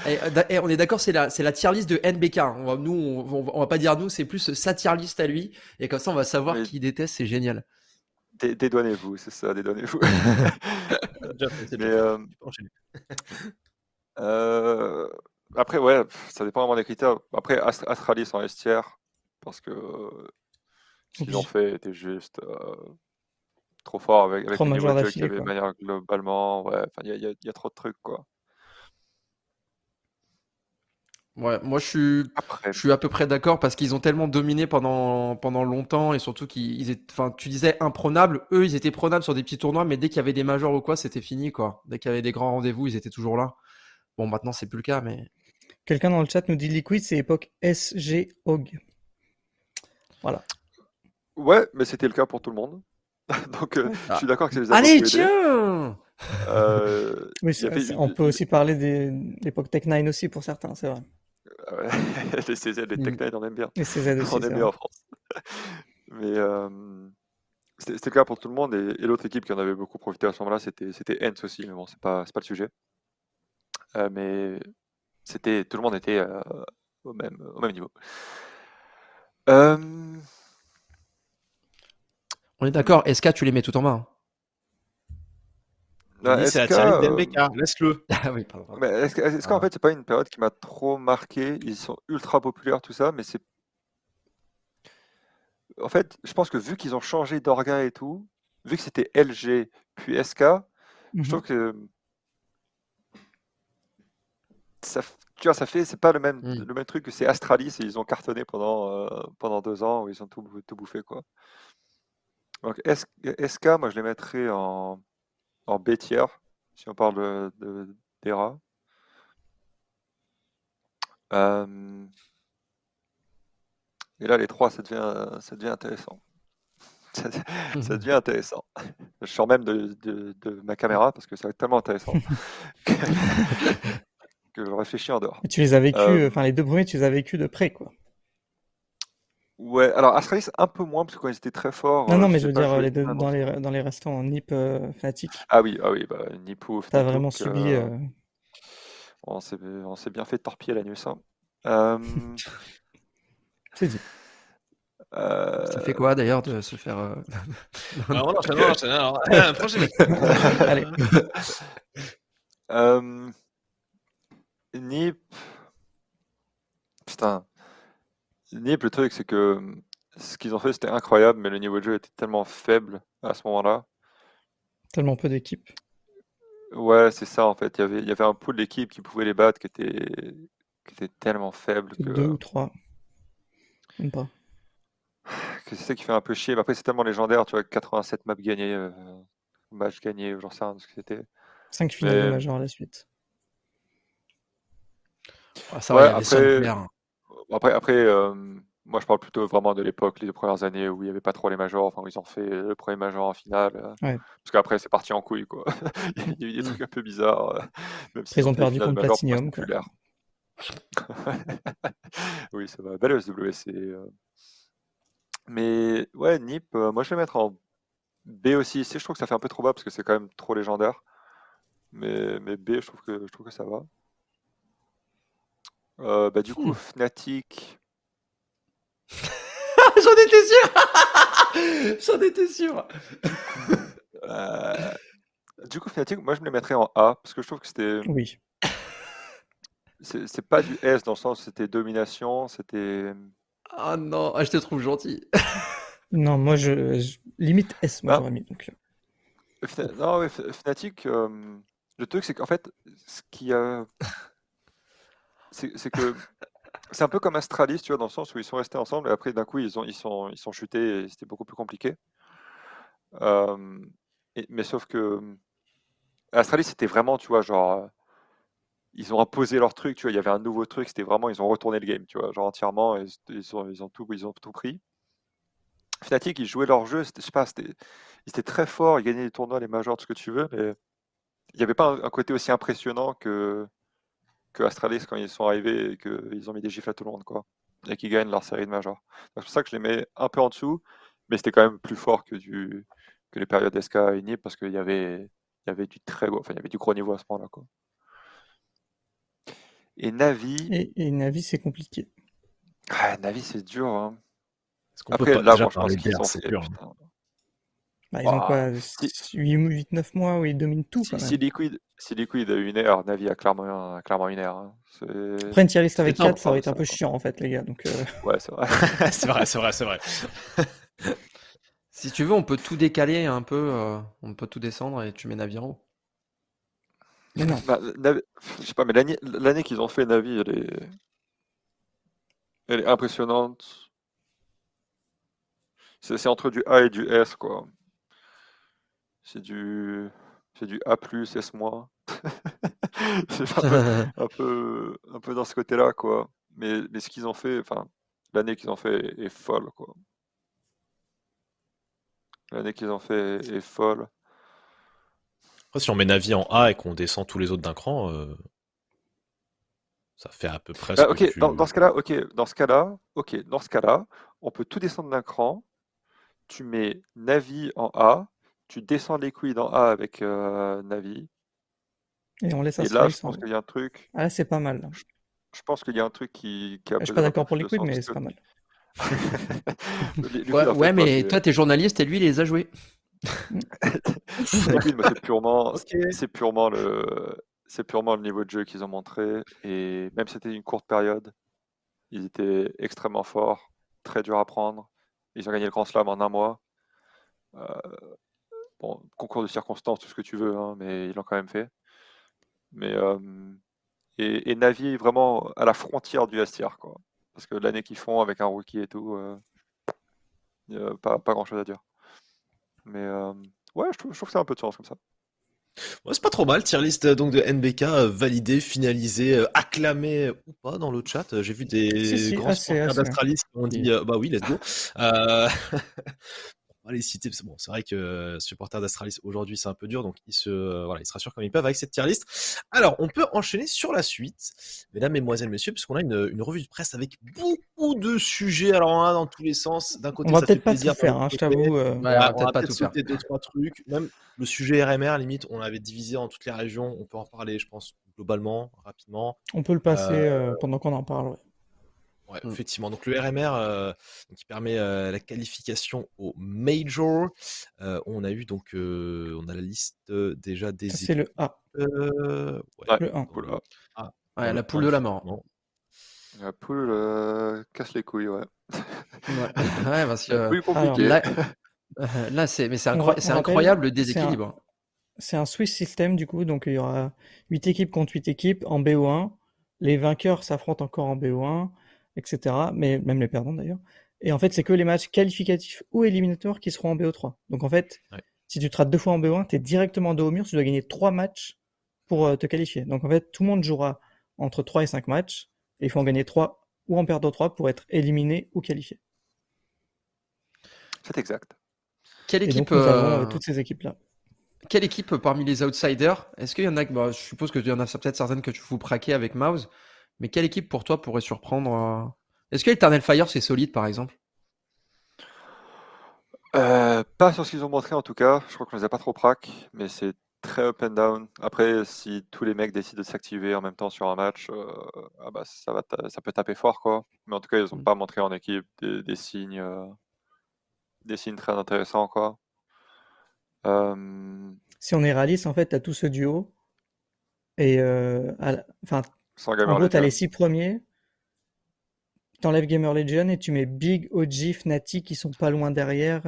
C: Et, euh, et on est d'accord, c'est la, c'est la tier list de NBK. Hein. On va, nous, on, va pas dire nous, c'est plus sa tier list à lui. Et comme ça, on va savoir qui déteste, c'est génial.
D: Dédouanez-vous, c'est ça, dédouanez-vous. *laughs* Euh, *laughs* euh, après, ouais, ça dépend vraiment des critères. Après, Astralis en S parce que ce qu'ils ont fait était juste trop fort avec, avec trop qu'il y avait manière globalement. Ouais, il y, y, a trop de trucs, quoi.
C: Ouais, moi je suis, je suis à peu près d'accord parce qu'ils ont tellement dominé pendant, pendant longtemps et surtout qu'ils étaient, enfin, tu disais imprenables. Eux, ils étaient prenables sur des petits tournois, mais dès qu'il y avait des majors ou quoi, c'était fini, quoi. Dès qu'il y avait des grands rendez-vous, ils étaient toujours là. Bon, maintenant, c'est plus le cas, mais.
B: Quelqu'un dans le chat nous dit Liquid, c'est époque SG Hog. Voilà.
D: Ouais, mais c'était le cas pour tout le monde. *laughs* Donc, euh, je suis d'accord que c'est les
C: Allez, tiens
B: euh, oui, on peut aussi parler de l'époque Tech 9 aussi pour certains, c'est vrai. *laughs*
D: les CZ, les Tech 9, on aime bien.
B: Les CZ aussi, *laughs*
D: on aime bien en France. *laughs* Mais euh, c'était le cas pour tout le monde. Et, l'autre équipe qui en avait beaucoup profité à ce moment-là, c'était Hens aussi. Mais bon, c'est pas, pas le sujet. Euh, mais c'était tout le monde était euh, au, même, au même niveau.
C: On est d'accord, SK, tu les mets tout en bas.
A: C'est la d'MBK, euh, laisse-le.
D: Ah oui, pardon. est-ce qu'en ah. fait, c'est pas une période qui m'a trop marqué? Ils sont ultra populaires, tout ça, mais c'est. En fait, je pense que vu qu'ils ont changé d'orga et tout, vu que c'était LG puis SK, je mhm. trouve que. Ça, tu vois, ça fait, c'est pas le même, mm. le même truc que c'est Astralis et ils ont cartonné pendant, euh, pendant deux ans où ils ont tout, tout bouffé, quoi. Donc, SK, moi, je les mettrais en en B si on parle de, d'ERA. Euh, et là, les trois, ça devient, ça devient intéressant. *laughs* Ça, devient intéressant. Je sors même de, de, ma caméra parce que ça va être tellement intéressant *laughs* que, je réfléchis en dehors.
B: tu les as vécus, euh, enfin les deux premiers, tu les as vécus de près, quoi.
D: Ouais, alors Astralis un peu moins parce que quand ils étaient très forts.
B: Non, non, euh, mais je veux dire les deux, dans, les, dans les restaurants Nip euh, Fnatic.
D: Ah oui, ah oui, bah, Nippo.
B: T'as vraiment subi. Euh,
D: on s'est bien fait torpiller la nuit, ça. Euh... *laughs*
B: C'est dit.
C: Ça fait quoi d'ailleurs de se faire.
A: non, non, non, non, non, prochain.
B: Allez. *laughs*
D: Nip. Putain. Nip, le truc, c'est que hum, ce qu'ils ont fait, c'était incroyable, mais le niveau de jeu était tellement faible à ce moment-là.
B: Tellement peu d'équipes.
D: Ouais, c'est ça en fait. Il y avait, il y avait un pool d'équipes qui pouvaient les battre qui était, qui était tellement faible que.
B: Deux ou trois. Même pas. *sighs*
D: Que c'est ça qui fait un peu chier. Mais après, c'est tellement légendaire, tu vois, 87 maps gagnées, euh, match gagné, j'en sais rien ce que c'était.
B: 5 finales de major à la suite.
C: Ah, ça va, après...
D: Après, après euh, moi je parle plutôt vraiment de l'époque, les deux premières années où il n'y avait pas trop les majors, enfin où ils ont fait le premier major en finale. Euh, parce qu'après c'est parti en couille quoi. *laughs* il y a eu des trucs un peu bizarres.
B: Euh, ils ont perdu contre Platinum. *laughs*
D: oui, ça va. Belle SWC. Euh. Mais ouais, Nip, euh, moi je vais mettre en B aussi. Ici, je trouve que ça fait un peu trop bas parce que c'est quand même trop légendaire. Mais, mais B, je trouve que, je trouve que ça va. Euh, bah, du coup. Fnatic. *laughs*
C: J'en étais sûr *laughs* J'en étais sûr
D: Du coup, Fnatic, moi je me les mettrais en A parce que je trouve que c'était.
B: Oui.
D: C'est pas du S dans le sens c'était domination, c'était.
C: Ah non, ah, je te trouve gentil. *laughs*
B: non, moi je, limite S, moi ah. j'aurais mis. Donc...
D: Euh. Non, Fnatic, euh, le truc c'est qu'en fait, ce qui a. c'est que. C'est un peu comme Astralis, tu vois, dans le sens où ils sont restés ensemble et après d'un coup ils, ont, ils, sont, ils sont chutés et c'était beaucoup plus compliqué. Euh, mais sauf que Astralis c'était vraiment, tu vois, genre ils ont imposé leur truc, tu vois, il y avait un nouveau truc, c'était vraiment, ils ont retourné le game, tu vois, genre entièrement, ils, ont, ils, ont, tout, ils ont tout pris. Fnatic, ils jouaient leur jeu, je sais ils étaient très forts, ils gagnaient les tournois, les majors, tout ce que tu veux, mais il n'y avait pas un, côté aussi impressionnant que, que Astralis quand ils sont arrivés et qu'ils ont mis des gifles à tout le monde, quoi, et qu'ils gagnent leur série de majors. C'est pour ça que je les mets un peu en dessous, mais c'était quand même plus fort que, du, que les périodes SK et NIP parce qu'il y avait, il y avait du très enfin, il y avait du gros niveau à ce moment-là, quoi. Et Navi.
B: Et, Navi, c'est compliqué.
D: Ah, Navi, c'est dur. Hein.
A: Après, là, moi, je pense qu'ils ont fait. Hein.
B: bah, ils ont quoi 8-9 mois où ils dominent tout.
D: Si, si, Liquid, si Liquid a une ère, Navi a clairement, clairement une ère. Hein.
B: Après, une tier list avec 4, ça aurait été un peu chiant en fait, les gars. Donc, euh. *laughs*
D: Ouais, c'est vrai. *laughs* *laughs*
A: c'est vrai, c'est vrai, c'est vrai.
C: si tu veux, on peut tout décaler un peu, euh, on peut tout descendre et tu mets Navi en haut.
D: Bah, je sais pas, mais l'année qu'ils ont fait Navi, elle est, elle est impressionnante. C'est entre du A et du S, quoi. C'est du, c'est du A+, S-. *laughs* c'est *laughs* un peu, un peu, dans ce côté-là, quoi. Mais, mais ce qu'ils ont fait, enfin, l'année qu'ils ont fait est, folle, quoi. L'année qu'ils ont fait est folle
A: si on met Navi en A et qu'on descend tous les autres d'un cran, euh, ça fait à peu près.
D: Bah, ok, dans, ce cas-là, ok, dans ce cas-là, ok, dans ce cas-là, on peut tout descendre d'un cran. Tu mets Navi en A, tu descends Liquid en A avec euh, Navi.
B: Et on laisse
D: Et là, je pense qu'il y a un truc.
B: Ah, c'est pas mal.
D: Je, pense qu'il y a un truc qui. qui a
B: je suis pas d'accord pour Liquid, mais c'est pas mal. *laughs*
C: ouais, mais toi, t'es journaliste et lui, il les a joués *laughs*
D: c'est purement, *laughs* c'est purement le, c'est purement le niveau de jeu qu'ils ont montré. Et même si c'était une courte période, ils étaient extrêmement forts, très durs à prendre. Ils ont gagné le Grand Slam en un mois. Euh, bon, concours de circonstances, tout ce que tu veux, hein, mais ils l'ont quand même fait. Mais euh, et, Navi est vraiment à la frontière du vestiaire, quoi. Parce que l'année qu'ils font avec un rookie et tout, euh, pas, pas grand chose à dire. Mais euh, ouais, je trouve, je trouve que c'est un peu de sens comme ça.
A: Ouais, c'est pas trop mal, tier list donc de NBK validé, finalisé, acclamé ou pas dans le chat. J'ai vu des grands supporters d'Astralis qui ont dit bah oui, let's go. *laughs* les citer. Bon, c'est vrai que euh, supporter d'Astralis aujourd'hui, c'est un peu dur, donc ils se, euh, voilà, ils se rassurent comme ils peuvent avec cette tier list. Alors, on peut enchaîner sur la suite, mesdames, mesdemoiselles, messieurs, puisqu'on a une, une, revue de presse avec beaucoup de sujets. Alors, on a dans tous les sens. D'un côté,
B: on va peut-être pas tout faire, hein, je t'avoue. Euh...
A: on va peut-être pas tout faire. Deux trois trucs. Même le sujet RMR, limite, on l'avait divisé en toutes les régions. On peut en parler, je pense, globalement, rapidement.
B: On peut le passer euh, pendant qu'on en parle. Ouais.
A: Ouais, mmh. effectivement. Donc le RMR euh, qui permet euh, la qualification au Major. Euh, on a eu donc on a la liste déjà des.
B: C'est le A.
D: Ouais, le 1.
C: Ah. Ouais, la poule de la mort.
D: La poule casse les couilles, ouais.
C: ouais, *laughs* parce que plus compliqué. là, *laughs* là c'est mais c'est incroyable le déséquilibre.
B: C'est un, un Swiss system du coup, donc il y aura 8 équipes contre 8 équipes en BO1. Les vainqueurs s'affrontent encore en BO1 etc. Mais même les perdants d'ailleurs. Et en fait, c'est que les matchs qualificatifs ou éliminatoires qui seront en BO3. Donc en fait, si tu te rates deux fois en BO1, tu es directement dos au mur, tu dois gagner trois matchs pour euh, te qualifier. Donc en fait, tout le monde jouera entre 3 et 5 matchs, et il faut en gagner 3 ou en perdre 3 pour être éliminé ou qualifié.
D: C'est exact.
C: Quelle équipe euh,
B: euh, toutes ces équipes-là.
C: Quelle équipe parmi les outsiders? Est-ce qu'il y en a, bah, je suppose qu'il y en a peut-être certaines que tu vous braquer avec Mouse, Mais quelle équipe pour toi pourrait surprendre Est-ce que Eternal Fire c'est solide par exemple?
D: Pas sur ce qu'ils ont montré en tout cas. Je crois qu'on les a pas trop prac, mais c'est très up and down. Après, si tous les mecs décident de s'activer en même temps sur un match, ah bah, ça, va ça peut taper fort quoi. Mais en tout cas, ils n'ont mmh. pas montré en équipe des, signes, des signes très intéressants quoi.
B: Si on est réaliste, en fait, tu as tout ce duo. Et enfin, en gros, tu as les six premiers. Tu enlèves Gamer Legion et tu mets Big, OG, Fnatic qui sont pas loin derrière.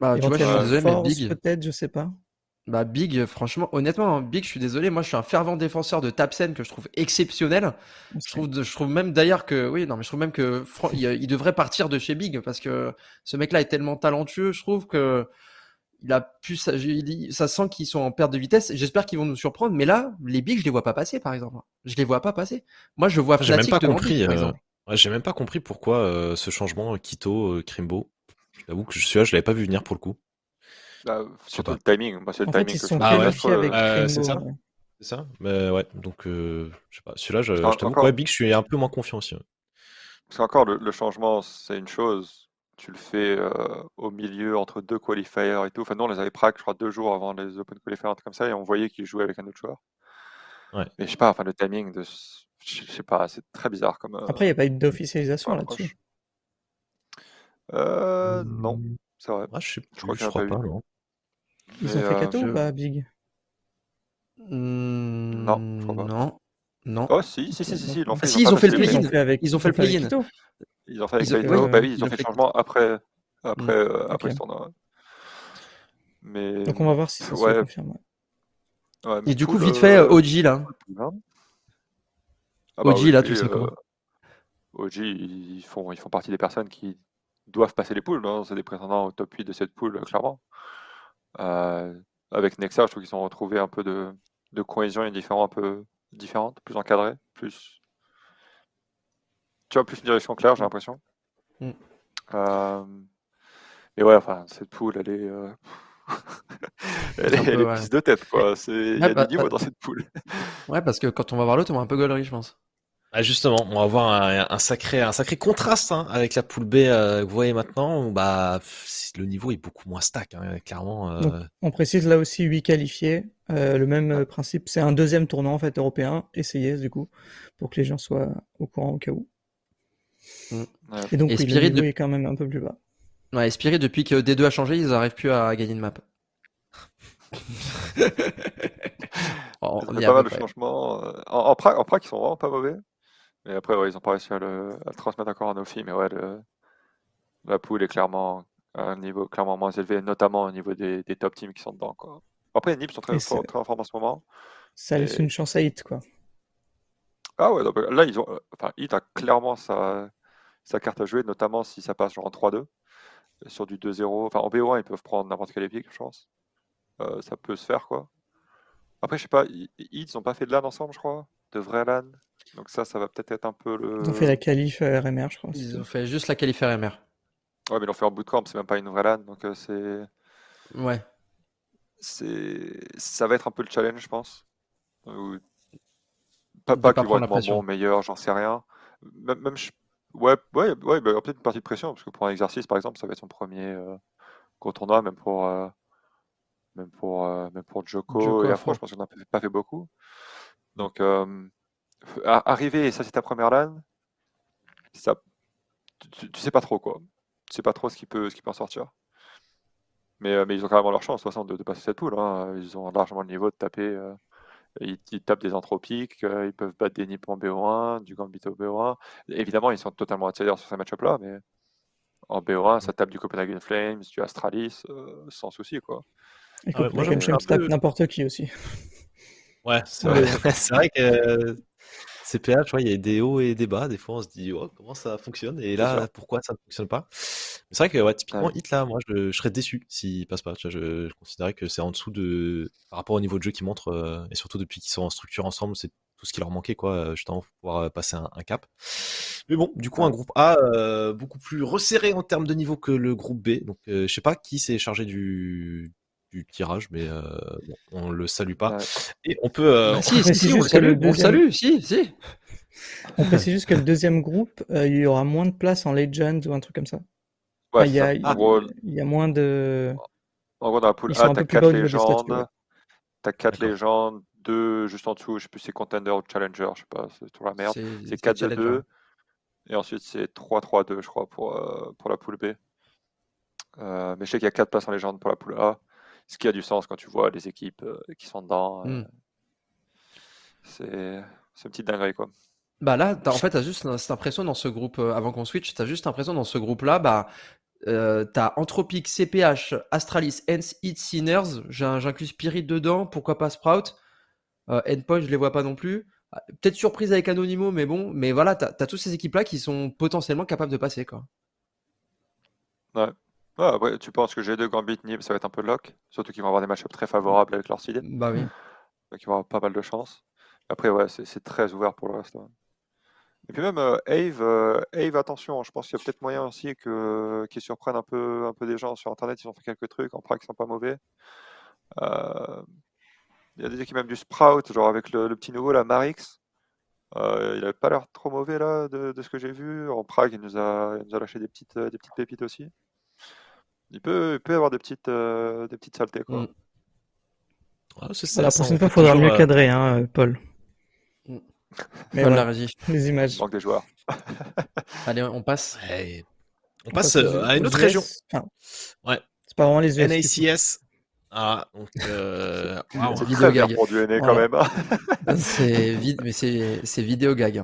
C: bah, tu vois, je
B: Big. Peut-être, je sais pas.
C: Bah Big, franchement, honnêtement, hein, Big, je suis désolé, moi je suis un fervent défenseur de Tapsen que je trouve exceptionnel. Je trouve, je trouve même d'ailleurs que, oui, non, mais je trouve même que il, devrait partir de chez Big parce que ce mec-là est tellement talentueux, je trouve que il a pu, ça, ça sent qu'ils sont en perte de vitesse. J'espère qu'ils vont nous surprendre, mais là, les Big, je les vois pas passer, par exemple. Je les vois pas passer. Moi, je vois.
A: J'ai même pas compris. Euh, j'ai même pas compris pourquoi euh, ce changement Kito euh, Crimbo. J'avoue que celui-là, je l'avais pas vu venir pour le coup.
D: Bah, surtout le timing. Moi, c'est le timing
B: que ah, ouais. avec
A: euh, C'est ça. C'est ça. Mais ouais, donc euh, je sais pas. Celui-là, je, je t'avoue encore... Big, je suis un peu moins confiant aussi.
D: Parce qu'encore, le, le, changement, c'est une chose. Tu le fais euh, au milieu entre deux qualifiers et tout. Enfin, nous, on les avait prac, je crois, deux jours avant les Open Qualifiers, un truc comme ça, et on voyait qu'ils jouaient avec un autre joueur.
A: Ouais.
D: Mais je sais pas, enfin, le timing, de, je sais pas, c'est très bizarre comme.
B: Après, il n'y a pas eu d'officialisation là-dessus.
D: Euh, non, c'est vrai.
A: je, sais, je crois, je crois pas, non.
B: Ils ont fait Kato ou pas, Big?
C: Mmh, Non, je crois pas. Non. Non.
D: Oh, si, si, si, si,
C: ils l'ont fait. Si, ils ont fait le plugin. Ils ont fait le plugin.
D: Ils ont fait avec Kato. Bah oui, ils ont fait le changement après, après, mmh. après ce tournoi. Mais...
B: Donc on va voir si ça se confirme.
C: Ouais, Et du coup, vite fait, OG là. Ah bah, OG là, tu sais quoi
D: OG, ils font, ils font partie des personnes qui doivent passer les poules. C'est des prétendants au top 8 de cette poule, clairement. Euh, avec Nexa, je trouve qu'ils sont retrouvés un peu de, de cohésion et différents un peu différentes, plus encadrés, plus. Tu vois, plus une direction claire, j'ai l'impression. Mm. Euh, mais ouais, enfin, cette poule, elle est. Euh, *laughs* elle, est, elle est de tête, quoi. Il y a bah, des niveaux bah dans cette poule.
C: ouais, parce que quand on va voir l'autre, on va un peu gaulerie, je pense.
A: Ah justement, on va avoir un, sacré, un sacré contraste hein, avec la poule B euh, que vous voyez maintenant. Bah, le niveau est beaucoup moins stack, hein, clairement.
B: Euh. on précise là aussi 8 qualifiés. Euh, le même principe, c'est un deuxième tournoi en fait européen, essayez du coup, pour que les gens soient au courant au cas où. Mm. Et donc, le niveau est quand même un peu plus bas.
C: Ouais, Spirit, depuis que D2 a changé, ils n'arrivent plus à gagner de map. *laughs*
D: il y a pas mal de changements. En, en, en, ils sont vraiment pas mauvais. Mais après, ils ont pas réussi à le, transmettre encore en Ophi, mais ouais, la poule est clairement à un niveau clairement moins élevé, notamment au niveau des, top teams qui sont dedans. Quoi. Après, les Nips sont très, forts, très en forme en ce moment.
B: Ça laisse une chance à Hit, quoi.
D: Ah ouais, là, ils ont, enfin, Hit a clairement sa, sa carte à jouer, notamment si ça passe genre en 3-2, sur du 2-0. Enfin, en BO1, ils peuvent prendre n'importe quel épique, je pense. Euh, ça peut se faire, quoi. Après, je sais pas, Hit, ils n'ont pas fait de LAN ensemble, je crois, de vrai LAN. Donc ça, ça va peut-être être un peu le.
B: Ils ont fait la qualif euh, RMR, je crois.
C: Ils ont fait juste la qualif RMR.
D: Ouais, mais ils l'ont fait en bootcamp, c'est même pas une vraie LAN, donc euh, c'est.
C: Ouais.
D: C'est, ça va être un peu le challenge, je pense. Pas, pas qu'ils vont être bon, meilleur, j'en sais rien. Même, même ouais, ouais, ouais, bah, peut-être une partie de pression, parce que pour un exercice, par exemple, ça va être son premier euh, gros tournoi, même pour, même pour, même pour Joko, et Afro, je pense qu'on n'a pas fait beaucoup. Donc, arriver et ça c'est ta première LAN, ça, tu, sais pas trop quoi. Tu sais pas trop ce qui peut, ce qui peut en sortir. Mais, euh, mais ils ont carrément leur chance, de, de, passer cette poule. Hein. Ils ont largement le niveau de taper. Euh, ils, tapent des anthropiques, euh, ils peuvent battre des nips en BO1, du Gambit au BO1. Évidemment, ils sont totalement outsiders sur ces match-up-là, mais en BO1, ça tape du Copenhagen Flames, du Astralis, sans souci. Quoi.
B: Et ah moi, tape n'importe qui aussi.
A: Ouais, c'est vrai. *laughs* vrai que CPA, tu vois, il y a des hauts et des bas. Des fois, on se dit, oh, comment ça fonctionne? Et là, pourquoi ça ne fonctionne pas? C'est vrai que, ouais, typiquement, Hit, là, moi, je, serais déçu s'il passe pas. Tu vois, je, je considérais que c'est en dessous de. Par rapport au niveau de jeu qu'ils montrent, euh, et surtout depuis qu'ils sont en structure ensemble, c'est tout ce qui leur manquait, quoi, euh, justement, pour pouvoir euh, passer un, cap. Mais bon, du coup, un groupe A beaucoup plus resserré en termes de niveau que le groupe B. Donc, je sais pas qui s'est chargé du, du tirage, mais euh, bon, on le salue pas. Et on peut. Euh,
C: bah, si, si, si, on, le salue, on le salue, si, si.
B: On précise juste que le deuxième groupe, euh, il y aura moins de place en Legends ou un truc comme ça.
D: Ouais,
B: il, y a, il, y a, moins de.
D: En gros, dans la poule A, t'as 4 légendes. T'as 4 légendes, 2 juste en dessous, je sais plus si c'est Contender ou Challenger, je sais pas, c'est toujours la merde. C'est 4 de 2. Et ensuite, c'est 3-3-2, je crois, pour, euh, pour la poule B. Euh, mais je sais qu'il y a 4 places en légende pour la poule A, ce qui a du sens quand tu vois les équipes euh, qui sont dedans. Mm. C'est une petite dinguerie, quoi.
C: Bah là, en fait, tu as juste cette impression dans ce groupe, avant qu'on switch, tu as juste l'impression dans ce groupe-là, bah, euh, t'as Anthropic, CPH, Astralis, Hens, Hit, Sinners. J'inclus Spirit dedans. Pourquoi pas Sprout euh, Endpoint, je les vois pas non plus. Peut-être surprise avec Anonymo, mais bon. Mais voilà, t'as as toutes ces équipes-là qui sont potentiellement capables de passer. Quoi.
D: Ouais. Ouais, tu penses que G2, Gambit, Nib, ça va être un peu lock Surtout qu'ils vont avoir des matchups très favorables avec leur seed.
C: Bah oui.
D: Donc ils vont avoir pas mal de chance. Après, ouais, c'est très ouvert pour le reste. Et puis même euh, Ave, euh, Ave, attention, je pense qu'il y a peut-être moyen aussi que qu'ils surprennent un peu, un peu des gens sur Internet. Ils ont fait quelques trucs en prague qui sont pas mauvais. Euh, il y a des équipes même du Sprout, genre avec le, petit nouveau, la Marix. il n'avait pas l'air trop mauvais là de, ce que j'ai vu. En Prague, il nous a, nous a lâché des petites, des petites pépites aussi. Il peut, il peut avoir des petites, des petites saletés. Quoi. Mm.
B: ça, la prochaine fois, il faudra mieux cadrer, hein, Paul.
C: Mais voilà,
B: les images.
D: Manque des joueurs. *laughs*
C: Allez, on passe.
A: On, passe, euh, à une autre région. ouais.
B: C'est pas vraiment les US.
A: NACS. Ah, donc. Euh... *laughs*
D: c'est vidéo gag. Pour du NA quand même.
C: Hein. *laughs* c'est vide, mais c'est vidéo gag.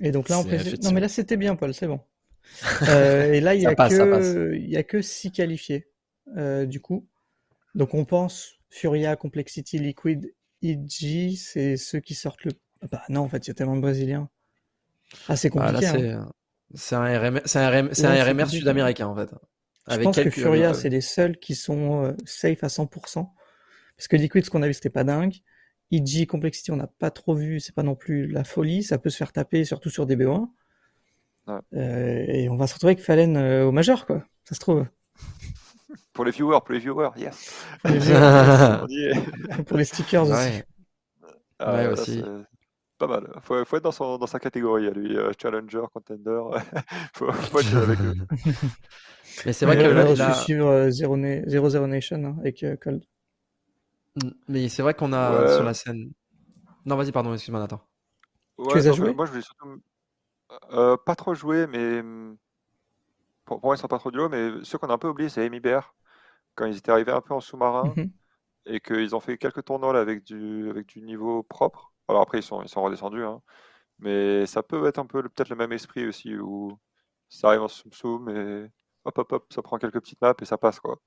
B: Et donc là, on précise... Non, mais là, c'était bien, Paul, c'est bon. *laughs* Euh, et là, il n'y a, que... Il y a que 6 qualifiés, euh, du coup. Donc on pense Furia, Complexity, Liquid, EG, c'est ceux qui sortent le ah bah non, en fait, il y a tellement de Brésiliens. Ah, c'est ah, compliqué.
C: Hein. c'est un, RMR, un, RMR sud-américain, en fait.
B: Je pense que Furia, c'est les seuls qui sont euh, safe à 100%. Parce que Liquid, ce qu'on a vu, c'était pas dingue. EG Complexity, on n'a pas trop vu, c'est pas non plus la folie. Ça peut se faire taper, surtout sur des BO1. Euh, et on va se retrouver avec Fallen euh, au majeur, quoi. Ça se trouve. *laughs*
D: Pour les viewers, pour les viewers, yes.
B: Pour les, viewers. *laughs* *laughs* pour les stickers aussi.
C: Ah, ouais, aussi
D: pas mal. Faut, faut être dans, son, dans sa catégorie, lui. Euh, challenger, contender. faut, faut être avec lui.
C: Mais c'est vrai que
B: là, là... suivre Zero, Zero, Nation hein, avec euh, Cold.
C: Mm, mais c'est vrai qu'on a sur la scène. Non, vas-y, pardon, excuse-moi, Nathan.
B: tu les as joués
D: Moi, je voulais surtout. Euh, pas trop jouer, mais. Mm, pour, moi, ils sont pas trop duo, mais ceux qu'on a un peu oubliés, c'est Amy Bear. Quand ils étaient arrivés un peu en sous-marin mhm. et qu'ils ont fait quelques tournois là, avec, du, avec du niveau propre. Alors après, ils sont, ils sont redescendus, hein. mais ça peut être un peu peut-être le même esprit aussi, où ça arrive en soum-soum et hop, hop, hop, ça prend quelques petites maps et ça passe, quoi.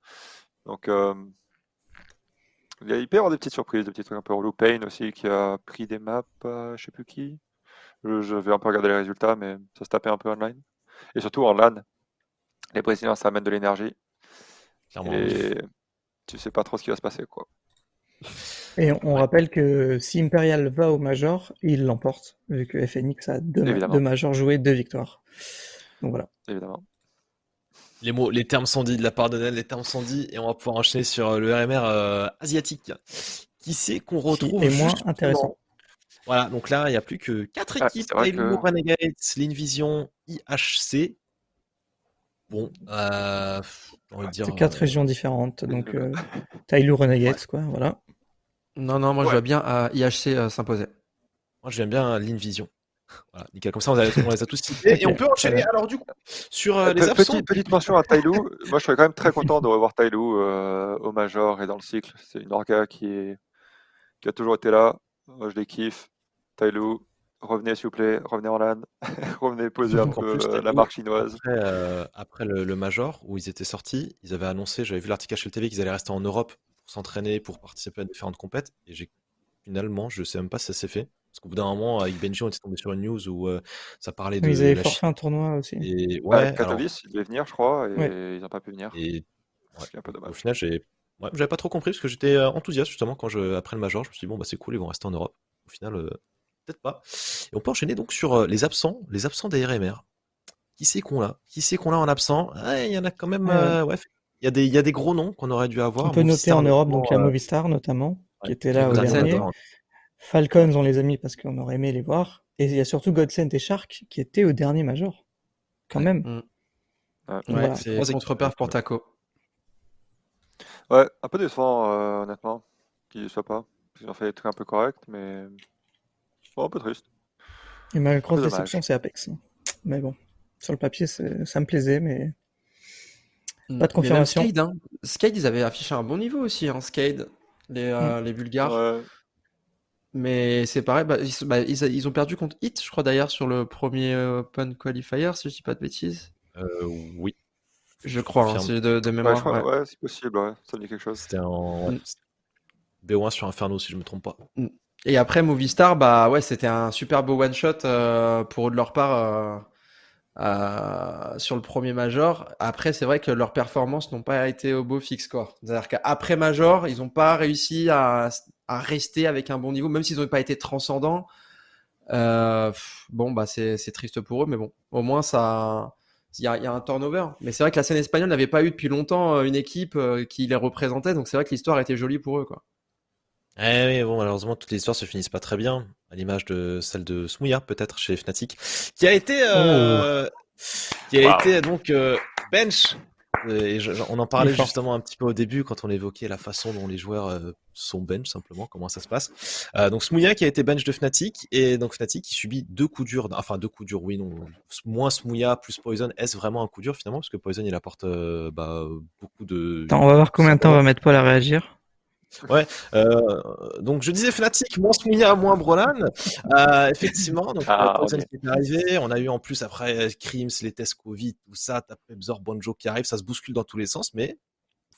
D: Donc, euh, il, y a, peut y avoir des petites surprises, des petits trucs un peu relou. Payne aussi, qui a pris des maps, je je sais plus qui. Je, vais un peu regarder les résultats, mais ça se tapait un peu online. Et surtout en LAN, les Brésiliens, ça amène de l'énergie. Et tu sais pas trop ce qui va se passer, quoi.
B: Et on, rappelle que si Imperial va au Major, il l'emporte, vu que FNX a deux, deux Majors joués, deux victoires. Donc voilà.
D: Évidemment.
A: Les mots, les termes sont dits de la part de les termes sont dits, et on va pouvoir enchaîner sur le RMR euh, asiatique. Qui c'est qu'on retrouve
B: Qui est moins intéressant.
A: Voilà, donc là, il n'y a plus que quatre ah, équipes que... Renegades, L'Invision, IHC. Bon, euh, on va dire.
B: C'est quatre euh, régions différentes, donc euh, Tailou Renegades, quoi, voilà.
C: Non, non, moi je vois bien à IHC euh, s'imposer.
A: Moi j'aime bien l'Invision. Voilà, nickel. Comme ça, on, les a tous cités. Et on peut enchaîner alors du coup sur euh, les absents.
D: Petite, petite mention à Tailou. *laughs* Moi, je serais quand même très content de revoir Tailou euh, au Major et dans le cycle. C'est une orga qui, est... qui a toujours été là. Moi, je les kiffe. Tailou, revenez s'il vous plaît, revenez en LAN, *laughs* revenez poser un peu la marque chinoise.
A: Après, le, Major, où ils étaient sortis, ils avaient annoncé, j'avais vu l'article le TV, qu'ils allaient rester en Europe s'entraîner, pour participer à différentes compètes. Et j'ai finalement, je sais même pas si ça s'est fait. Parce qu'au bout d'un moment, avec Benji, on était tombé sur une news où euh, ça parlait de.
B: Ils avaient forcé un tournoi aussi.
D: Et, ouais, Katowice, ils devaient venir, je crois, et ils n'ont pas pu venir.
A: Et un peu dommage. Au final, j'ai. j'avais pas trop compris parce que j'étais euh, enthousiaste justement quand je après le major, je me suis dit bon bah c'est cool, ils vont rester en Europe. Au final, euh, peut-être pas. Et on peut enchaîner donc sur les absents, les absents des RMR. Qui c'est qu'on a? Qui c'est qu'on a en absent? Il y en a quand même. ouais, il y, a des, il y a des gros noms qu'on aurait dû avoir.
B: On peut noter en Europe, donc la euh, Movistar notamment, qui était là au dernier. Falcons, on les a mis parce qu'on aurait aimé les voir. Et il y a surtout Godsend et Shark qui étaient au dernier Major, quand même.
C: Mm. Ouais, c'est contre-perf pour Taco.
D: Ouais, un peu décevant, euh, honnêtement, qu'il ne soit pas. Ils ont fait des trucs un peu corrects, mais un peu triste.
B: Et ma grosse déception, c'est Apex. Mais bon, sur le papier, ça me plaisait, mais mm. pas de confirmation.
C: Skade, hein. Skade, ils avaient affiché un bon niveau aussi, hein, Skade, les, euh, mm. les Bulgares. Mais c'est pareil, bah, bah, ils, ils, ont perdu contre Hit, je crois d'ailleurs, sur le premier Open Qualifier, si je dis pas de bêtises.
A: Euh, oui.
C: Je crois, hein, c'est de, mémoire.
D: Ouais, c'est possible, ouais. ça me dit quelque chose.
A: C'était en BO1 sur Inferno, si je me trompe pas.
C: Et après Movistar, bah ouais, c'était un super beau one shot euh, pour de leur part euh, euh, sur le premier major. Après, c'est vrai que leurs performances n'ont pas été au beau fixe score. C'est-à-dire qu'après major, ils n'ont pas réussi à, rester avec un bon niveau, même s'ils n'ont pas été transcendants. bon, bah c'est triste pour eux, mais bon, au moins ça il y, a, un turnover. Mais c'est vrai que la scène espagnole n'avait pas eu depuis longtemps une équipe qui les représentait, donc c'est vrai que l'histoire était jolie pour eux. Quoi.
A: Eh oui, bon, malheureusement, toutes les histoires se finissent pas très bien, à l'image de celle de Smouya, peut-être, chez Fnatic, qui a été, euh, oh. qui a été donc bench et on en parlait justement un petit peu au début quand on évoquait la façon dont les joueurs euh, sont bench simplement, comment ça se passe. Euh, donc Smouya qui a été bench de Fnatic et donc Fnatic qui subit deux coups durs, enfin deux coups durs, oui non, moins Smouya plus Poison, est-ce vraiment un coup dur finalement? Parce que Poison il apporte euh, bah, beaucoup de.
B: Attends, on va voir combien de temps on va mettre Paul à réagir.
A: Ouais. Euh, donc je disais Fnatic, moins Smouya, moins Brolan. Euh, effectivement, donc ah, qui est arrivé. On a eu en plus après Crims, les tests Covid, tout ça, après Bzor, Bonjo qui arrive, ça se bouscule dans tous les sens, mais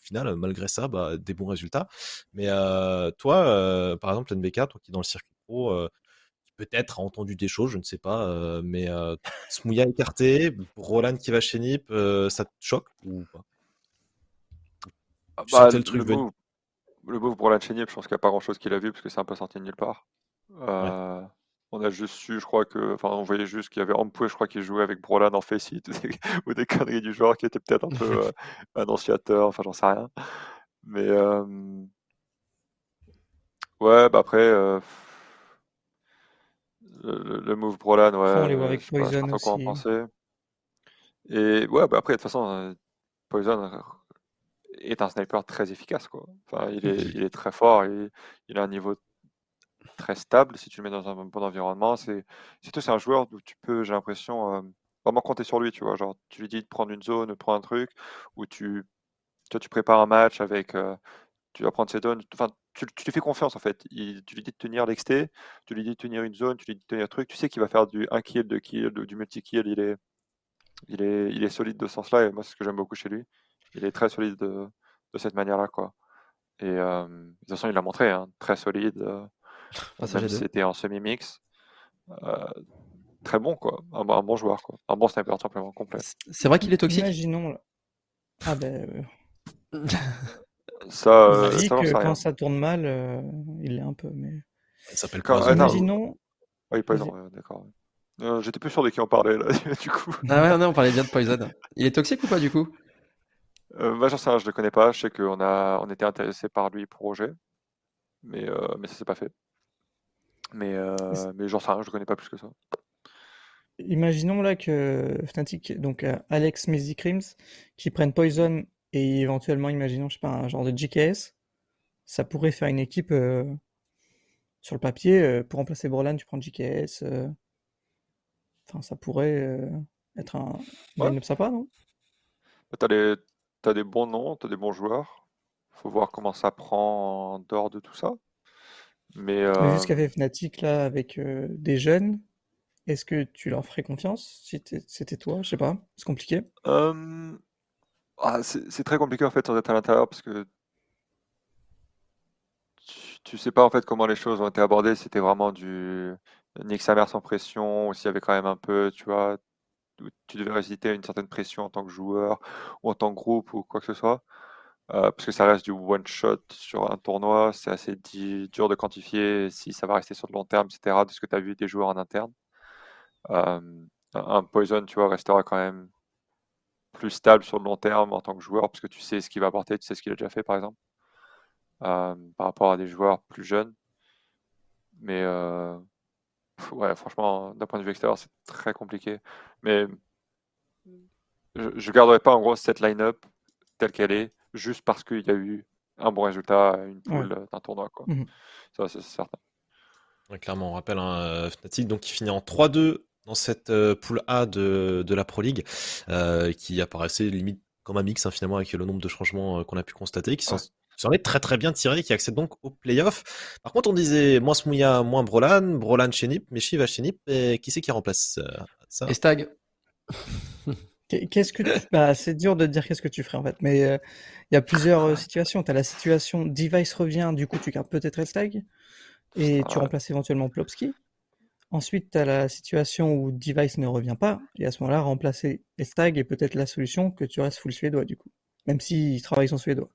A: au final, malgré ça, bah, des bons résultats. Mais euh, toi, euh, par exemple, NBK, toi qui est dans le circuit pro, euh, peut-être a entendu des choses, je ne sais pas, euh, mais euh, Smouya écarté, Roland qui va chez Nip, ça te choque ou pas?
D: Ah bah, le truc le le beau pour l'enchaîner, je pense qu'il n'y a pas grand chose qu'il a vu parce que c'est un peu sorti de nulle part. Euh, on a juste su, je crois que, enfin, on voyait juste qu'il y avait Ampoué, je crois qu'il jouait avec Brolan en Faceit *laughs* ou des conneries du genre qui étaient peut-être un peu *laughs* euh, annonciateur, enfin, j'en sais rien. Mais euh, ouais, bah après, le, move Brolan, ouais, on les voit avec Poison pas, pas quoi en penser. Et ouais, bah après, de toute façon, Poison est un sniper très efficace. Quoi. Enfin, il, est, il est très fort, il, il a un niveau très stable si tu le mets dans un bon environnement. C'est surtout c'est un joueur où tu peux, j'ai l'impression, euh, vraiment compter sur lui. Tu vois, genre tu lui dis de prendre une zone, de prendre un truc, ou tu, toi, tu prépares un match avec, euh, tu vas prendre ses zones. Enfin, tu, tu, lui fais confiance en fait. Il, tu lui dis de tenir l'exté, tu lui dis de tenir une zone, tu lui dis de tenir un truc. Tu sais qu'il va faire du 1 kill, 2 kills, du multi kill. Il est, il est, il est solide de ce sens-là et moi c'est ce que j'aime beaucoup chez lui il est très solide de, de cette manière-là, quoi. Et euh, de toute façon, il l'a montré, hein, très solide. Euh, même si c'était en semi-mix. Euh, très bon, quoi. Un, bon joueur, quoi. Un bon sniper, simplement, complet.
C: C'est vrai qu'il est toxique?
B: Imaginons. Ah ben.
D: ça,
B: dit que quand ça tourne mal, il l'est un peu, mais.
A: Ça s'appelle quoi
B: Imaginons.
D: Oui, Poison, d'accord. J'étais plus sûr de qui on parlait, là, *laughs* du coup.
C: Ah ouais, non, on parlait bien de Poison. Il est toxique ou pas, du coup?
D: Euh, bah, j'en sais rien, je le connais pas. Je sais qu'on a, on était intéressé par lui pour Roger, mais, euh, mais ça s'est pas fait. Mais, euh, mais j'en sais rien, je le connais pas plus que ça.
B: Imaginons là que Fnatic, donc euh, Alex Mizzy qui prennent Poison et éventuellement, imaginons, je sais pas, un genre de GKS, ça pourrait faire une équipe sur le papier pour remplacer Borland, tu prends GKS. Enfin, ça pourrait être un ouais. sympa, non?
D: Bah, T'as les, tu as des bons noms, tu as des bons joueurs. Il faut voir comment ça prend en dehors de tout ça. Mais, euh...
B: Mais ce fait Fnatic là avec euh, des jeunes, est-ce que tu leur ferais confiance si c'était toi? Je sais pas, c'est compliqué.
D: Ah, c'est très compliqué en fait sans être à l'intérieur parce que tu, sais pas en fait comment les choses ont été abordées. C'était vraiment du Nick Samer sans pression ou s'il y avait quand même un peu, tu vois, tu devais résister une certaine pression en tant que joueur ou en tant que groupe ou quoi que ce soit. Euh, parce que ça reste du one shot sur un tournoi, c'est assez dur de quantifier si ça va rester sur le long terme, etc. De ce que tu as vu des joueurs en interne. Euh, un Poison, tu vois, restera quand même plus stable sur le long terme en tant que joueur, parce que tu sais ce qu'il va apporter, tu sais ce qu'il a déjà fait, par exemple, euh, par rapport à des joueurs plus jeunes. Mais ouais, franchement, d'un point de vue extérieur, c'est très compliqué. Mais je ne garderai pas en gros cette line-up telle qu'elle est, juste parce qu'il y a eu un bon résultat une poule d'un tournoi. Quoi. Mmh Ça, c'est certain.
A: clairement, on rappelle un euh, Fnatic donc, qui finit en 3-2 dans cette euh, poule A de, de la Pro League, euh, qui apparaissait limite comme un mix hein, finalement avec le nombre de changements qu'on a pu constater, qui sont s'en est très très bien tiré, qui accède donc au playoff. Par contre, on disait moins Smouya, moins Brolan, Brolan chez Nip, Meshi va chez Nip, et qui c'est qui remplace ça?
C: Estag. *laughs*
B: Qu'est-ce que bah, c'est dur de dire qu'est-ce que tu ferais en fait, mais euh, il y a plusieurs euh, situations. Tu as la situation device revient, du coup tu gardes peut-être Estag et tu remplaces éventuellement Plopski. Ensuite, tu as la situation où device ne revient pas et à ce moment-là remplacer Estag est peut-être la solution que tu restes full suédois du coup, même s'il travaille son suédois.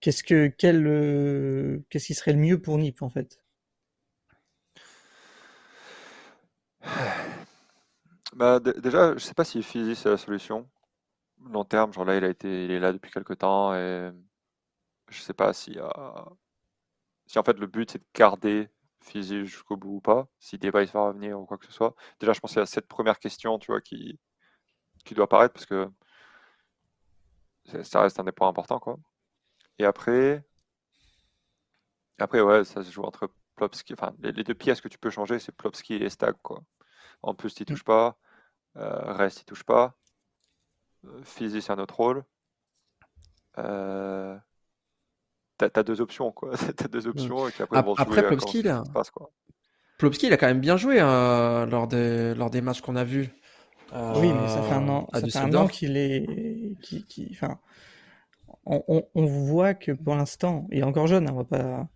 B: Qu'est-ce que euh, qui serait le mieux pour Nip en fait?
D: Bah, déjà, je sais pas si Fizzy c'est la solution. Long terme, genre là, il a été, il est là depuis quelques temps et je sais pas si, si en fait le but c'est de garder Fizzy jusqu'au bout ou pas, si Device va revenir ou quoi que ce soit. Déjà, je pensais à cette première question, tu vois, qui, qui doit apparaître parce que ça reste un des points importants, quoi. Et après, après ouais, ça se joue entre Plopski, enfin les, deux pièces que tu peux changer, c'est Plopski et Stag, quoi. En plus, il touche pas. Euh, reste, il touche pas. Euh, Fizzy, c'est un autre rôle. Euh... T'as as deux options, quoi. *laughs* t'as deux options.
C: Et après, après Plopski, il a... Plopski, il a quand même bien joué hein, lors, des, lors des matchs qu'on a vus.
B: oui, mais ça fait un an, ça fait un an qu'il est. Qui, qui... Enfin, on, on, voit que pour l'instant, il est encore jeune, hein, on va pas.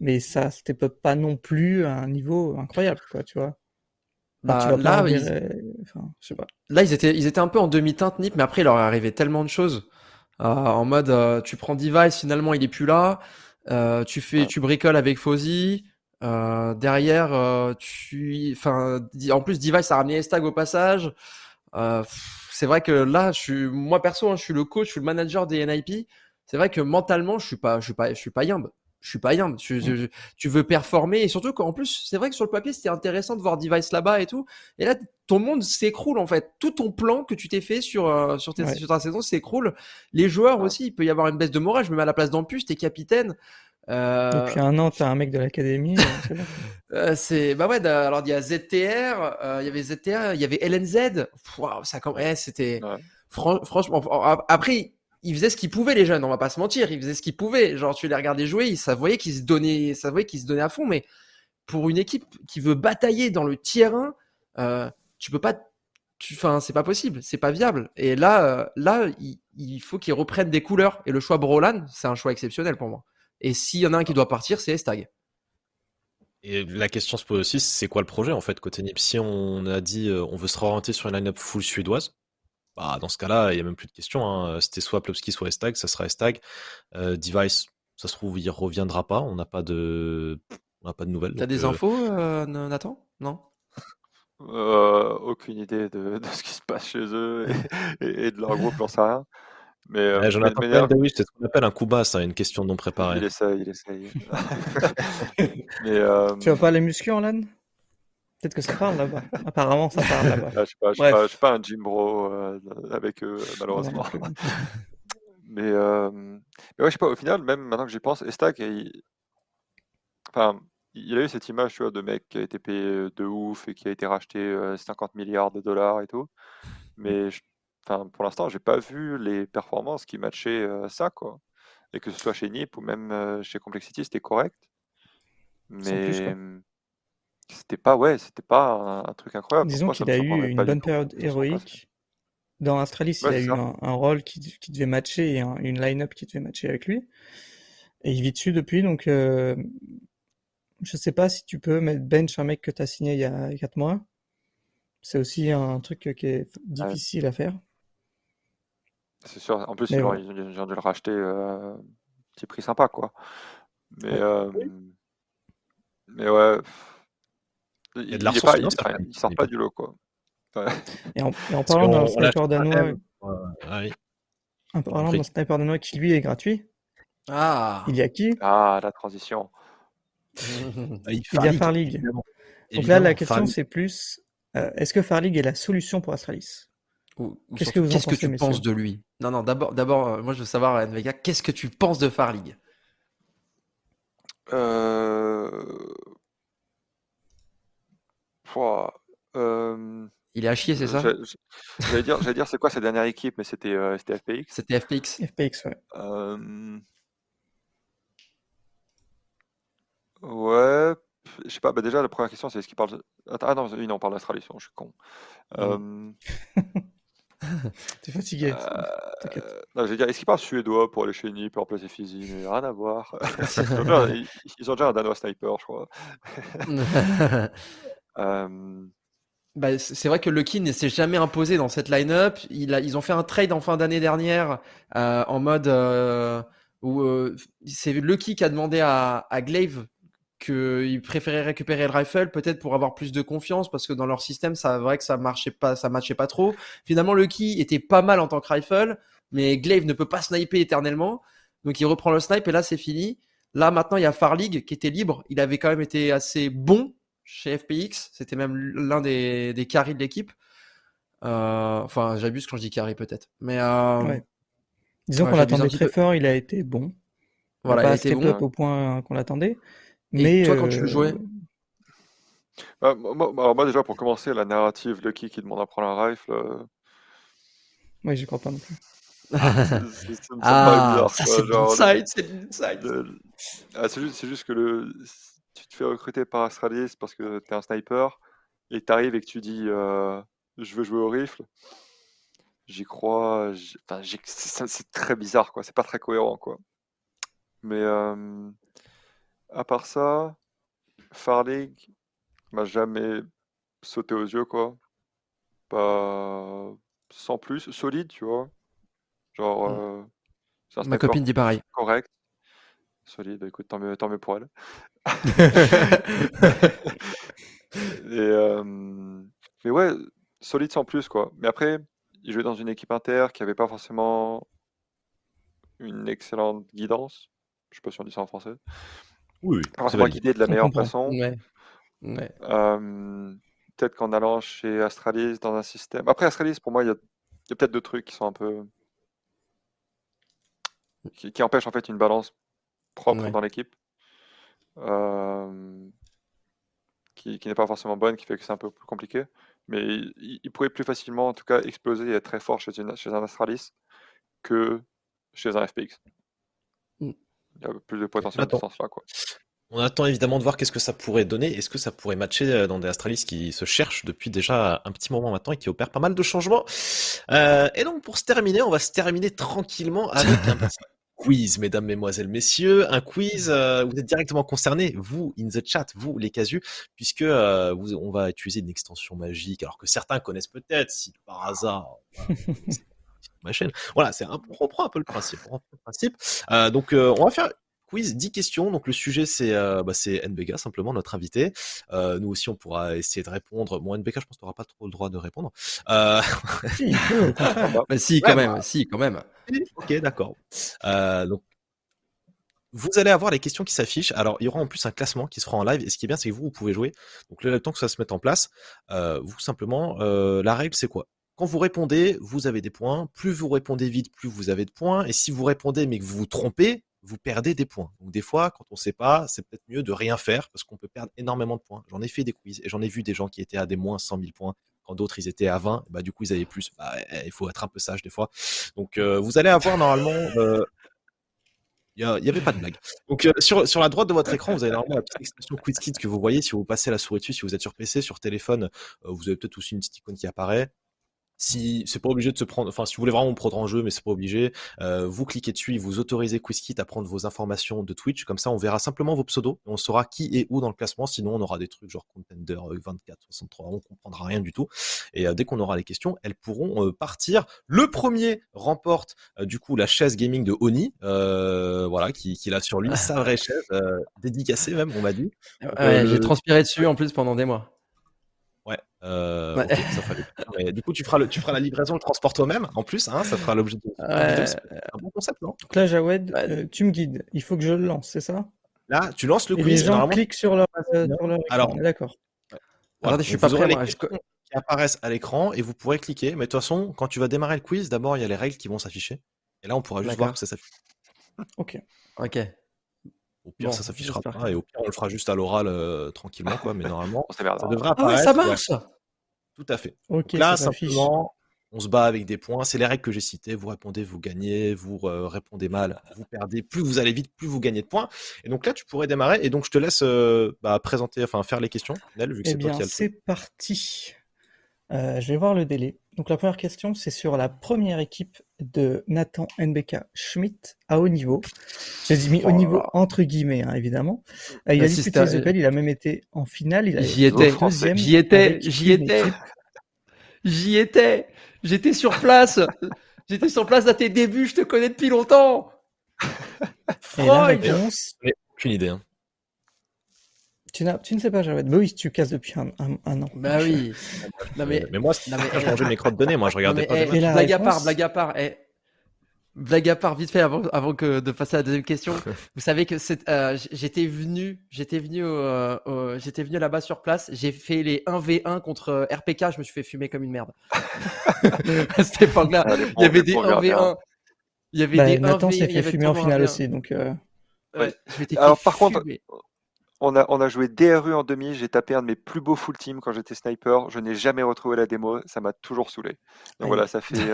B: Mais ça, c'était pas non plus à un niveau incroyable, quoi, tu vois.
C: Bah, là, ils... là, ils étaient, ils étaient un peu en demi-teinte Nip, mais après, il leur est arrivé tellement de choses. Euh, en mode, euh, tu prends Device, finalement, il est plus là. Euh, tu fais, tu bricoles avec Fozzy. derrière, tu, enfin, en plus, Device a ramené Estag au passage. C'est vrai que là, je suis, moi perso, hein, je suis le coach, je suis le manager des NIP. C'est vrai que mentalement, je suis pas, je suis pas, je suis pas yimbe je suis pas bien. Tu, tu, veux performer et surtout qu'en plus, c'est vrai que sur le papier, c'était intéressant de voir Device là-bas et tout. Et là, ton monde s'écroule en fait. Tout ton plan que tu t'es fait sur euh, sur, tes, sur, ta saison s'écroule. Les joueurs aussi, il peut y avoir une baisse de morale. Je me mets à la place d'Ampus, t'es capitaine.
B: Euh... Depuis un an, t'as un mec de l'académie.
C: Euh, c'est *laughs* bah ouais. Alors il y a ZTR, euh, il y avait ZTR, il y avait LNZ. Waouh, ça comme, eh, c'était franchement. Après ils faisaient ce qu'ils pouvaient les jeunes, on va pas se mentir, ils faisaient ce qu'ils pouvaient. Genre tu les regardais jouer, ça voyait qu'ils se donnaient, ça voyait qu'ils se donnaient à fond. Mais pour une équipe qui veut batailler dans le tiers 1, euh, tu peux pas, enfin c'est pas possible, c'est pas viable. Et là, euh, là, il, faut qu'ils reprennent des couleurs. Et le choix Brolan, c'est un choix exceptionnel pour moi. Et s'il y en a un qui doit partir, c'est Estag.
A: Et la question se pose aussi, c'est quoi le projet en fait côté NIP? Si on a dit euh, on veut se réorienter sur une line-up full suédoise, bah, dans ce cas-là, il n'y a même plus de question. Hein. C'était soit Plopski, soit Estag, ça sera Estag. Euh, Device, ça se trouve, il reviendra pas. On n'a pas de, on pas de nouvelles.
C: T'as des euh, infos, euh, Nathan? Non?
D: Aucune idée *laughs* de, ce qui se passe chez eux et, de leur groupe, j'en sais rien.
A: Mais j'en ai pas c'est ce qu'on appelle un coup bas, ça, une question non préparée.
D: Il essaye, il essaye. *laughs*
B: mais, Tu vas pas aller muscu en LAN Peut-être que ça parle là-bas. Apparemment, ça parle là-bas.
D: Ah, je ne suis, pas, suis pas un gym bro euh, avec eux, malheureusement. *laughs* mais, euh, mais ouais, je sais pas, au final, même maintenant que j'y pense, Estac, il... Enfin, il a eu cette image tu vois, de mec qui a été payé de ouf et qui a été racheté 50 euh, milliards de dollars et tout. Mais enfin, pour l'instant, j'ai pas vu les performances qui matchaient ça. quoi. Et que ce soit chez NIP ou même chez Complexity, c'était correct. Mais c'était pas, ouais, c'était pas un, truc incroyable.
B: Disons qu'il a eu une bonne période héroïque. Dans Astralis, il a eu un, rôle qui, devait matcher et une line-up qui devait matcher avec lui. Et il vit dessus depuis, donc euh, je sais pas si tu peux mettre bench un mec que tu as signé il y a 4 mois. C'est aussi un truc qui est difficile à faire.
D: C'est sûr. En plus, ils, ont, dû le racheter euh, petit prix sympa, quoi. Mais, euh, mais ouais. Il, il, pas, il, sort pas du lot, quoi. *laughs*
B: Et, en, parlant d'un sniper danois, en parlant d'un sniper danois qui lui est gratuit,
C: ah.
B: il y a qui?
D: Ah, la transition. *laughs*
B: il, y a Farlig. Donc là, la question, c'est plus euh, est-ce que Farlig est la solution pour Astralis?
C: Qu'est-ce que, qu'est-ce que tu penses de lui? Non, non, d'abord, d'abord euh, moi je veux savoir, Nvega, qu'est-ce que tu penses de Farlig
D: euh...
C: Il est à chier, c'est ça?
D: J'allais dire, j'allais dire c'est quoi sa dernière équipe, mais c'était, c'était FPX.
C: C'était FPX.
B: FPX, ouais.
D: Ouais, je sais pas, bah déjà la première question c'est est-ce qu'il parle. Ah non, oui, non, on parle d'Australie, je suis con.
B: Mmh. *laughs* *laughs* T'es fatigué.
D: Euh... Non, je veux dire, est-ce qu'il parle suédois pour aller chez Nip et remplacer Fizzy Mais rien à voir. *laughs* ils, ont déjà, un Danois sniper, je crois. *laughs*
C: euh... bah, c'est vrai que Lucky ne s'est jamais imposé dans cette line-up. Il a, ils ont fait un trade en fin d'année dernière euh, en mode euh, où euh, c'est Lucky qui a demandé à, à Glaive qu'ils préféraient récupérer le rifle peut-être pour avoir plus de confiance parce que dans leur système ça vrai que ça marchait pas ça matchait pas trop. Finalement Lucky était pas mal en tant que rifle mais Glaive ne peut pas sniper éternellement. Donc il reprend le snipe et là c'est fini. Là maintenant il y a Farlig qui était libre. Il avait quand même été assez bon chez FPX c'était même l'un des, des carries de l'équipe. Euh, enfin j'abuse quand je dis carry peut-être. Mais euh,
B: disons qu'on l'attendait très fort il a été bon. Voilà, il a été bon. au point qu'on l'attendait. Mais
C: toi, quand tu le jouais
D: bah, moi, alors moi, déjà, pour commencer, la narrative de qui qui demande à prendre un rifle. Euh...
B: Oui, j'y crois pas non plus. *laughs*
C: ah, ça c'est l'inside, c'est l'inside.
D: Ah, c'est juste, juste, que le... tu te fais recruter par Astralis parce que tu es un sniper et tu arrives et que tu dis euh, je veux jouer au rifle. J'y crois. Enfin, c'est très bizarre, quoi. C'est pas très cohérent, quoi. Mais. Euh... À part ça, Farlig m'a jamais sauté aux yeux, quoi. Pas sans plus, solide, tu vois. Genre,
C: mmh. euh, Ma copine dit pareil.
D: correct. Solide, écoute, tant mieux, tant mieux pour elle. *laughs* Et, euh, mais ouais, solide sans plus, quoi. Mais après, il jouait dans une équipe inter qui avait pas forcément une excellente guidance. Je sais pas si on dit ça en français.
A: Oui,
D: Alors, c'est guider de la meilleure façon. peut-être qu'en allant chez Astralis dans un système. Après, Astralis, pour moi, il y a, peut-être deux trucs qui sont un peu. qui, empêchent en fait une balance propre dans l'équipe. qui, n'est pas forcément bonne, qui fait que c'est un peu plus compliqué. Mais il, pourrait plus facilement, en tout cas, exploser et être très fort chez, chez un Astralis que chez un FPX. Il y a plus de potentiel dans ce sens-là. Quoi.
A: On attend évidemment de voir qu'est-ce que ça pourrait donner. Est-ce que ça pourrait matcher euh, dans des Astralis qui se cherchent depuis déjà un petit moment maintenant et qui opèrent pas mal de changements? Euh, et donc pour se terminer, on va se terminer tranquillement avec un *laughs* quiz, mesdames, mesdemoiselles, messieurs. Un quiz, euh, vous êtes directement concernés, vous, in the chat, vous, les casus, puisque vous, on va utiliser une extension magique, alors que certains connaissent peut-être, si par hasard... *laughs* ma chaîne. Voilà, c'est un, on reprend un peu le principe. On reprend le principe. Euh, donc, euh, on va faire quiz, 10 questions. Donc le sujet c'est euh, bah, NBK simplement notre invité. Euh, nous aussi on pourra essayer de répondre. Bon NBK je pense que tu n'auras pas trop le droit de répondre. Euh...
C: si, *laughs* bah, si quand même, bah. si quand même.
A: Ok d'accord. Donc vous allez avoir les questions qui s'affichent. Alors, il y aura en plus un classement qui se fera en live. Et ce qui est bien, c'est que vous, vous pouvez jouer. Donc, le temps que ça se mette en place, vous simplement, la règle, c'est quoi? Quand vous répondez, vous avez des points. Plus vous répondez vite, plus vous avez de points. Et si vous répondez mais que vous vous trompez, vous perdez des points. Donc des fois, quand on ne sait pas, c'est peut-être mieux de rien faire parce qu'on peut perdre énormément de points. J'en ai fait des quiz et j'en ai vu des gens qui étaient à des moins 100 000 points. Quand d'autres, ils étaient à 20, bah, du coup, ils avaient plus. Bah, eh, il faut être un peu sage des fois. Donc, euh, vous allez avoir normalement euh, il n'y avait pas de blague. Donc euh, sur, la droite de votre écran, vous avez normalement la petite extension QuizKit que vous voyez si vous passez la souris dessus, si vous êtes sur PC, sur téléphone, vous avez peut-être aussi une petite icône qui apparaît si c'est pas obligé de se prendre, enfin si vous voulez vraiment prendre en jeu, mais c'est pas obligé, euh, vous cliquez dessus, vous autorisez QuizKit à prendre vos informations de Twitch, comme ça on verra simplement vos pseudos, et on saura qui est où dans le classement, sinon on aura des trucs genre Contender 24, 63, on comprendra rien du tout. Et euh, dès qu'on aura les questions, elles pourront euh, partir. Le premier remporte du coup la chaise gaming de Oni, voilà, qui, qui a sur lui, sa vraie *laughs* chaise, dédicacée même, on m'a dit.
C: J'ai transpiré dessus en plus pendant des mois.
A: Ouais. Euh, ça du coup, tu feras, le, tu feras la livraison, le transport toi-même, en plus, hein, ça fera l'objet de.
B: C'est un bon concept, non? Donc là, Jawed, euh, tu me guides. Il faut que je le lance, c'est ça?
A: Là, tu lances le quiz.
B: Et les gens cliquent sur leur, euh,
A: Alors,
B: d'accord.
C: Regardez, je suis pas prêt. Moi,
A: qui apparaissent à l'écran et vous pourrez cliquer. Mais de toute façon, quand tu vas démarrer le quiz, d'abord il y a les règles qui vont s'afficher. Et là, on pourra juste voir que ça s'affiche.
B: Ok.
C: Ok.
A: Au pire, ça s'affichera pas. Et au pire, on le fera juste à l'oral euh, tranquillement, quoi. Mais normalement, *laughs* ça devrait
C: apparaître. Ah ouais, ça marche.
A: Tout à fait. Là, simplement, on se bat avec des points. C'est les règles que j'ai citées. Vous répondez, vous gagnez. Vous euh, répondez mal, vous perdez. Plus vous allez vite, plus vous gagnez de points. Et donc là, tu pourrais démarrer. Et donc, je te laisse euh, bah, présenter, enfin, faire les questions, Nel, vu que
B: eh
A: c'est toi qui as le
B: C'est parti. Euh, je vais voir le délai. Donc la première question, c'est sur la première équipe de Nathan NBK Schmidt à haut niveau. J'ai mis haut niveau entre guillemets, hein, évidemment. il a disputé les Open, il a même été en finale.
C: J'y étais, j'y étais, j'y étais, j'y étais. J'étais sur place. J'étais sur place à tes débuts. Je te connais depuis longtemps.
B: Et réponse.
A: Aucune idée. Hein.
B: Tu, tu, ne sais pas, Javed. Bah oui, tu casses depuis un, an.
C: Bah oui.
A: mais... mais moi, non, mais... je mangeais mes crottes de nez. Moi, je regardais pas.
C: Eh, blague à part, blague à part. Eh, Blague à part, vite fait, avant, avant que de passer à la deuxième question. *laughs* vous savez que euh, j'étais venu, j'étais venu, euh, j'étais venu là-bas sur place. J'ai fait les 1v1 contre euh, RPK. Je me suis fait fumer comme une merde. *laughs* à cette époque-là, il y avait des 1v1.
B: Il y avait bah, des Nathan s'est fait fumer en finale aussi, donc.
D: Ouais. Alors par contre, on a, on a joué DRU en demi. J'ai tapé un de mes plus beaux full team quand j'étais sniper. Je n'ai jamais retrouvé la démo. Ça m'a toujours saulé. Donc voilà, ça fait.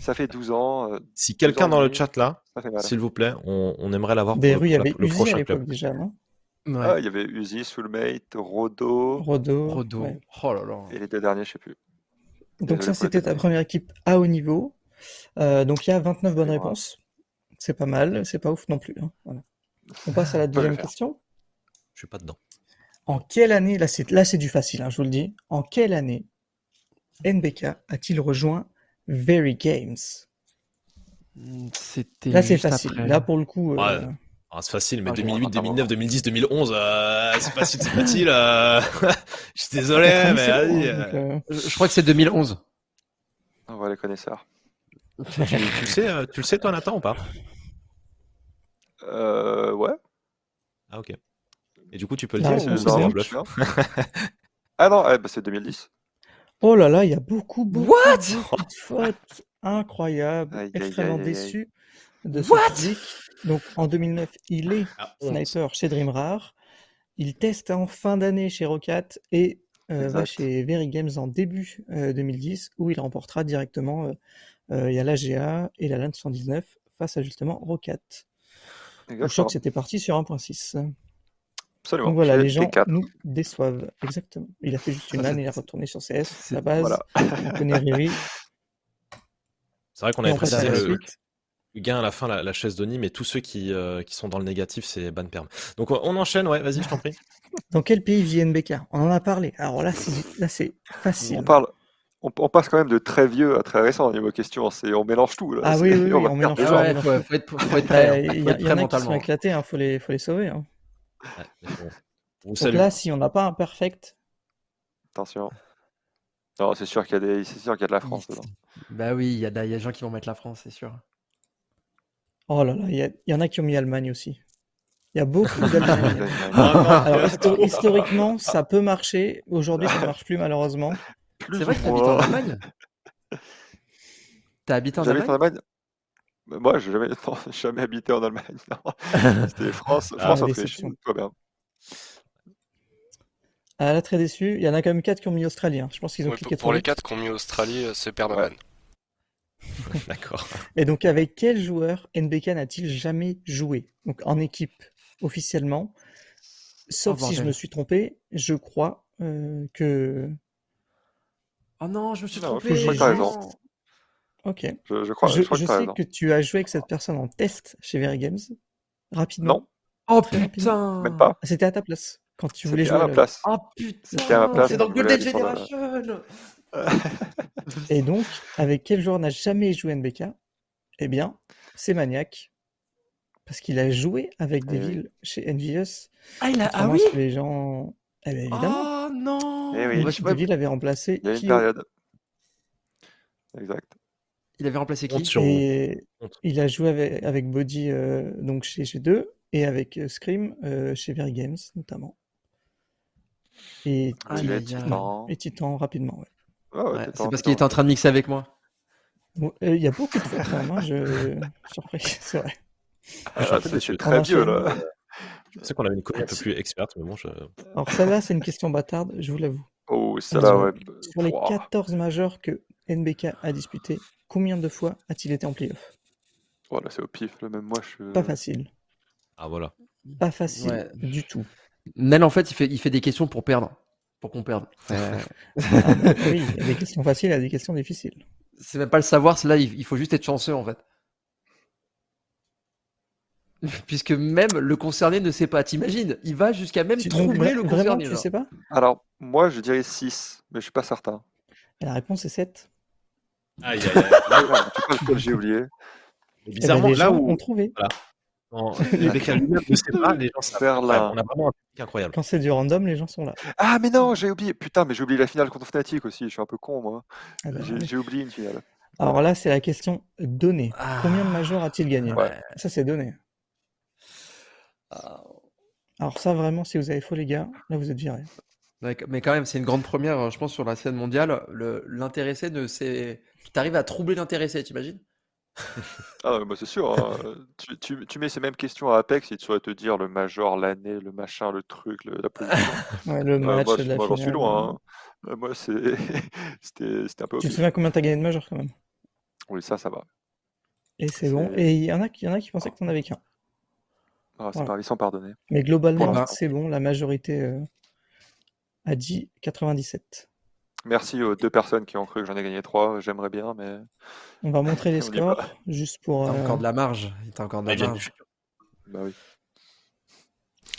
D: Ça fait 12 ans. Euh,
A: si quelqu'un dans le chat là, s'il vous plaît, on, on aimerait l'avoir
B: pour, il y avait le prochain à club. déjà, non?
D: Ah, il y avait Uzi, Soulmate, Rodo.
B: Rodo.
C: Rodo. Oh là là.
D: Et les deux derniers, je sais plus.
B: Donc ça, c'était ta première équipe à haut niveau. Euh, donc il y a 29 bonnes réponses. C'est pas mal, c'est pas ouf non plus. Hein. Voilà. On passe à la deuxième question.
A: Je suis pas dedans.
B: En quelle année, là c'est, là c'est du facile, hein, je vous le dis. En quelle année NBK a-t-il rejoint Very Games?
C: C'était
B: Là, c'est facile. Là, pour le coup.
A: Euh, ah, c'est facile, mais 2008, 2009, 2010, 2011, c'est facile, c'est facile. Euh... *laughs* je suis désolé, mais vas-y.
C: Euh. Je crois que c'est 2011.
D: On voit les connaisseurs.
A: tu, le sais, tu le sais, toi, Nathan, ou pas?
D: Euh, ouais.
A: Ah, ok. Et du coup, tu peux le dire, c'est un bluff. *laughs*
D: ah non, bah, c'est 2010.
B: Oh là là, il y a beaucoup, beaucoup, de fautes incroyables. Extrêmement déçu de ce physique. Donc en 2009, il est ah, sniper chez Dreamrare. Il teste en fin d'année chez Rocat et euh, va chez Very Games en début 2010 euh, où il remportera directement euh, il y a l'AGA et la LAN 119 face à justement Rocat. Je crois que c'était parti sur 1.6.
D: Absolument.
B: Donc voilà, les gens nous déçoivent. Exactement. Il a fait juste une année, il est retourné sur CS, c'est la base. Voilà. On connaît Riri.
A: C'est vrai qu'on avait précisé le, le, gain à la fin, la, chaise d'Oni, mais tous ceux qui, euh, qui sont dans le négatif, c'est ban perm. Donc on enchaîne, ouais, vas-y, je t'en prie. *laughs*
B: Dans quel pays vit NBK On en a parlé. Alors là, c'est facile.
D: On parle. On, passe quand même de très vieux à très récent au niveau question. On mélange tout. Là.
B: Ah *laughs* oui, oui, on, mélange tout.
C: Il faut, être, prêt.
B: Il y, en a qui sont éclatés, il hein, faut, les, faut les sauver. Hein. Donc là, si on n'a pas un perfect.
D: Attention. Non, c'est sûr qu'il y, a des... sûr qu'il y a de la France dedans.
C: Bah oui, il y, a des gens qui vont mettre la France, c'est sûr.
B: Oh là là, il y, en a qui ont mis Allemagne aussi. Il y a beaucoup *laughs* d'Allemagne. Alors, historiquement, ça peut marcher. Aujourd'hui, ça ne marche plus, malheureusement.
C: C'est vrai que tu habites en Allemagne? T'as habité en Allemagne
D: moi, je n'ai jamais, *laughs* jamais habité en Allemagne. *laughs* C'était France, ah, France Autriche. Bien.
B: Ah, là, très déçu. Il y en a quand même 4 qui ont mis Australie. Hein. Je pense qu'ils ont cliqué
E: Pour, pour les 4 qui ont mis Australie, euh, c'est permanent. *laughs*
A: D'accord.
B: Et donc, avec quel joueur NBK n'a-t-il jamais joué? Donc, en équipe, officiellement. Sauf oh, si je me suis trompé, je crois euh, que.
C: Oh non, je me suis trompé.
D: Je crois
B: Ok.
D: Je, crois,
B: je, sais que tu as joué avec cette personne en test chez Very Games. Rapidement.
D: Non.
C: Oh putain
D: Même pas.
B: Ah, c'était à ta place. Quand tu voulais jouer.
D: à ma place.
C: Oh putain C'est dans Golden Generation
B: Et donc, avec quel joueur n'a jamais joué NBK Eh bien, c'est Maniac. Parce qu'il a joué avec des villes chez Envious.
C: Ah, il a... ah oui
B: Les gens. Eh bien, évidemment.
C: Oh non
D: eh oui.
B: Deville avait remplacé.
D: Il y a une période. Exact.
C: Il avait remplacé qui
B: Et il a joué avec, avec Body euh, donc chez G2 et avec Scream chez Very Games notamment. Et,
D: ah, Titan.
B: et Titan rapidement. Ouais.
C: Ah c'est parce qu'il était en train de mixer avec moi.
B: Il y a beaucoup de fois quand même, hein, je... surpris, *laughs* c'est vrai.
D: Ah, c'est très vieux là.
A: Je pensais qu'on avait une commune un peu plus experte, mais bon, je...
B: Alors celle-là, c'est une question bâtarde, je vous l'avoue.
D: Oh, celle-là, ouais.
B: Sur les 14 majeurs que NBK a disputé, combien de fois a-t-il été en playoff?
D: Voilà, c'est au pif, là, même moi je...
B: Pas facile.
A: Ah voilà.
B: Pas facile du tout.
C: Nel, en fait, il fait, il fait des questions pour perdre. Pour qu'on perde. *laughs*
B: Ah, oui, il y a des questions faciles, il y a des questions difficiles.
C: C'est même pas le savoir, là, il faut juste être chanceux, en fait. *laughs* Puisque même le concerné ne sait pas. T'imagines Il va jusqu'à même troubler le concerné.
B: Tu sais pas?
D: Alors, moi, je dirais 6, mais je suis pas certain.
B: La réponse est 7.
A: Aïe, aïe, aïe. *laughs*
D: Là, j'ai oublié.
B: bizarrement, eh ben, là où. on trouvé.
A: Voilà. *laughs* Les gens savent. Là. On a vraiment un incroyable.
B: Quand c'est du random, les gens sont là.
D: Ah, mais non, j'ai oublié. Putain, mais j'ai oublié la finale contre Fnatic aussi. Je suis un peu con, moi. Ah bah j'ai oublié une finale.
B: Alors là, c'est la question donnée. Ah. Combien de majors a-t-il gagné Ça, c'est donné. Alors ça, vraiment, si vous avez faux, les gars, là, vous êtes virés.
C: Mais quand même, c'est une grande première, je pense, sur la scène mondiale. L'intéressé ne sait... Tu arrives à troubler l'intéressé, t'imagines?
D: Ah, bah c'est sûr. Hein. *laughs* tu, tu, mets ces mêmes questions à Apex et tu saurais te dire le major, l'année, le machin, le truc, la position. *laughs*
B: ouais, le match,
D: moi,
B: moi
D: j'en suis loin. Hein. Euh, moi, *laughs* c'était un peu.
B: Tu te souviens combien t'as gagné de major quand même?
D: Oui, ça, ça va.
B: Et c'est bon. Et il y, en a, y en a qui pensaient que t'en avais qu'un.
D: Ah, c'est voilà. sont pardonnés.
B: Mais globalement, c'est bon. La majorité euh, a dit 97.
D: Merci aux deux personnes qui ont cru que j'en ai gagné trois. J'aimerais bien, mais.
B: On va montrer *laughs* les scores juste pour.
C: T'as encore de la marge. T'as encore de la marge.
D: Bah oui.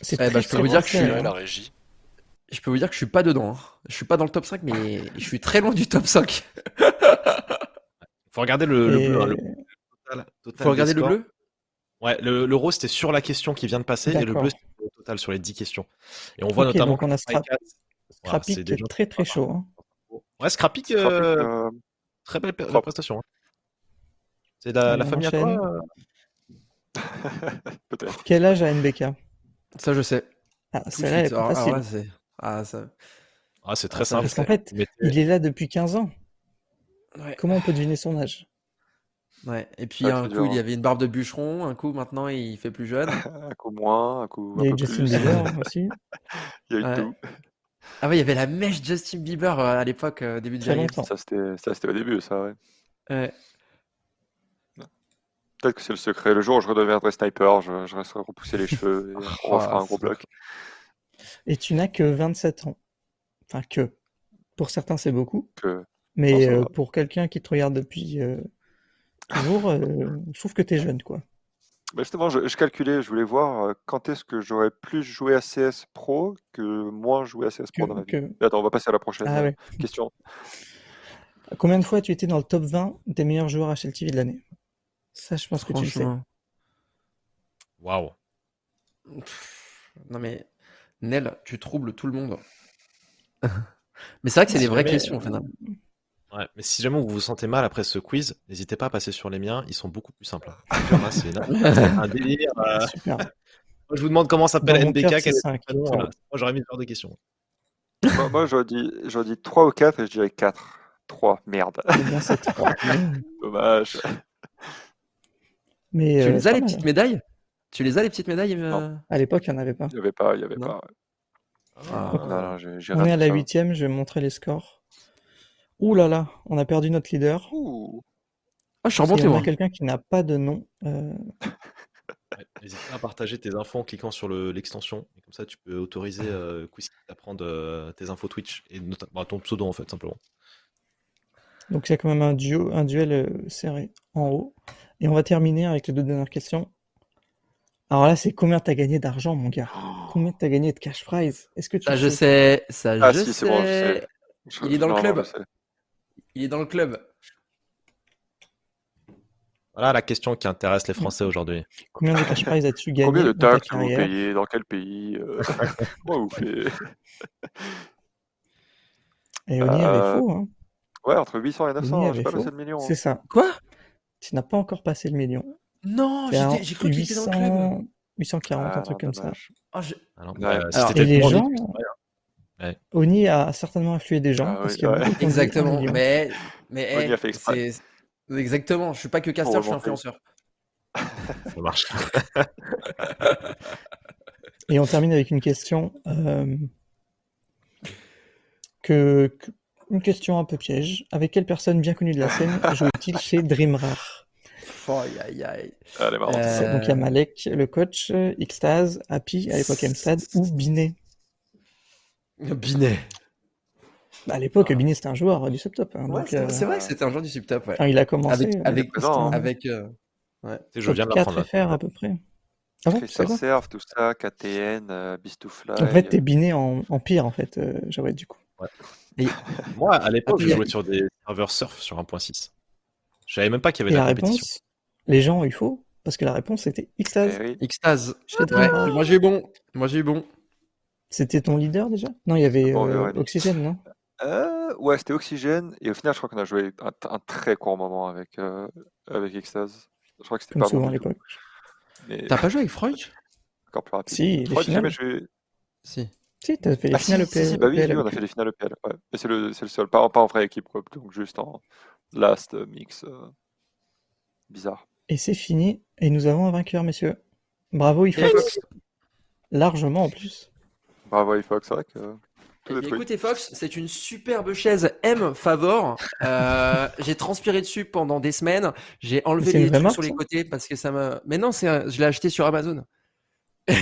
B: C'est eh
C: bah, je peux vous dire que je suis
E: la régie.
C: Je peux vous dire que je suis pas dedans. Hein. Je suis pas dans le top 5, mais je suis très loin du top 5.
A: Faut regarder le, bleu. Hein, le
C: total, total Faut regarder le bleu
A: Ouais, le, le rose c'était sur la question qui vient de passer et le bleu c'était le total sur les 10 questions. Et on voit notamment.
B: Donc on a Scrappy qui est très très chaud. Hein.
A: Ouais, Scrappy, euh... très belle prestation. Hein. C'est la, la famille à toi *laughs*
D: Peut-être.
B: Quel âge a NBK
C: Ça je sais.
B: Ah, c'est ah,
C: facile. Ah, ça...
A: ah, c'est très simple.
B: Parce qu'en fait, il est là depuis 15 ans. Ouais. Comment on peut deviner son âge?
C: Ouais, et puis un coup, il y avait une barbe de bûcheron, un coup, maintenant, il fait plus jeune. *laughs*
D: un coup moins, un coup.
B: Il y a eu Justin Bieber *laughs* aussi.
D: il y a eu tout.
C: Ah ouais, il y avait la mèche Justin Bieber euh, à l'époque, euh, début de l'année.
D: Ça, c'était au début, ça, ouais.
C: ouais.
D: Peut-être que c'est le secret. Le jour où je redeviendrai sniper, je, je resterai repousser les cheveux et *laughs* on refera un gros bloc.
B: Et tu n'as que 27 ans. Enfin, que. Pour certains, c'est beaucoup. Que. Mais euh, pour quelqu'un qui te regarde depuis toujours, euh, je trouve que tu es jeune, quoi.
D: Bah, justement, je, calculais, je voulais voir euh, quand est-ce que j'aurais plus joué à CS Pro que moins joué à CS Pro dans ma vie. Attends, on va passer à la prochaine ah euh, question. *laughs*
B: Combien de fois tu étais dans le top 20 des meilleurs joueurs HLTV de l'année? Ça, je pense que tu le sais.
A: Waouh.
C: Non mais, Nel, tu troubles tout le monde. *laughs* mais c'est vrai que c'est des vraies questions, finalement.
A: Ouais, mais si jamais vous vous sentez mal après ce quiz, n'hésitez pas à passer sur les miens, ils sont beaucoup plus simples. Hein. C'est *laughs* un délire. Euh. Super. Moi, je vous demande comment s'appelle NBK. Quel est Moi, j'aurais mis ce genre de questions.
D: moi, moi j'aurais dit, dit 3 ou 4 et je dirais 4. 3, merde.
B: c'est *laughs* 3.
D: Dommage.
B: Mais,
C: tu euh, les as les petites médailles? Tu les as les petites médailles.
B: À l'époque, il n'y en avait pas.
D: Il n'y avait pas, il y avait pas.
B: Ah. Non, non, On est à la huitième, je vais montrer les scores. Ouh là là, on a perdu notre leader.
C: Ah, je suis remonté,
B: moi. quelqu'un qui n'a pas de nom. Euh.
A: N'hésite pas à partager tes infos en cliquant sur l'extension. comme ça, tu peux autoriser euh, à prendre euh, tes infos Twitch et bah, ton pseudo, en fait, simplement.
B: Donc, il y a quand même un, duo, un duel euh, serré en haut. Et on va terminer avec les deux dernières questions. Alors là, c'est combien tu as gagné d'argent, mon gars? Combien tu as gagné de cash prize? Est-ce que tu
C: Ça, je sais? Ça, ah, je sais. Bon, Il est dans le club. Il est dans le club.
A: Voilà la question qui intéresse les Français aujourd'hui.
B: Combien de cash prize as-tu gagné
D: Combien de taxes vous payez Dans quel pays euh... *laughs* vous faites
B: Et Oni euh... avait faux. Hein.
D: Ouais, entre 800 et 900, j'ai pas passé le million.
B: C'est ça.
C: Quoi?
B: Tu n'as pas encore passé le million.
C: Non, j'ai cru qu'il était dans le club.
B: 840, un ah, truc comme ça.
A: Ah, Alors,
B: et les gens, Oni a certainement influé des gens.
C: Exactement. Mais, mais exactement. Je suis pas que caster, je suis influenceur. *laughs* *laughs*
A: Ça marche.
B: Et on termine avec une question euh, que, une question un peu piège. Avec quelle personne bien connue de la scène *laughs* joue-t-il chez Dreamrar
C: aïe, aïe.
B: Euh, donc il y a Malek, le coach, Xtaz, Happy à l'époque Mstad ou Binet.
C: Binet.
B: Bah, à l'époque, ah. Binet c'était un joueur du subtop. Hein,
C: euh, c'est vrai que c'était un joueur du subtop. Ouais.
B: il a commencé
C: avec, avec,
A: Ouais. Je viens de l'apprendre.
B: faire à peu près.
D: Ah bon, Serve, tout ça, KTN, euh, Beast2Fly.
B: En fait, t'es biné en, en, pire, en fait, euh, j'aurais du coup.
A: Ouais. Et... *laughs* Moi, à l'époque, je jouais sur des serveurs surf sur 1.6. Je savais même pas qu'il y avait de la, compétition. Réponse,
B: les gens ont eu faux, parce que la réponse c'était Xtase.
C: Eh oui. Xtase. Ouais. Moi j'ai eu bon. Moi j'ai eu bon.
B: C'était ton leader déjà? Non, il y avait euh, Oxygène, non?
D: Euh, Ouais, c'était Oxygène. Et au final, je crois qu'on a joué un, un, très court moment avec, euh, avec Xtase. Je crois que c'était pas
B: souvent bon à l'époque.
C: Mais... T'as pas joué avec Freud? *laughs*
D: Encore plus rapide.
B: Si, les finales.
D: Joué...
C: Si.
B: Si, t'as fait les ah, finales EPL.
D: Si, si, bah oui, oui, on a fait les finales EPL. Ouais. Mais c'est le, le, seul, pas, pas en vraie équipe, quoi. Donc juste en last mix. Euh... Bizarre.
B: Et c'est fini. Et nous avons un vainqueur, messieurs. Bravo, Ifox. Largement en plus.
D: Bravo, Ifox. C'est vrai que
C: eh écoutez Fox, c'est une superbe chaise M Favor. Euh, *laughs* j'ai transpiré dessus pendant des semaines. J'ai enlevé les trucs sur les côtés parce que ça me. Mais non, c'est je l'ai acheté sur Amazon. Ah,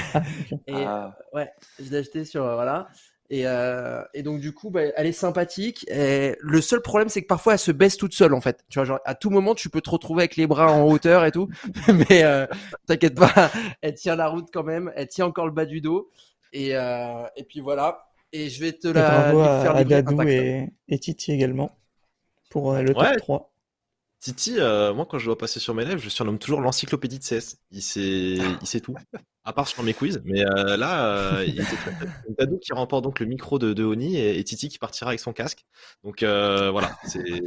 C: *laughs* et, ah. Ouais, je l'ai acheté sur voilà. Et, euh, et, donc du coup, bah, elle est sympathique. Et le seul problème, c'est que parfois, elle se baisse toute seule en fait. Tu vois, genre à tout moment, tu peux te retrouver avec les bras en hauteur et tout. *laughs* Mais euh, t'inquiète pas, elle tient la route quand même. Elle tient encore le bas du dos. Et, euh, et puis voilà. Et je vais te la
B: faire à Dadou et, et, Titi également pour euh, le top 3.
A: Titi, euh, moi quand je dois passer sur mes lèvres, je surnomme toujours l'encyclopédie de CS. Il sait, il sait tout, à part sur mes quiz. Mais euh, là, il était qui remporte donc le micro de, de Oni et, Titi qui partira avec son casque. Donc voilà, c'est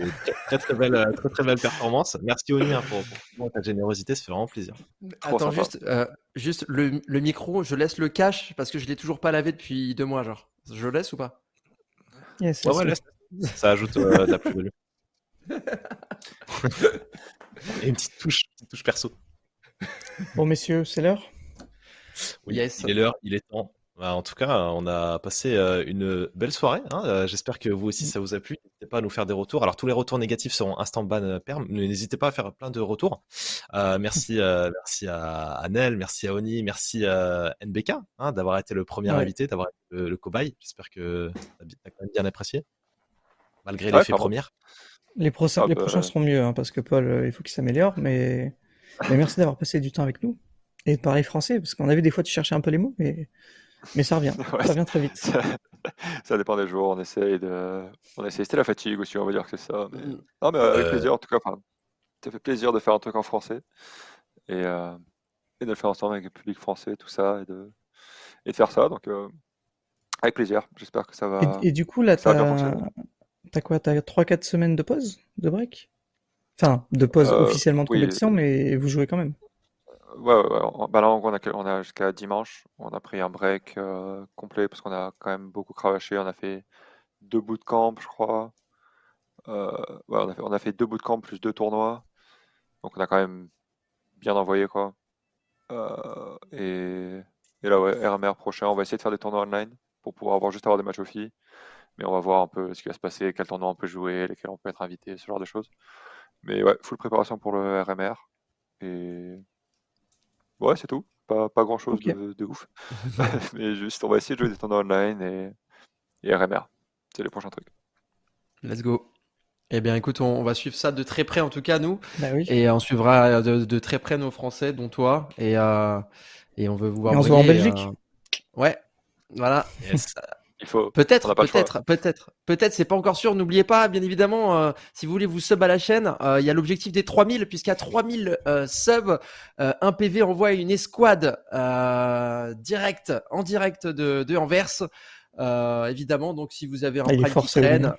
A: très très belle, très très belle performance. Merci Oni hein, pour, pour, ta générosité, ça fait vraiment plaisir.
C: Attends juste, juste le, le, micro, je laisse le cache parce que je l'ai toujours pas lavé depuis deux mois, genre. Je laisse ou pas?
A: Yes, Ouais, ouais, laisse. Ça ajoute euh, de la plus-value. Et une petite touche, petite touche perso.
B: Bon, messieurs, c'est l'heure
A: Oui, yes. il est l'heure, il est temps. Bah, en tout cas, on a passé euh, une belle soirée. Hein. Euh, j'espère que vous aussi, ça vous a plu. N'hésitez pas à nous faire des retours. Alors, tous les retours négatifs seront instant ban euh, perm. N'hésitez pas à faire plein de retours. merci, merci à Anel, merci à Oni, merci à NBK hein, d'avoir été le premier invité, d'avoir été le, cobaye. J'espère que tu as quand même bien apprécié, malgré l'effet première.
B: Les, prochains, les prochains seront mieux, hein, parce que Paul, il faut qu'il s'améliore. Mais... mais merci d'avoir passé du temps avec nous et de parler français, parce qu'on a vu des fois tu cherchais un peu les mots, mais mais ça revient, *laughs* ça revient très vite. *laughs*
D: Ça, dépend des jours, on essaye de. On essaie, c'était la fatigue aussi, on va dire que c'est ça. Mais... Mm. Non, mais avec plaisir, en tout cas, ça fait plaisir de faire un truc en français et, euh, et de le faire ensemble avec le public français, tout ça, et de, et de faire ça. Donc, euh, avec plaisir, j'espère que ça va.
B: Et, du coup, là, t'as as quoi T'as 3-4 semaines de pause, de break? Enfin, de pause euh, officiellement de compétition, mais vous jouez quand même.
D: Ouais, ouais, ouais. Bah là, on a, on a jusqu'à dimanche. On a pris un break euh, complet parce qu'on a quand même beaucoup cravaché. On a fait deux bouts de camp, je crois. Euh, ouais, on a fait, on a fait deux bouts de camp plus deux tournois. Donc on a quand même bien envoyé, quoi. Et, et là, ouais, RMR prochain, on va essayer de faire des tournois online pour pouvoir avoir juste avoir des matchs aux filles. Mais on va voir un peu ce qui va se passer, quel tournoi on peut jouer, lesquels on peut être invité, ce genre de choses. Mais ouais, full préparation pour le RMR. Et Ouais, c'est tout. Pas, pas grand chose de, ouf. *laughs* *laughs* Mais juste, on va essayer de jouer des tournois online et, et RMR. C'est les prochains trucs.
C: Let's go. Eh bien, écoute, on, va suivre ça de très près, en tout cas, nous.
B: Bah oui.
C: Et on suivra de, très près nos Français, dont toi. Et, euh, et on veut vous voir.
B: on se voit en Belgique.
C: Euh, ouais, voilà.
D: Yes. *laughs*
C: Peut-être, peut-être, peut-être, peut-être, c'est pas encore sûr. N'oubliez pas, bien évidemment, euh, si vous voulez vous sub à la chaîne, euh, il y a l'objectif des 3000, puisqu'à 3000 euh, subs, un PV envoie une escouade direct, en direct de, de Anvers. évidemment, donc si vous avez un prime qui traîne,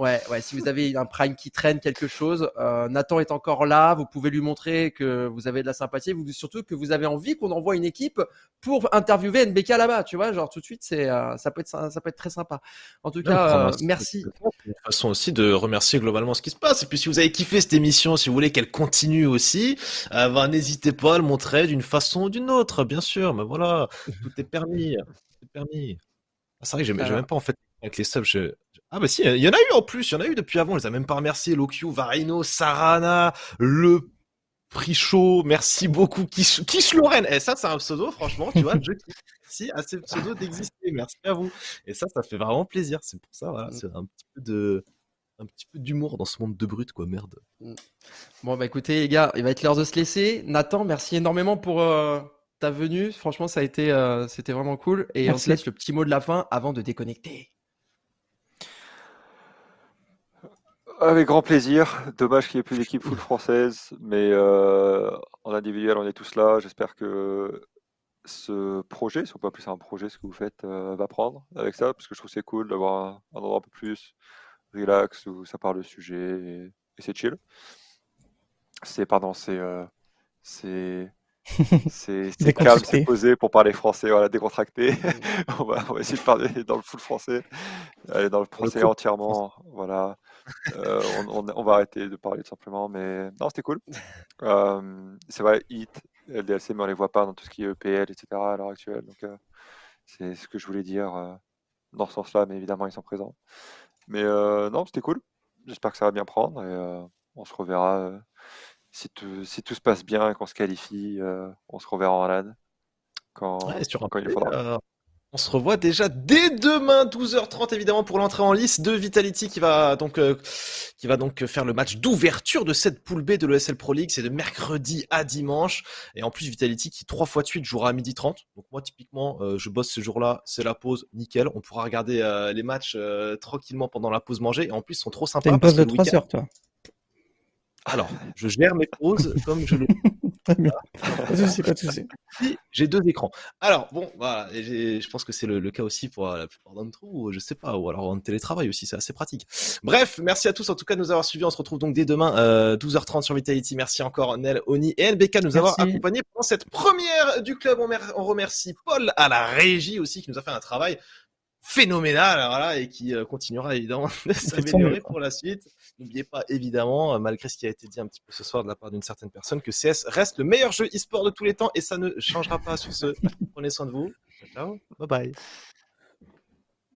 C: Ouais, ouais, si vous avez un Prime qui traîne quelque chose, euh, Nathan est encore là, vous pouvez lui montrer que vous avez de la sympathie, vous, surtout que vous avez envie qu'on envoie une équipe pour interviewer NBK là-bas, tu vois, genre tout de suite, c'est, euh, ça peut être, ça peut être très sympa. En tout cas, euh, merci.
A: Une façon aussi de remercier globalement ce qui se passe. Et puis si vous avez kiffé cette émission, si vous voulez qu'elle continue aussi, bah, n'hésitez pas à le montrer d'une façon ou d'une autre, bien sûr. Mais voilà, tout est permis, tout est permis. Ah, c'est vrai que j'ai même pas en fait avec les subs, je, ah bah si, il y en a eu en plus, il y en a eu depuis avant, on les a même pas remerciés, Lokyu, Varino, Sarana, le prix chaud, merci beaucoup, Kish, Kish Loren. Et eh, ça, c'est un pseudo, franchement, tu vois, *laughs* je Si, à ces pseudos d'exister, merci à vous. Et ça, ça fait vraiment plaisir. C'est pour ça, voilà, mm. c'est un petit peu de, un petit peu d'humour dans ce monde de brut, quoi, merde. Mm.
C: Bon, bah écoutez, les gars, il va être l'heure de se laisser. Nathan, merci énormément pour euh, ta venue. Franchement, ça a été, euh, c'était vraiment cool. Et on se laisse le petit mot de la fin avant de déconnecter.
D: Avec grand plaisir. Dommage qu'il n'y ait plus d'équipe full française, mais euh, en individuel, on est tous là. J'espère que ce projet, si on peut appeler ça un projet, ce que vous faites, euh, va prendre avec ça, parce que je trouve c'est cool d'avoir un, endroit un peu plus relax où ça parle de sujet et, c'est chill. C'est, pardon, c'est, euh, c'est, *laughs* c'est, calme, c'est posé pour parler français, voilà, décontracté. *laughs* on, va, on va essayer de parler dans le full français, aller dans le français entièrement, voilà. Euh, on, va arrêter de parler tout simplement, mais non, c'était cool. Euh, c'est vrai, HIT, LDLC, mais on les voit pas dans tout ce qui est EPL, etc. à l'heure actuelle. Donc, euh, c'est ce que je voulais dire dans ce sens-là, mais évidemment, ils sont présents. Mais non, c'était cool. J'espère que ça va bien prendre et on se reverra. Si, tout, si tout se passe bien et qu'on se qualifie, on se reverra en LAN quand, quand il faudra.
A: On se revoit déjà dès demain 12h30 évidemment pour l'entrée en lice de Vitality qui va donc euh, qui va donc faire le match d'ouverture de cette poule B de l'ESL Pro League, c'est de mercredi à dimanche et en plus Vitality qui trois fois de suite jouera à midi 30. Donc moi typiquement euh, je bosse ce jour-là, c'est la pause, nickel, on pourra regarder euh, les matchs tranquillement pendant la pause manger et en plus ils sont trop sympas.
B: T'as une pause de 3 heures toi.
A: Alors, je gère mes pauses *laughs* comme je le. *laughs*
B: Pas de souci, pas de souci.
A: J'ai deux écrans. Alors, bon, voilà, je pense que c'est le, cas aussi pour la plupart d'entre vous, je sais pas, ou alors en télétravail aussi, c'est assez pratique. Bref, merci à tous en tout cas de nous avoir suivis. On se retrouve donc dès demain, euh, 12h30 sur Vitality. Merci encore Nel, Oni et NBK de nous avoir accompagnés pendant cette première du club. On, remercie Paul à la régie aussi qui nous a fait un travail phénoménal voilà, et qui euh, continuera évidemment *laughs* de s'améliorer pour la suite. N'oubliez pas évidemment, euh, malgré ce qui a été dit un petit peu ce soir de la part d'une certaine personne, que CS reste le meilleur jeu e-sport de tous les temps et ça ne changera pas sur ce. *laughs* Prenez soin de vous. Ciao, bye bye.